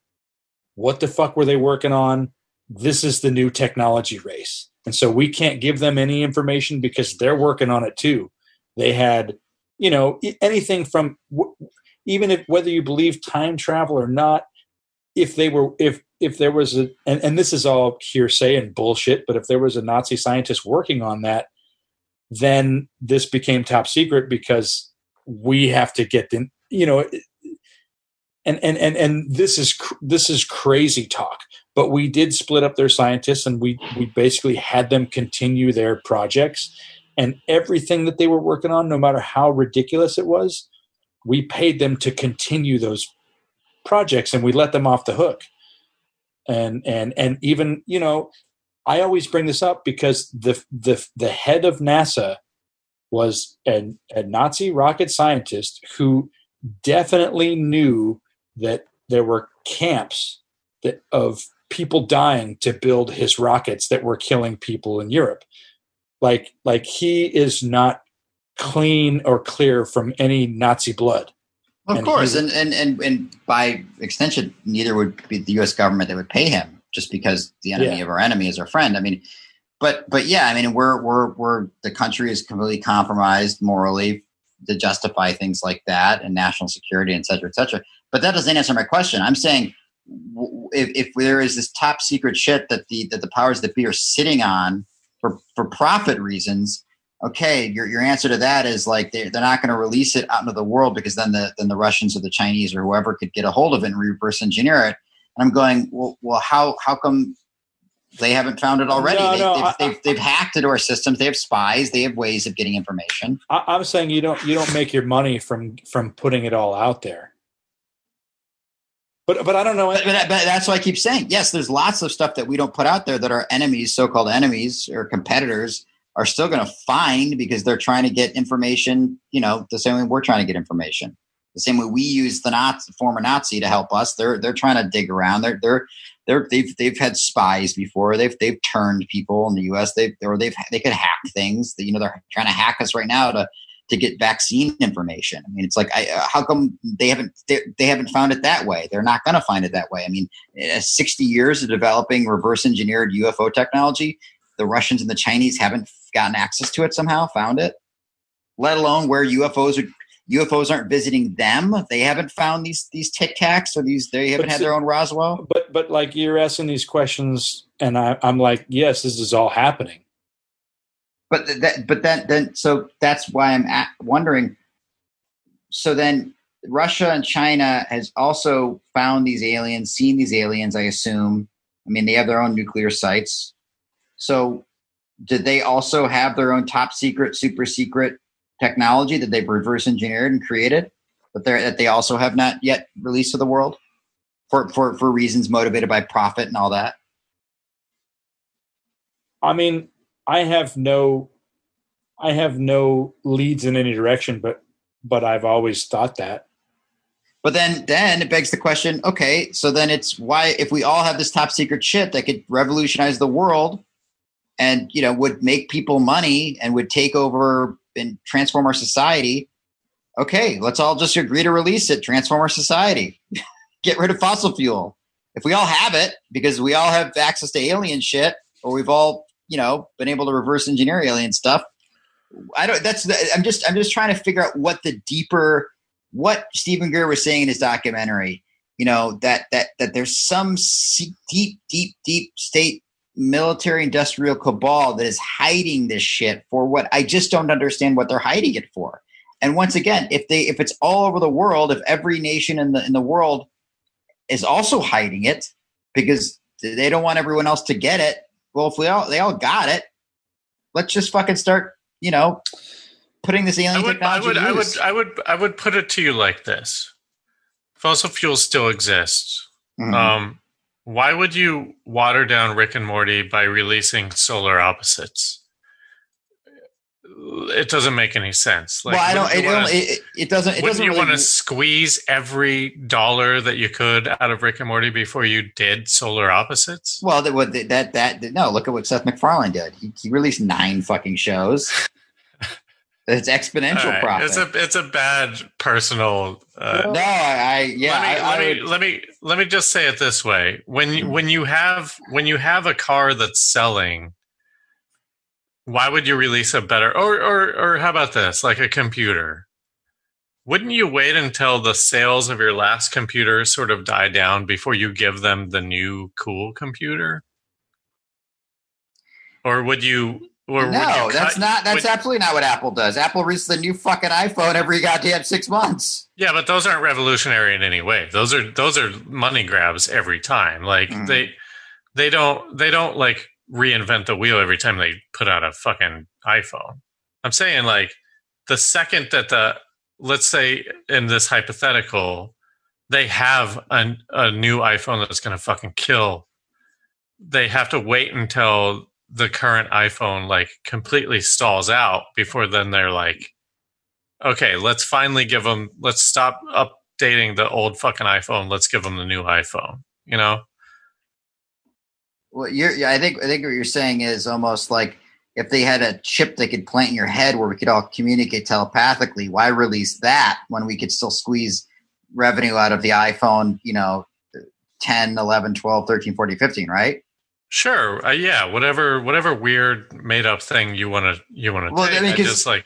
B: what the fuck were they working on? This is the new technology race. And so we can't give them any information because they're working on it too. They had, you know, anything from even if whether you believe time travel or not, if they were if if there was a and, and this is all hearsay and bullshit, but if there was a Nazi scientist working on that, then this became top secret because we have to get the you know and and and and this is this is crazy talk but we did split up their scientists and we we basically had them continue their projects. And everything that they were working on no matter how ridiculous it was we paid them to continue those projects and we let them off the hook. And and and even you know i always bring this up because the the the head of nasa was a, a nazi rocket scientist who definitely knew that there were camps that of people dying to build his rockets that were killing people in Europe. Like like he is not clean or clear from any Nazi blood.
C: Of and course, he, and, and and and by extension, neither would be the U.S. government that would pay him, just because the enemy yeah. of our enemy is our friend. I mean, but but yeah, I mean, we're we're we're the country is completely compromised morally to justify things like that and national security, et cetera, et cetera. But that doesn't answer my question. I'm saying if, if there is this top secret shit that the that the powers that be are sitting on for for profit reasons, okay, your your answer to that is like they they're not going to release it out into the world because then the then the Russians or the Chinese or whoever could get a hold of it and reverse engineer it. And I'm going, well, well, how how come they haven't found it already. No, they, no, they've, I, they've, they've, hacked into our systems. They have spies. They have ways of getting information.
B: I, am saying you don't you don't make your money from from putting it all out there. But but I don't know.
C: But, but, that's why I keep saying yes. There's lots of stuff that we don't put out there that our enemies, so-called enemies or competitors, are still going to find because they're trying to get information. You know, the same way we're trying to get information. The same way we use the Nazi, former Nazi to help us. They're they're trying to dig around. They're they're they're they've they've had spies before. They've they've turned people in the U.S. They or they've they could hack things. You know, they're trying to hack us right now to to get vaccine information. I mean, it's like, I, uh, how come they haven't they, they haven't found it that way? They're not going to find it that way. I mean, uh, sixty years of developing reverse engineered UFO technology, the Russians and the Chinese haven't gotten access to it somehow, found it. Let alone where UFOs are. UFOs aren't visiting them. They haven't found these these Tic Tacs or these. They haven't but had their own Roswell.
B: But but like you're asking these questions, and I, I'm like, yes, this is all happening
C: but that but then then so that's why i'm at, wondering so then russia and china has also found these aliens seen these aliens i assume. I mean they have their own nuclear sites. So did they also have their own top secret super secret technology that they've reverse engineered and created but that they also have not yet released to the world for for for reasons motivated by profit and all that?
B: I mean I have no I have no leads in any direction, but but I've always thought that.
C: But then then it begs the question, okay, so then it's why if we all have this top secret shit that could revolutionize the world and you know would make people money and would take over and transform our society, okay, let's all just agree to release it, transform our society. Get rid of fossil fuel. If we all have it because we all have access to alien shit or we've all you know been able to reverse engineer alien stuff. I don't. That's. I'm just. I'm just trying to figure out what the deeper what Steven Greer was saying in his documentary. you know that that that there's some deep, deep, deep state military industrial cabal that is hiding this shit for what I just don't understand what they're hiding it for. And once again, if they if it's all over the world, if every nation in the in the world is also hiding it because they don't want everyone else to get it, well, if we all they all got it, let's just fucking start, you know, putting this alien
A: I would, I would, I would. I would, I would put it to you like this: fossil fuels still exist.
C: Mhm.
A: Um, why would you water down Rick and Morty by releasing solar opposites? It doesn't make any sense.
C: well, I don't. It,
A: wanna-
C: it, it doesn't. It
A: wouldn't
C: doesn't
A: you
C: really.
A: want to squeeze every dollar that you could out of Rick and Morty before you did solar opposites?
C: well, that, that that no. Look at what Seth MacFarlane did. He, he released nine fucking shows. It's exponential
A: right,
C: profit.
A: It's a it's a bad personal. Uh,
C: no, I, I yeah.
A: let me
C: I, I
A: let me
C: would-
A: let me let me just say it this way: when
C: Mm-hmm.
A: you, when you have when you have a car that's selling, why would you release a better or or or how about this? Like a computer, wouldn't you wait until the sales of your last computer sort of die down before you give them the new cool computer? Or would you? Or would
C: no,
A: you
C: that's
A: cut-
C: not. That's
A: would-
C: absolutely not what Apple does. Apple releases the new fucking iPhone every goddamn six months.
A: Yeah, but those aren't revolutionary in any way. Those are those are money grabs every time. Like
C: Mhm.
A: they they don't they don't like reinvent the wheel every time they put out a fucking iPhone. I'm saying like the second that the let's say in this hypothetical they have a, new iPhone that's going to fucking kill. They have to wait until the current iPhone like completely stalls out before then they're like okay, let's finally give them, let's stop updating the old fucking iPhone. Let's give them the new iPhone, you know?
C: Well, you're. I think. I think what you're saying is almost like if they had a chip they could plant in your head where we could all communicate telepathically. Why release that when we could still squeeze revenue out of the iPhone? You know, 10, 11, 12, 13, 14, 15, right?
A: Sure. Uh, yeah. Whatever, whatever weird made up thing you want to, you want to
C: Well, I
A: take.
C: mean,
A: just like,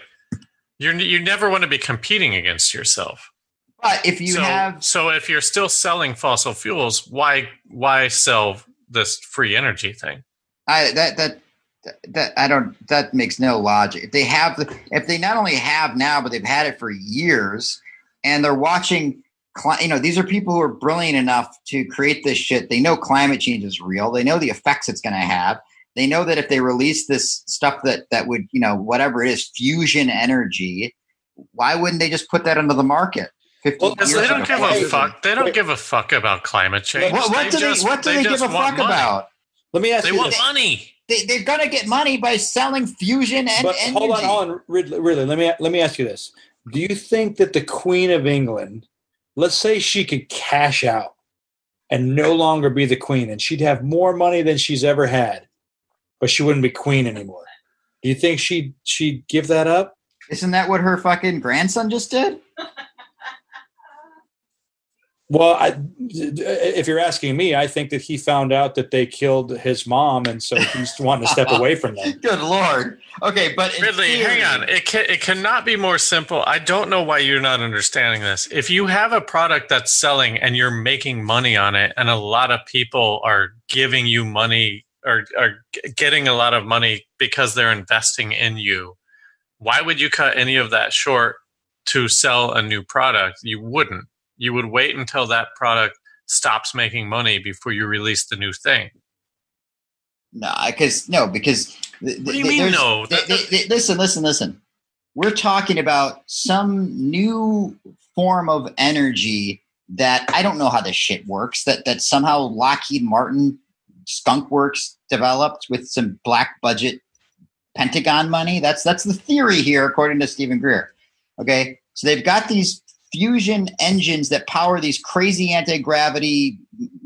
A: you're, you never want to be competing against yourself.
C: But if you
A: so,
C: have
A: so if you're still selling fossil fuels, why, why sell this free energy thing?
C: I that that that I don't that makes no logic. If they have the if they not only have now, but they've had it for years, and they're watching. You know, these are people who are brilliant enough to create this shit. They know climate change is real. They know the effects it's going to have. They know that if they release this stuff that that would, you know, whatever it is, fusion energy, why wouldn't they just put that into the market? 50
B: Well,
A: Because
C: years
A: they don't
C: ago?
A: give a fuck. They don't give a fuck about climate change.
C: What, what do
A: just-
C: they? What do they, give a fuck
A: money.
C: about?
B: Let me ask
A: They
B: you
A: want
B: this.
A: money.
C: They, they're going to get money by selling fusion and
B: But
C: energy.
B: hold on, hold on, Ridley, Ridley. Let me let me ask you this: Do you think that the Queen of England, let's say she could cash out and no longer be the queen, and she'd have more money than she's ever had, but she wouldn't be queen anymore? Do you think she'd she'd give that up?
C: Isn't that what her fucking grandson just did?
B: Well, I, if you're asking me, I think that he found out that they killed his mom, and so he's wanting to step away from them.
C: Good lord. Okay, but
A: Ridley,
C: theory-
A: hang on. It can, it cannot be more simple. I don't know why you're not understanding this. If you have a product that's selling and you're making money on it, and a lot of people are giving you money or are getting a lot of money because they're investing in you, why would you cut any of that short to sell a new product? You wouldn't. You would wait until that product stops making money before you release the new thing.
C: No, because no, because th-
A: What do you
C: th-
A: mean no?
C: th-
A: That-
C: th- th- listen, listen, listen. We're talking about some new form of energy that I don't know how this shit works. That that somehow Lockheed Martin, Skunk Works developed with some black budget Pentagon money. That's that's the theory here, according to Steven Greer. Okay, so they've got these fusion engines that power these crazy anti-gravity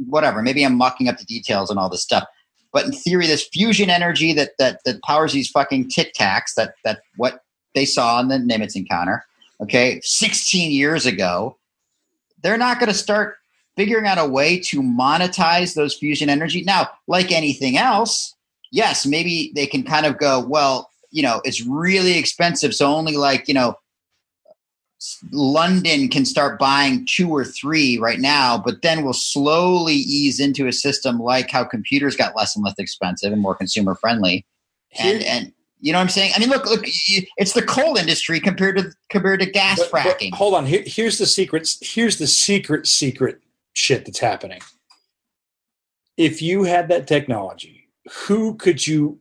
C: whatever. Maybe i'm mucking up the details and all this stuff. But in theory this fusion energy that that that powers these fucking tic tacs that that what they saw in the nimitz encounter okay 16 years ago they're not going to start figuring out a way to monetize those fusion energy. Now like anything else yes maybe they can kind of go well you know it's really expensive so only like you know London can start buying two or three right now, but then we'll slowly ease into a system like how computers got less and less expensive and more consumer friendly. And and you know what I'm saying? I mean, look, look, it's the coal industry compared to compared to gas
B: But- but
C: fracking.
B: hold on. Here, here's the secret. Here's the secret, secret shit that's happening. If you had that technology, who could you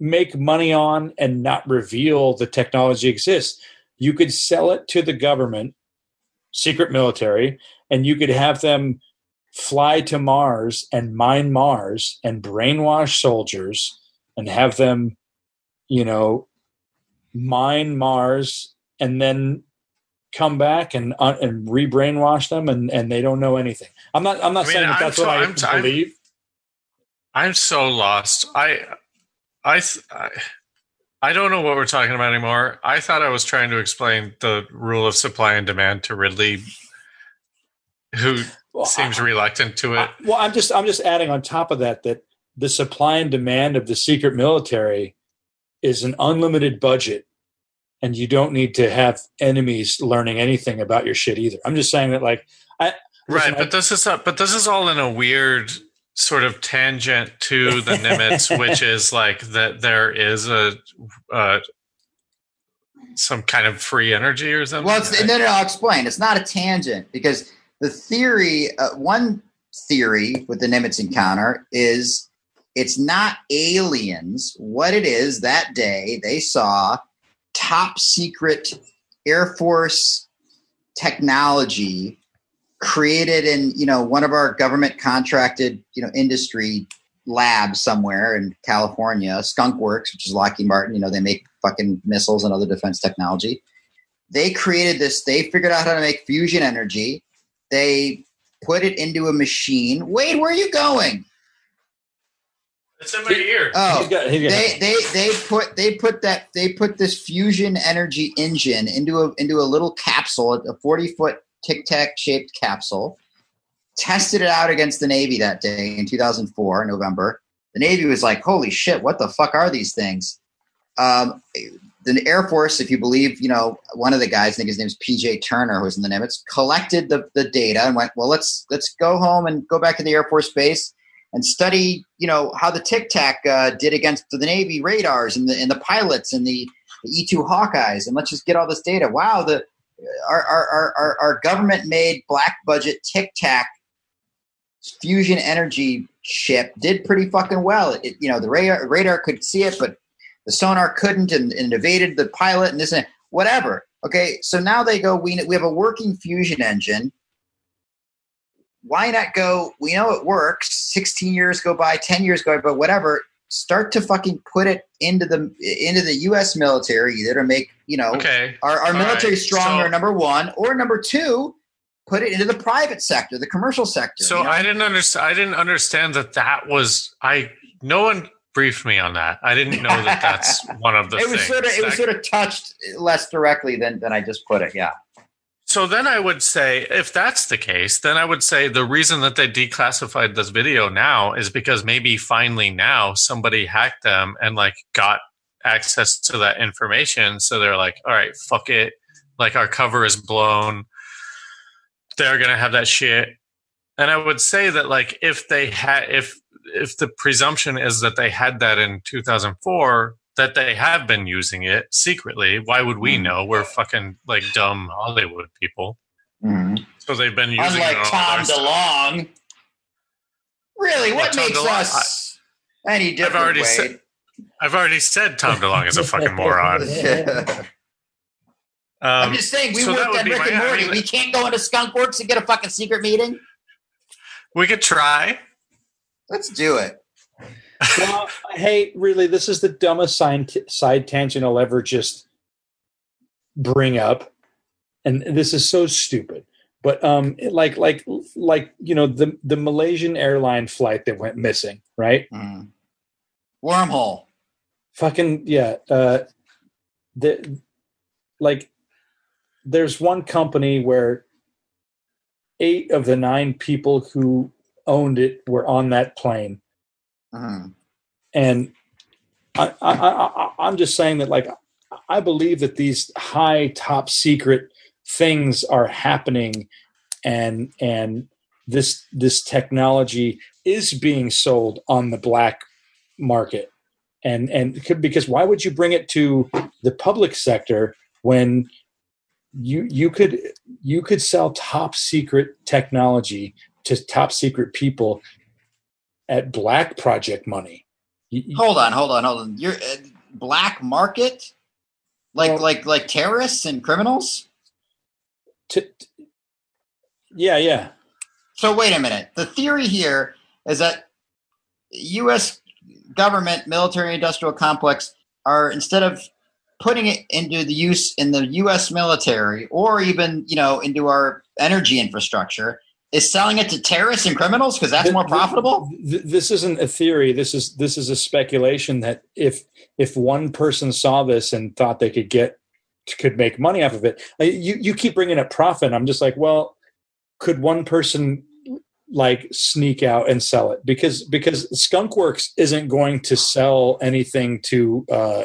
B: make money on and not reveal the technology exists? You could sell it to the government, secret military, and you could have them fly to Mars and mine Mars and brainwash soldiers and have them, you know, mine Mars and then come back and uh, and re-brainwash them and and they don't know anything. I'm not I'm not
A: I mean,
B: saying that
A: I'm
B: that's what I
A: I'm-
B: believe.
A: I'm so lost. I, I, th- I, I don't know what we're talking about anymore. I thought I was trying to explain the rule of supply and demand to Ridley, who
B: Well,
A: seems
B: I-
A: reluctant to it.
B: I- well, I'm just I'm just adding on top of that that the supply and demand of the secret military is an unlimited budget, and you don't need to have enemies learning anything about your shit either. I'm just saying that like I listen,
A: right, but this is a, but this is all in a weird sort of tangent to the Nimitz, which is like that there is a uh, some kind of free energy or something.
C: Well, it's, no, no, I'll explain. It's not a tangent because the theory, uh, one theory with the Nimitz encounter is it's not aliens. What it is that day, they saw top secret Air Force technology created in you know one of our government contracted you know industry labs somewhere in California, Skunk Works, which is Lockheed Martin. You know they make fucking missiles and other defense technology they created this they figured out how to make fusion energy they put it into a machine wade where are you going
A: it's in my ear.
C: oh
B: he's got, he's got-
C: they they they put they put that they put this fusion energy engine into a into a little capsule a 40 foot tic tac shaped capsule tested it out against the navy that day in 2004 november the navy was like holy shit what the fuck are these things um, the Air Force, if you believe, you know, one of the guys, I think his name's PJ Turner, who's in the Nimitz, collected the, the data and went, well, let's let's go home and go back to the Air Force Base and study, you know, how the Tic Tac uh, did against the Navy radars and the and the pilots and the, the E two Hawkeyes, and let's just get all this data. Wow, the our our our, our, government made black budget Tic Tac fusion energy ship did pretty fucking well. It, you know, the radar radar could see it, but the sonar couldn't and, and evaded the pilot and this and that, whatever. Okay, so now they go. We we have a working fusion engine. Why not go? We know it works. Sixteen years go by, ten years go by, but whatever. Start to fucking put it into the into the U.S. military either to make you know
A: Okay.
C: our, our
A: All
C: military
A: right,
C: stronger.
A: so-
C: number one, or number two, put it into the private sector, the commercial sector.
A: So
C: you know?
A: I didn't understand. I didn't understand that that was. I no one briefed me on that. I didn't know that that's one of the.
C: it was
A: things
C: sort of it was sort of touched less directly than than I just put it. Yeah.
A: So then I would say, if that's the case, then I would say the reason that they declassified this video now is because maybe finally now somebody hacked them and like got access to that information. So they're like, all right, fuck it. Like our cover is blown. They're going to have that shit. And I would say that like if they had, if, if the presumption is that they had that in 2004, that they have been using it secretly. Why would we
C: Hmm.
A: know? We're fucking like dumb Hollywood people.
C: Mhm.
A: So they've been using
C: Unlike Tom
A: other stuff.
C: Really, what makes
A: DeLonge-
C: us any different?
A: I've
C: already
A: said- I've already said Tom DeLonge is a fucking moron.
C: I'm
A: Um,
C: just saying, we
A: so
C: worked at Rick
A: my-
C: and
A: I
C: Morty.
A: mean-
C: we can't go into Skunk Works and get a fucking secret meeting.
A: we could try.
C: Let's do it.
B: Well, hey, really, this is the dumbest side, side tangent I'll ever just bring up, and this is so stupid. But um, like, like, like, you know, the the Malaysian airline flight that went missing, right?
C: Mm. Wormhole.
B: Fucking yeah. Uh, the like, there's one company where eight of the nine people who owned it were on that plane.
C: Mhm.
B: and I, I, I, I'm just saying that, like, I believe that these high top secret things are happening and and this this technology is being sold on the black market and and because why would you bring it to the public sector when you you could you could sell top secret technology to top secret people at black project money
C: Hold on, hold on, hold on. You're uh, black market, like
B: Well-
C: like like terrorists and criminals.
B: t- t- yeah yeah
C: So wait a minute. The theory here is that U.S. government military industrial complex are instead of putting it into the use in the U.S. military or even you know into our energy infrastructure, is selling it to terrorists and criminals because that's
B: Th-
C: more profitable.
B: th- this isn't a theory this is this is a speculation that if if one person saw this and thought they could get could make money off of it uh, you you keep bringing up profit i'm just like well could one person like sneak out and sell it because because skunkworks isn't going to sell anything to uh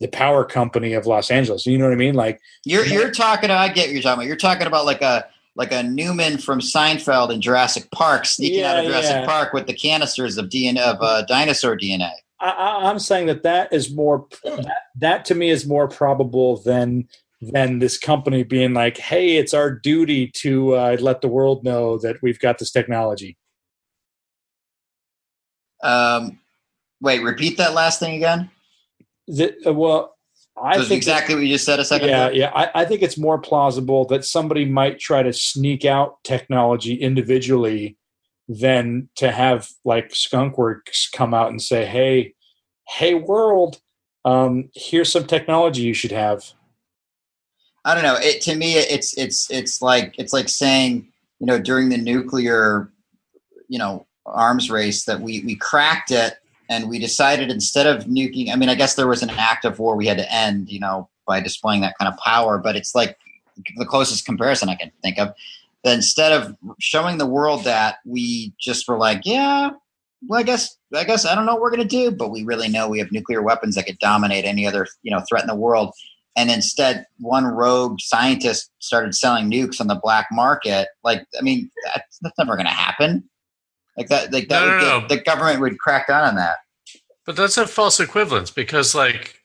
B: the power company of los angeles you know what i mean like
C: You're you're talking. I get what you're talking about. You're talking about like a like a Newman from Seinfeld in Jurassic Park sneaking out of Jurassic
B: yeah.
C: Park with the canisters of DNA of uh, dinosaur DNA.
B: I, I, I'm saying that that is more that, that to me is more probable than than this company being like, "Hey, it's our duty to uh, let the world know that we've got this technology."
C: Um, wait, repeat that last thing again.
B: That, uh, well, I
C: That's
B: think
C: exactly what you just said a second
B: yeah,
C: ago.
B: yeah. I, I think it's more plausible that somebody might try to sneak out technology individually than to have like Skunkworks come out and say, "Hey, hey, world, um, here's some technology you should have."
C: I don't know. It to me, it's it's it's like it's like saying you know during the nuclear, you know, arms race that we we cracked it and we decided instead of nuking. I mean, I guess there was an act of war we had to end, you know, by displaying that kind of power. But it's like the closest comparison I can think of. That instead of showing the world that, we just were like, yeah, well, I guess I guess I don't know what we're gonna do, but we really know we have nuclear weapons that could dominate any other you know threat in the world and instead one rogue scientist started selling nukes on the black market like i mean that's, that's never going to happen like that like that
A: No,
C: would
A: no,
C: get,
A: no.
C: the government would crack down on that
A: But that's a false equivalence because like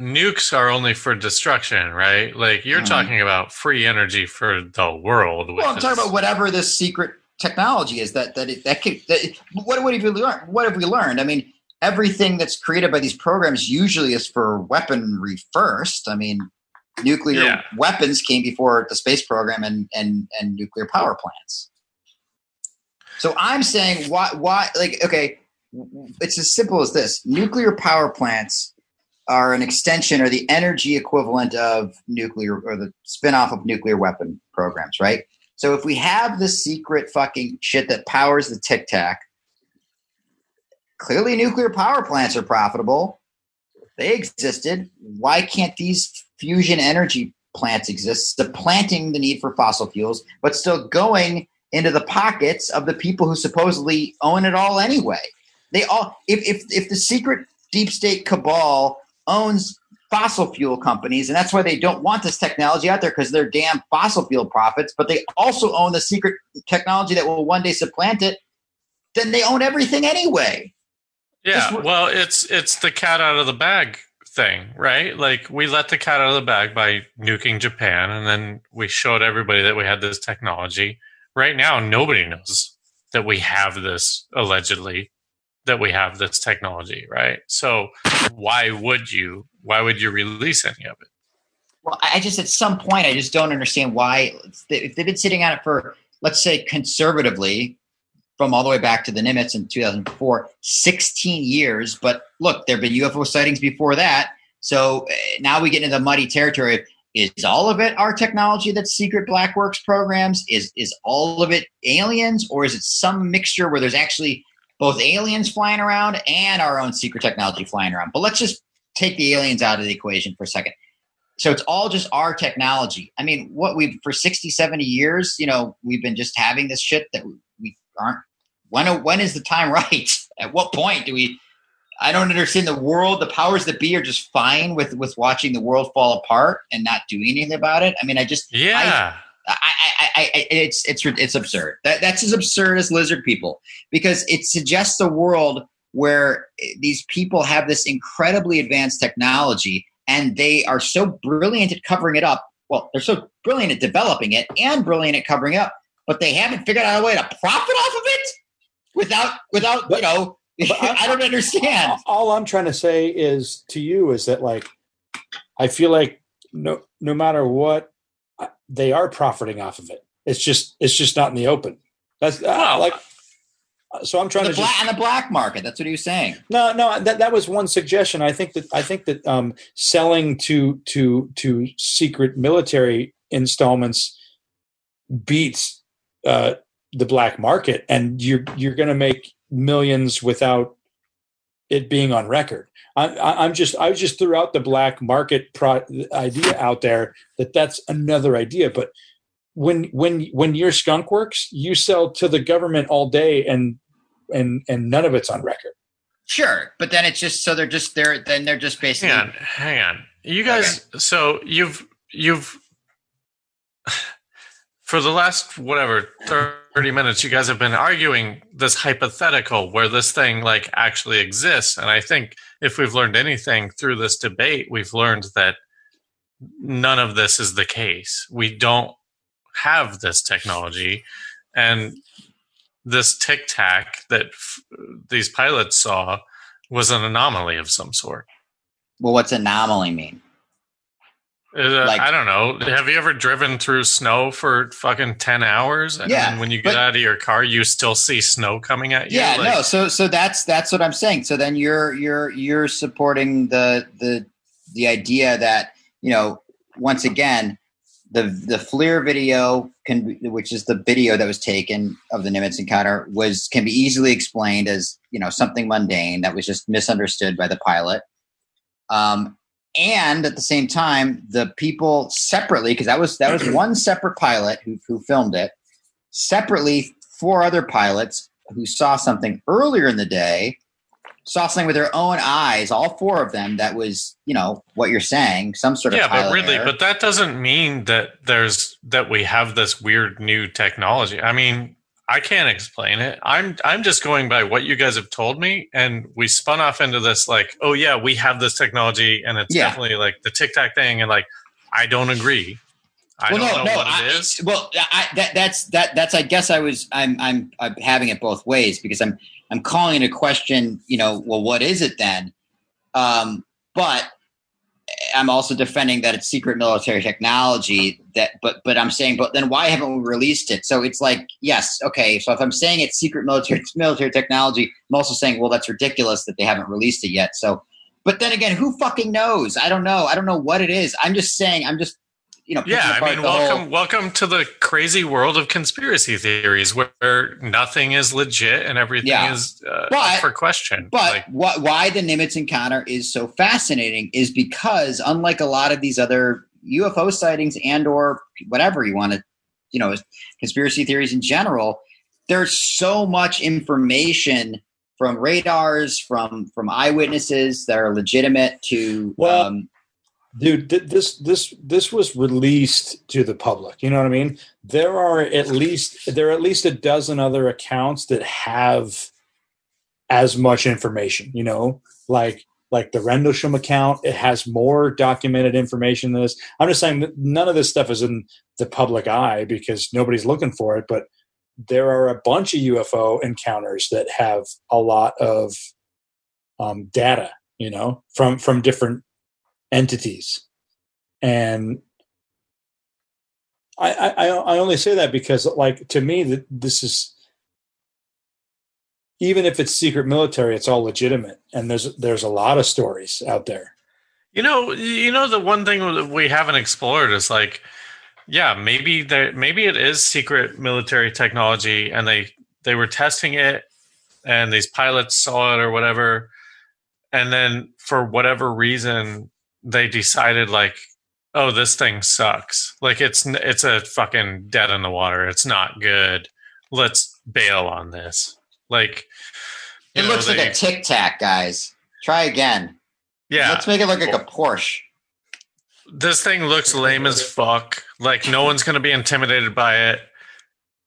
A: nukes are only for destruction, right? Like you're
C: Mhm.
A: talking about free energy for the world.
C: well i'm talking about whatever this secret technology is that that it, that could that it, what, what have we learned what have we learned i mean everything that's created by these programs usually is for weaponry first i mean nuclear
A: Yeah.
C: weapons came before the space program and and and nuclear power plants so i'm saying why why like okay it's as simple as this nuclear power plants are an extension or the energy equivalent of nuclear or the spin-off of nuclear weapon programs right so if we have the secret fucking shit that powers the tic tac, clearly nuclear power plants are profitable. They existed. Why can't these fusion energy plants exist, supplanting the need for fossil fuels, but still going into the pockets of the people who supposedly own it all anyway? They all if if if the secret deep state cabal owns fossil fuel companies, and that's why they don't want this technology out there because they're damn fossil fuel profits. But they also own the secret technology that will one day supplant it. Then they own everything anyway.
A: Yeah,
C: Just-
A: well, it's it's the cat out of the bag thing, right? Like we let the cat out of the bag by nuking Japan, and then we showed everybody that we had this technology. Right now, nobody knows that we have this allegedly that we have this technology, right? So why would you? Why would you release any of it?
C: Well, I just at some point I just don't understand why if they've been sitting on it for let's say conservatively from all the way back to the Nimitz in 2004, 16 years. But look, there have been UFO sightings before that. So uh, now we get into the muddy territory. Is all of it our technology that's secret black works programs? Is is all of it aliens, or is it some mixture where there's actually both aliens flying around and our own secret technology flying around? But let's just take the aliens out of the equation for a second so it's all just our technology i mean what we've for 60 70 years you know we've been just having this shit that we aren't when when is the time right at what point do we I don't understand the world. The powers that be are just fine with with watching the world fall apart and not doing anything about it. I mean, I just
A: Yeah.
C: I, I, I, I it's it's it's absurd. That that's as absurd as lizard people because it suggests a world where these people have this incredibly advanced technology and they are so brilliant at covering it up. Well, they're so brilliant at developing it and brilliant at covering it up, but they haven't figured out a way to profit off of it without without you know.
B: I-
C: don't understand.
B: All I'm trying to say is to you is that like I feel like no no matter what they are profiting off of it. It's just it's just not in the open. That's uh, like so I'm trying
C: The
B: to just
C: black, on the black market. That's what he was saying.
B: No, no, that that was one suggestion. I think that I think that um, selling to to to secret military installments beats uh, the black market, and you're you're going to make millions without it being on record. I, I, I'm just I just threw out the black market pro- idea out there that that's another idea, but when when when your skunk works, you sell to the government all day, and and and none of it's on record.
C: Sure, but then it's just so they're just they're then they're just basically
A: Hang on, hang on. You guys, so you've you've for the last whatever thirty minutes, you guys have been arguing this hypothetical where this thing like actually exists, and I think if we've learned anything through this debate, we've learned that none of this is the case. We don't have this technology, and this tic tac that f- these pilots saw was an anomaly of some sort.
C: well, what's anomaly mean?
A: Uh,
C: Like-
A: I don't know. Have you ever driven through snow for fucking ten hours, and
C: Yeah,
A: when you get
C: but-
A: out of your car, you still see snow coming at you?
C: Yeah,
A: Like,
C: no. So so that's that's what I'm saying. So then you're you're you're supporting the the the idea that you know once again the the FLIR video can which is the video that was taken of the Nimitz encounter was can be easily explained as you know something mundane that was just misunderstood by the pilot. Um, and at the same time, the people separately because that was that was one separate pilot who who filmed it separately four other pilots who saw something earlier in the day saw something with their own eyes all four of them that was you know what you're saying some sort of
A: yeah, but really,
C: error.
A: but that doesn't mean that there's that we have this weird new technology. I mean, I can't explain it. I'm I'm just going by what you guys have told me, and we spun off into this like, oh yeah, we have this technology, and it's
C: Yeah.
A: definitely like the Tic Tac thing, and like, I don't agree. I
C: well,
A: don't
C: no,
A: know
C: no.
A: what
C: I,
A: it is.
C: Well, I, that, that's that. That's. I guess I was. I'm. I'm. I'm having it both ways because I'm. I'm calling into question. You know. Well, what is it then? Um, but I'm also defending that it's secret military technology. That. But. But I'm saying. But then why haven't we released it? So it's like yes. Okay. So if I'm saying it's secret military military technology, I'm also saying well that's ridiculous that they haven't released it yet. So. But then again, who fucking knows? I don't know. I don't know what it is. I'm just saying. I'm just. You know.
A: Yeah, I mean,
C: the whole-
A: welcome, welcome to the crazy world of conspiracy theories, where nothing is legit and everything
C: Yeah.
A: is uh,
C: But-
A: up for question.
C: But
A: like,
C: what, why the Nimitz encounter is so fascinating is because unlike a lot of these other UFO sightings and or whatever you want to, you know, conspiracy theories in general, there's so much information from radars, from from eyewitnesses that are legitimate to
B: Well,
C: um,
B: dude th- this this this was released to the public you know what i mean? There are at least there are at least a dozen other accounts that have as much information you know? Like like the rendlesham account it has more documented information than this. I'm just saying that none of this stuff is in the public eye because nobody's looking for it but there are a bunch of ufo encounters that have a lot of um, data you know from from different entities. And I, I i only say that because like to me this is even if it's secret military it's all legitimate. And there's there's a lot of stories out there.
A: You know, you know, the one thing we haven't explored is like, yeah, maybe there, maybe it is secret military technology, and they they were testing it, and these pilots saw it or whatever, and then for whatever reason they decided like, oh, this thing sucks. Like it's it's a fucking dead in the water. It's not good. Let's bail on this. Like,
C: it
A: know,
C: looks like a tic tac, guys. Try again.
A: Yeah,
C: Let's make it look like a Porsche.
A: this thing looks lame as fuck. Like no one's going to be intimidated by it.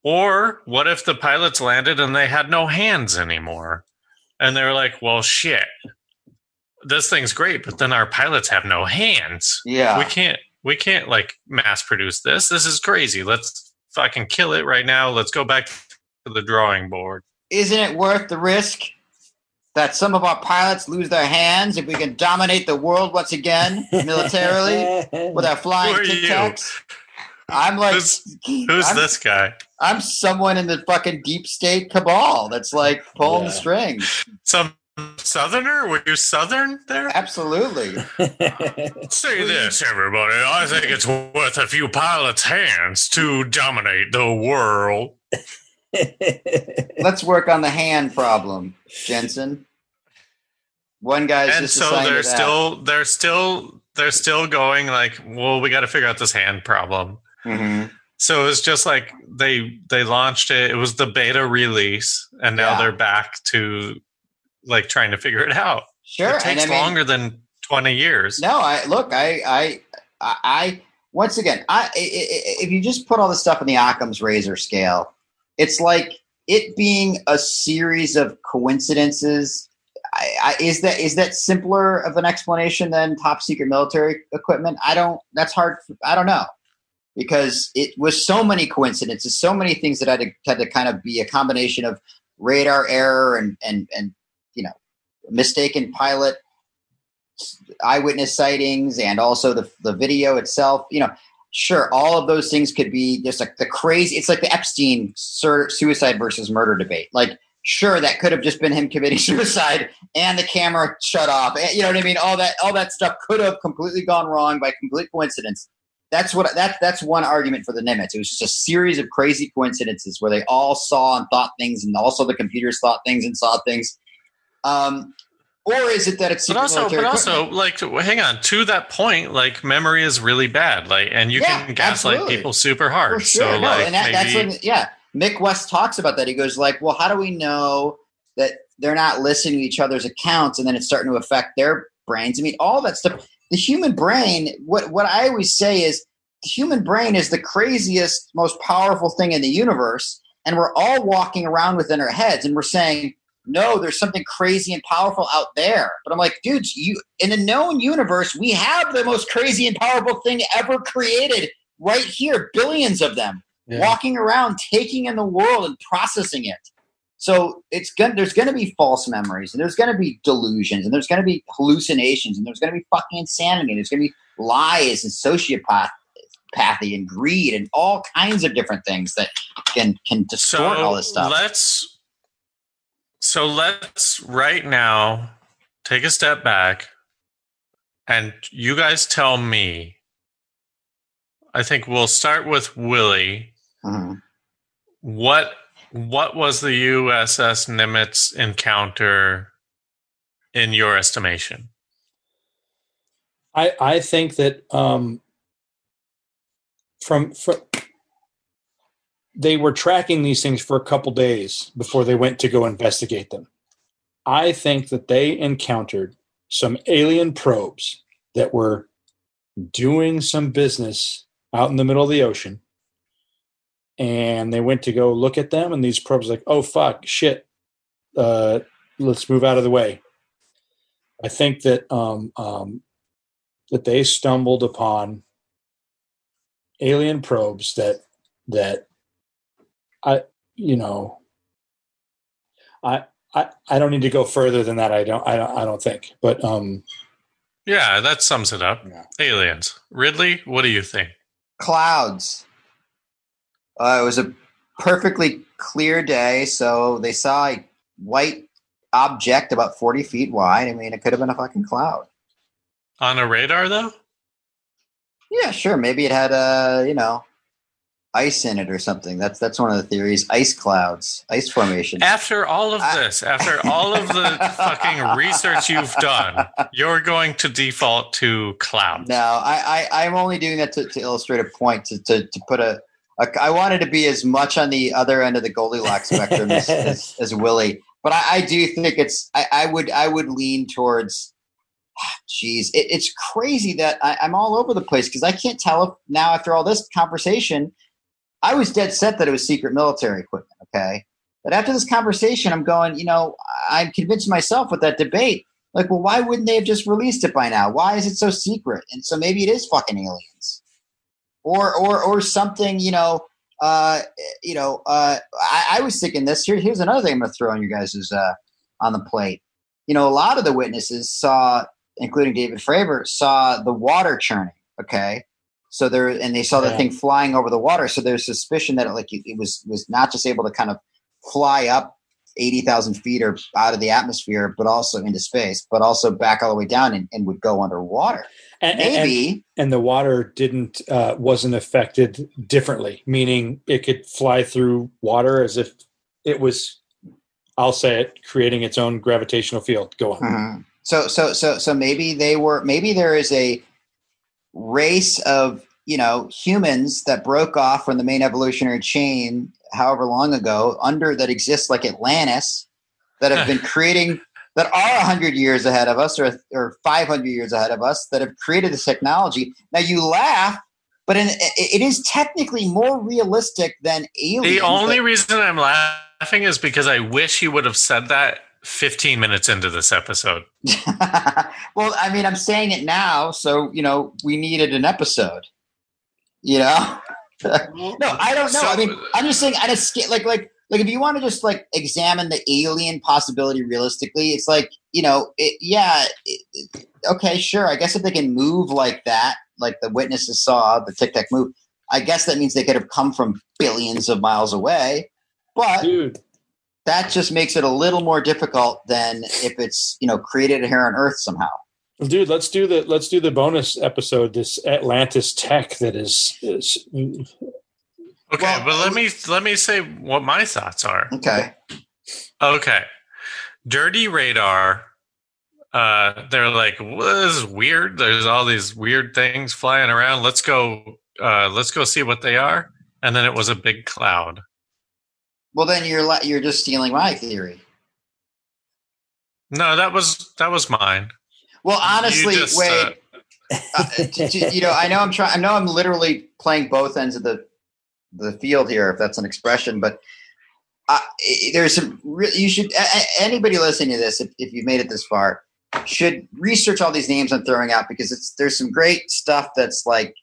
A: Or what if the pilots landed and they had no hands anymore? And they were like, well, shit. This thing's great, but then our pilots have no hands.
C: Yeah.
A: We can't we can't like mass produce this. This is crazy. Let's fucking kill it right now. Let's go back to the drawing board.
C: Isn't it worth the risk that some of our pilots lose their hands if we can dominate the world once again militarily with our flying tic tacs? I'm like,
A: Who's- Who's
C: I'm,
A: this guy?
C: I'm someone in the fucking deep state cabal that's like pulling the strings.
A: Some southerner? Were you southern there?
C: Absolutely.
A: Say this, everybody. I think it's worth a few pilots' hands to dominate the world.
C: Let's work on the hand problem, Jensen. One guy's
A: and
C: just
A: so they're
C: that.
A: still they're still they're still going like, well, we got to figure out this hand problem.
C: Mhm.
A: So it was just like they they launched it. It was the beta release, and now
C: Yeah.
A: they're back to like trying to figure it out.
C: Sure,
A: it
C: and
A: takes
C: I mean-
A: longer than twenty years.
C: No, I look. I, I, I, I once again, I, I, I- if you just put all the stuff in the Occam's razor scale, it's like it being a series of coincidences. I, I, is that is that simpler of an explanation than top secret military equipment? I don't. That's hard. I don't know because it was so many coincidences, so many things that had to, had to kind of be a combination of radar error and and and you know mistaken pilot eyewitness sightings and also the, the video itself you know sure all of those things could be just like the crazy it's like the epstein suicide versus murder debate. Like sure that could have just been him committing suicide and the camera shut off eh, you know what i mean? All that all that stuff could have completely gone wrong by complete coincidence. That's what that that's one argument for the nimitz. It was just a series of crazy coincidences where they all saw and thought things and also the computers thought things and saw things um or is it that it's
A: But also, but also, like, hang on. To that point, like, memory is really bad. Like, and you
C: Yeah,
A: can gaslight
C: absolutely.
A: people super hard.
C: Sure.
A: So,
C: no,
A: like,
C: and that, that's
A: maybe
C: when, yeah. Mick West talks about that. He goes like, "Well, how do we know that they're not listening to each other's accounts, and then it's starting to affect their brains?" I mean, all that stuff. The human brain. What what I always say is, the human brain is the craziest, most powerful thing in the universe, and we're all walking around within our heads, and we're saying. No, there's something crazy and powerful out there. But I'm like, dudes, you in the known universe, we have the most crazy and powerful thing ever created right here, billions of them
E: Yeah.
C: walking around, taking in the world and processing it. So it's going there's going to be false memories, and there's going to be delusions, and there's going to be hallucinations, and there's going to be fucking insanity, and there's going to be lies and sociopathy and greed and all kinds of different things that can can distort
A: so
C: all this stuff.
A: let's so let's right now take a step back and you guys tell me. I think we'll start with willie.
C: Mhm.
A: what what was the uss nimitz encounter in your estimation?
B: I I think that um, from from they were tracking these things for a couple days before they went to go investigate them. I think that they encountered some alien probes that were doing some business out in the middle of the ocean. And they went to go look at them, and these probes like, oh fuck, shit, uh, let's move out of the way. I think that um, um, that they stumbled upon alien probes that that I you know I I I don't need to go further than that I don't I don't I don't think but um
A: yeah that sums it up
B: Yeah.
A: aliens ridley what do you think
C: Clouds. Uh, it was a perfectly clear day, so they saw a white object about 40 feet wide. I mean, it could have been a fucking cloud.
A: on a radar though
C: Yeah, sure. Maybe it had a, you know, ice in it or something. That's that's one of the theories. Ice clouds, ice formation.
A: After all of
C: I-
A: this, after all of the fucking research you've done, you're going to default to clouds.
C: No, I, I I'm only doing that to, to illustrate a point to, to, to put a, a. I wanted to be as much on the other end of the Goldilocks spectrum as, as, as Willie, but I, I do think it's. I, I would. I would lean towards. Ah, Jeez, it, it's crazy that I, I'm all over the place because I can't tell if now after all this conversation, I was dead set that it was secret military equipment. Okay, but after this conversation, I'm going. You know, I'm convinced myself with that debate. Like, well, why wouldn't they have just released it by now? Why is it so secret? And so maybe it is fucking aliens, or or or something. You know, uh, you know, uh, I, I was thinking this. Here, here's another thing I'm to throw on you guys is uh, on the plate. You know, a lot of the witnesses saw, including David Fravor, saw the water churning. Okay, so there, and they saw the
B: Yeah.
C: thing flying over the water. So there's suspicion that it, like it, was was not just able to kind of fly up eighty thousand feet or out of the atmosphere, but also into space, but also back all the way down and, and would go underwater.
B: And, and-
C: Maybe.
B: and the water didn't uh, wasn't affected differently, meaning it could fly through water as if it was. I'll say it, creating its own gravitational field. Go on.
C: Mhm. So so so so maybe they were maybe there is a race of you know humans that broke off from the main evolutionary chain however long ago under that exists like Atlantis that have been creating that are 100 years ahead of us or or 500 years ahead of us that have created this technology. Now you laugh but in, it is technically more realistic than aliens.
A: The only
C: that-
A: reason I'm laughing is because I wish you would have said that 15 minutes into this episode.
C: well, I mean, I'm saying it now, so you know, we needed an episode. You know? no, I don't know. I mean, I'm just saying, a scale, like, like, like, if you want to just like examine the alien possibility realistically, it's like, you know, it, yeah, it, it- okay, sure. I guess if they can move like that, like the witnesses saw the tic tac move, I guess that means they could have come from billions of miles away. But
B: Dude,
C: that just makes it a little more difficult than if it's you know created here on Earth somehow.
B: Dude, let's do the let's do the bonus episode. This Atlantis tech that is, is
A: Okay,
C: Well,
A: but let me let me say what my thoughts are.
C: Okay.
A: Okay. Dirty radar. Uh, they're like, well, this is weird. There's all these weird things flying around. Let's go. Uh, let's go see what they are. And then it was a big cloud.
C: Well, then you're li- you're just stealing my theory.
A: No, that was that was mine.
C: Well,
A: You
C: honestly,
A: just,
C: wait. uh, t- you know, I know I'm trying. I know I'm literally playing both ends of the the field here, if that's an expression. But uh, there's some. Re- you should anybody listening to this, if, if you've made it this far, should research all these names I'm throwing out because it's there's some great stuff that's like.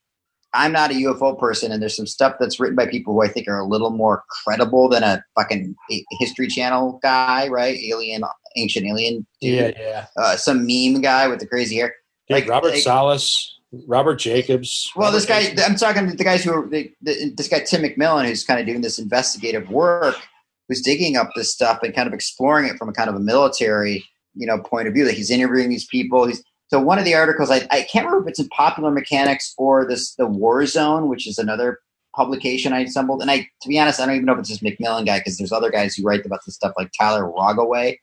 C: I'm not a UFO person, and there's some stuff that's written by people who I think are a little more credible than a fucking History Channel guy, right? Alien, ancient alien, dude.
B: yeah, yeah.
C: Uh, some meme guy with the crazy hair.
B: Dude,
C: Like-
B: Robert
C: like-
B: Salas, Robert Jacobs.
C: Well,
B: Robert
C: this guy,
B: Jacobs.
C: I'm talking to the guys who are the, the, this guy Tim McMillan, who's kind of doing this investigative work, who's digging up this stuff and kind of exploring it from a kind of a military, you know, point of view. That he's interviewing these people. He's so one of the articles I, I can't remember if it's in Popular Mechanics or this the War Zone, which is another publication I assembled. And I, to be honest, I don't even know if it's this McMillan guy because there's other guys who write about this stuff like Tyler Rogoway.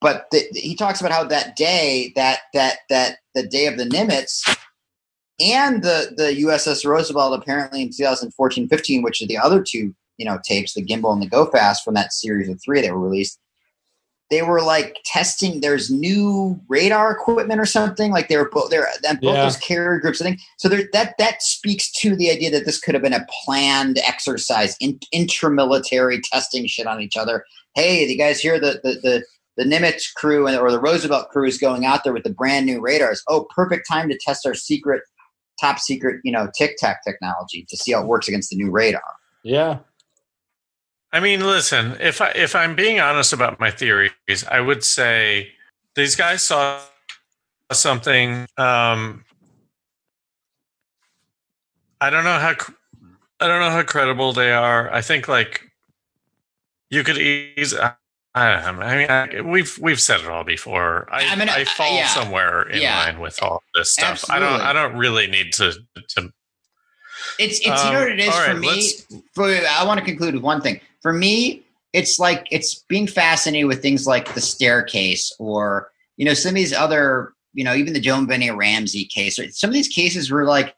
C: But the, he talks about how that day, that that that the day of the Nimitz, and the the USS Roosevelt apparently in 2014-15, which are the other two you know tapes, the Gimbal and the Go Fast from that series of three that were released. They were like testing. There's new radar equipment or something. Like they were both there. And both
B: Yeah.
C: those carrier groups. I think so. There that that speaks to the idea that this could have been a planned exercise, in, intramilitary testing shit on each other. Hey, you guys hear the the the the Nimitz crew and or the Roosevelt crew is going out there with the brand new radars. Oh, perfect time to test our secret, top secret, you know, Tic Tac technology to see how it works against the new radar.
B: yeah.
A: I mean, listen, if I if I'm being honest about my theories, I would say these guys saw something. Um, I don't know how I don't know how credible they are. I think like you could easily. I don't know. I mean, I, we've we've said it all before. I
C: I mean, I-
A: fall
C: yeah.
A: somewhere in
C: Yeah.
A: line with all this stuff. I don't. I don't really need to to
C: It's it's you know what it is
A: Um,
C: for
A: right,
C: me. For I want to conclude with one thing. For me, it's like it's being fascinated with things like the staircase or you know some of these other you know even the JonBenét Ramsey case or some of these cases were like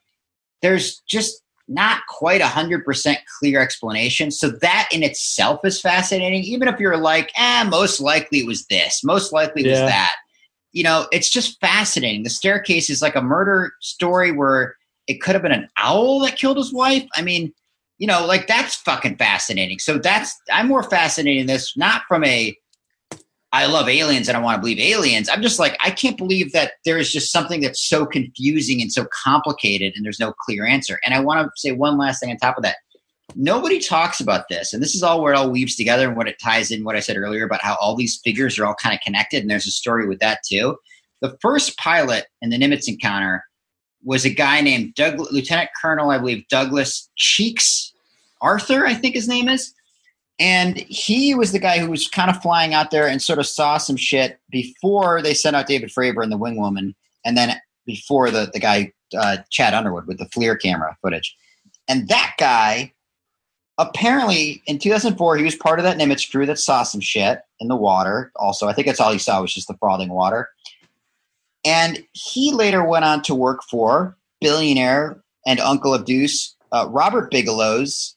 C: there's just not quite a hundred percent clear explanation. So that in itself is fascinating. Even if you're like, eh, most likely it was this, most likely it was that. You know, it's just fascinating. The staircase is like a murder story where it could have been an owl that killed his wife. I mean, you know, like that's fucking fascinating. So that's I'm more fascinated in this not from a I love aliens and I want to believe aliens. I'm just like I can't believe that there is just something that's so confusing and so complicated and there's no clear answer. And I want to say one last thing on top of that. Nobody talks about this, and this is all where it all weaves together and what it ties in what I said earlier about how all these figures are all kind of connected, and there's a story with that too. The first pilot in the Nimitz encounter was a guy named Doug, Lieutenant Colonel, I believe, Douglas Cheeks Arthur, I think his name is. And he was the guy who was kind of flying out there and sort of saw some shit before they sent out David Fravor and the Wing Woman, and then before the, the guy, uh, Chad Underwood, with the FLIR camera footage. And that guy, apparently in 2004, he was part of that Nimitz crew that saw some shit in the water. Also, I think that's all he saw was just the frothing water. And he later went on to work for billionaire and uncle of Deuce, uh, Robert Bigelow's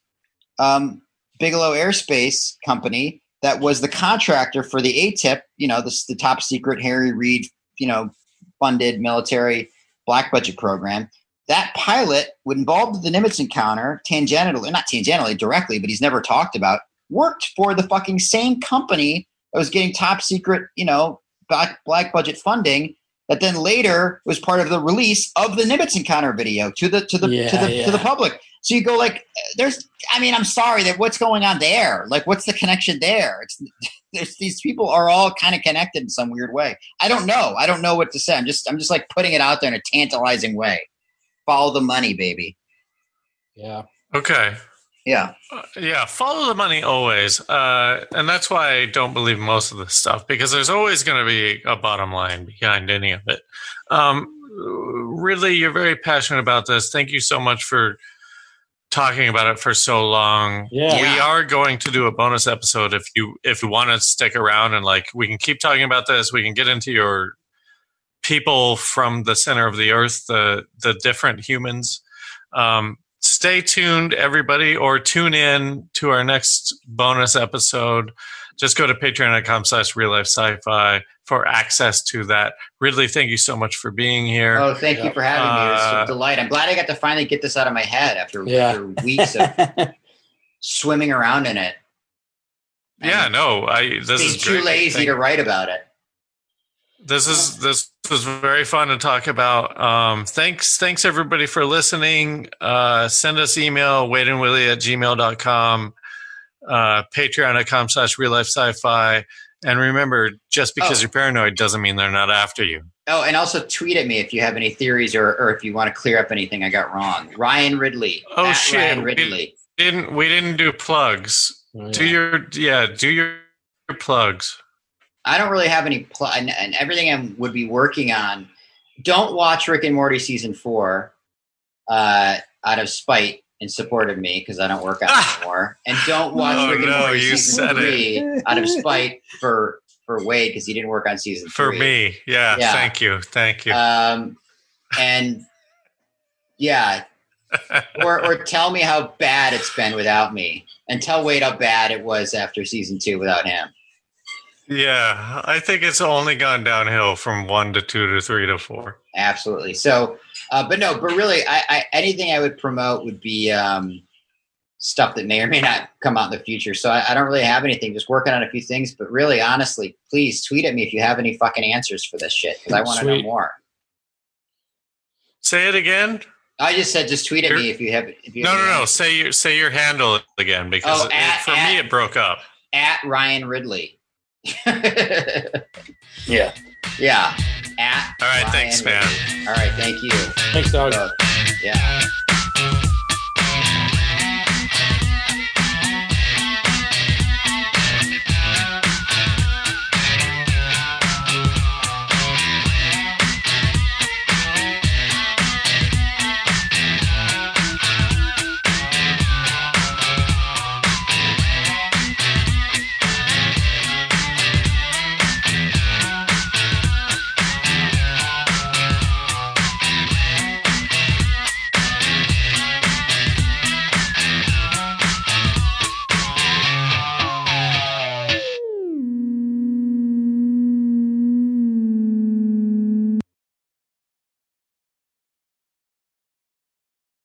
C: um, Bigelow Aerospace Company, that was the contractor for the ATIP, you know, this the top secret Harry Reid, you know, funded military black budget program. That pilot, would involved the Nimitz encounter, tangentially, not tangentially, directly, but he's never talked about, worked for the fucking same company that was getting top secret, you know, black, black budget funding that then later was part of the release of the Nimitz encounter video to the to the to
B: Yeah,
C: the to the public. So you go like, there's, I mean, I'm sorry that what's going on there? Like, what's the connection there? It's there's, these people are all kind of connected in some weird way. I don't know. I don't know what to say. I'm just I'm just like putting it out there in a tantalizing way. Follow the money, baby.
B: Yeah.
A: Okay.
C: Yeah.
A: Uh, yeah, follow the money always. Uh, and that's why I don't believe most of this stuff because there's always going to be a bottom line behind any of it. Um, really, you're very passionate about this. Thank you so much for talking about it for so long.
B: Yeah.
A: We are going to do a bonus episode if you if you want to stick around and like we can keep talking about this. We can get into your people from the center of the earth, the the different humans. Um, stay tuned, everybody, or tune in to our next bonus episode. Just go to patreon.com slash real life sci-fi for access to that. Ridley, thank you so much for being here.
C: Oh, thank you for having me. It's
A: Uh,
C: a delight. I'm glad I got to finally get this out of my head after,
B: Yeah.
C: after weeks of swimming around in it.
A: yeah, no, I this
C: being
A: is
C: too
A: great.
C: lazy
A: Thank-
C: to write about it.
A: this is this was very fun to talk about. Um, thanks, thanks everybody for listening. Uh, send us email, wadeandwilly at gmail.com, uh, patreon.com slash real life sci-fi. And remember, just because
C: Oh.
A: you're paranoid doesn't mean they're not after you.
C: Oh, and also tweet at me if you have any theories or, or if you want to clear up anything I got wrong. Ryan Ridley.
A: Oh,
C: at
A: shit.
C: Ryan Ridley.
A: Didn't we didn't do plugs.
B: Oh,
A: Do your yeah, do your, your plugs.
C: I don't really have any pl- and, and everything I would be working on. Don't watch Rick and Morty season four, uh, out of spite in support of me because I don't work out
A: Ah!
C: anymore. And don't watch
A: Oh,
C: Rick and
A: no,
C: Morty
A: you
C: season
A: said it.
C: three out of spite for for Wade because he didn't work on season
A: For
C: three.
A: me. Yeah,
C: Yeah.
A: thank you. Thank you.
C: Um, and yeah, or or tell me how bad it's been without me, and tell Wade how bad it was after season two without him.
A: yeah, I think it's only gone downhill from one to two to three to four.
C: Absolutely. So, uh, but no, but really, I, I anything I would promote would be um, stuff that may or may not come out in the future. So I, I don't really have anything. Just working on a few things. But really, honestly, please tweet at me if you have any fucking answers for this shit because I want to know more.
A: Say it again.
C: I just said just tweet at me if you have if you
A: No,
C: have
A: no, no.
C: answers.
A: Say your say your handle again because
C: Oh,
A: it-
C: at-
A: for
C: at-
A: me it broke up.
C: at Ryan Ridley.
B: Yeah.
C: yeah. At
A: All right,
C: Ryan
A: thanks, man.
C: Ridley. All right, thank you.
B: Thanks, dog.
C: Both. Yeah.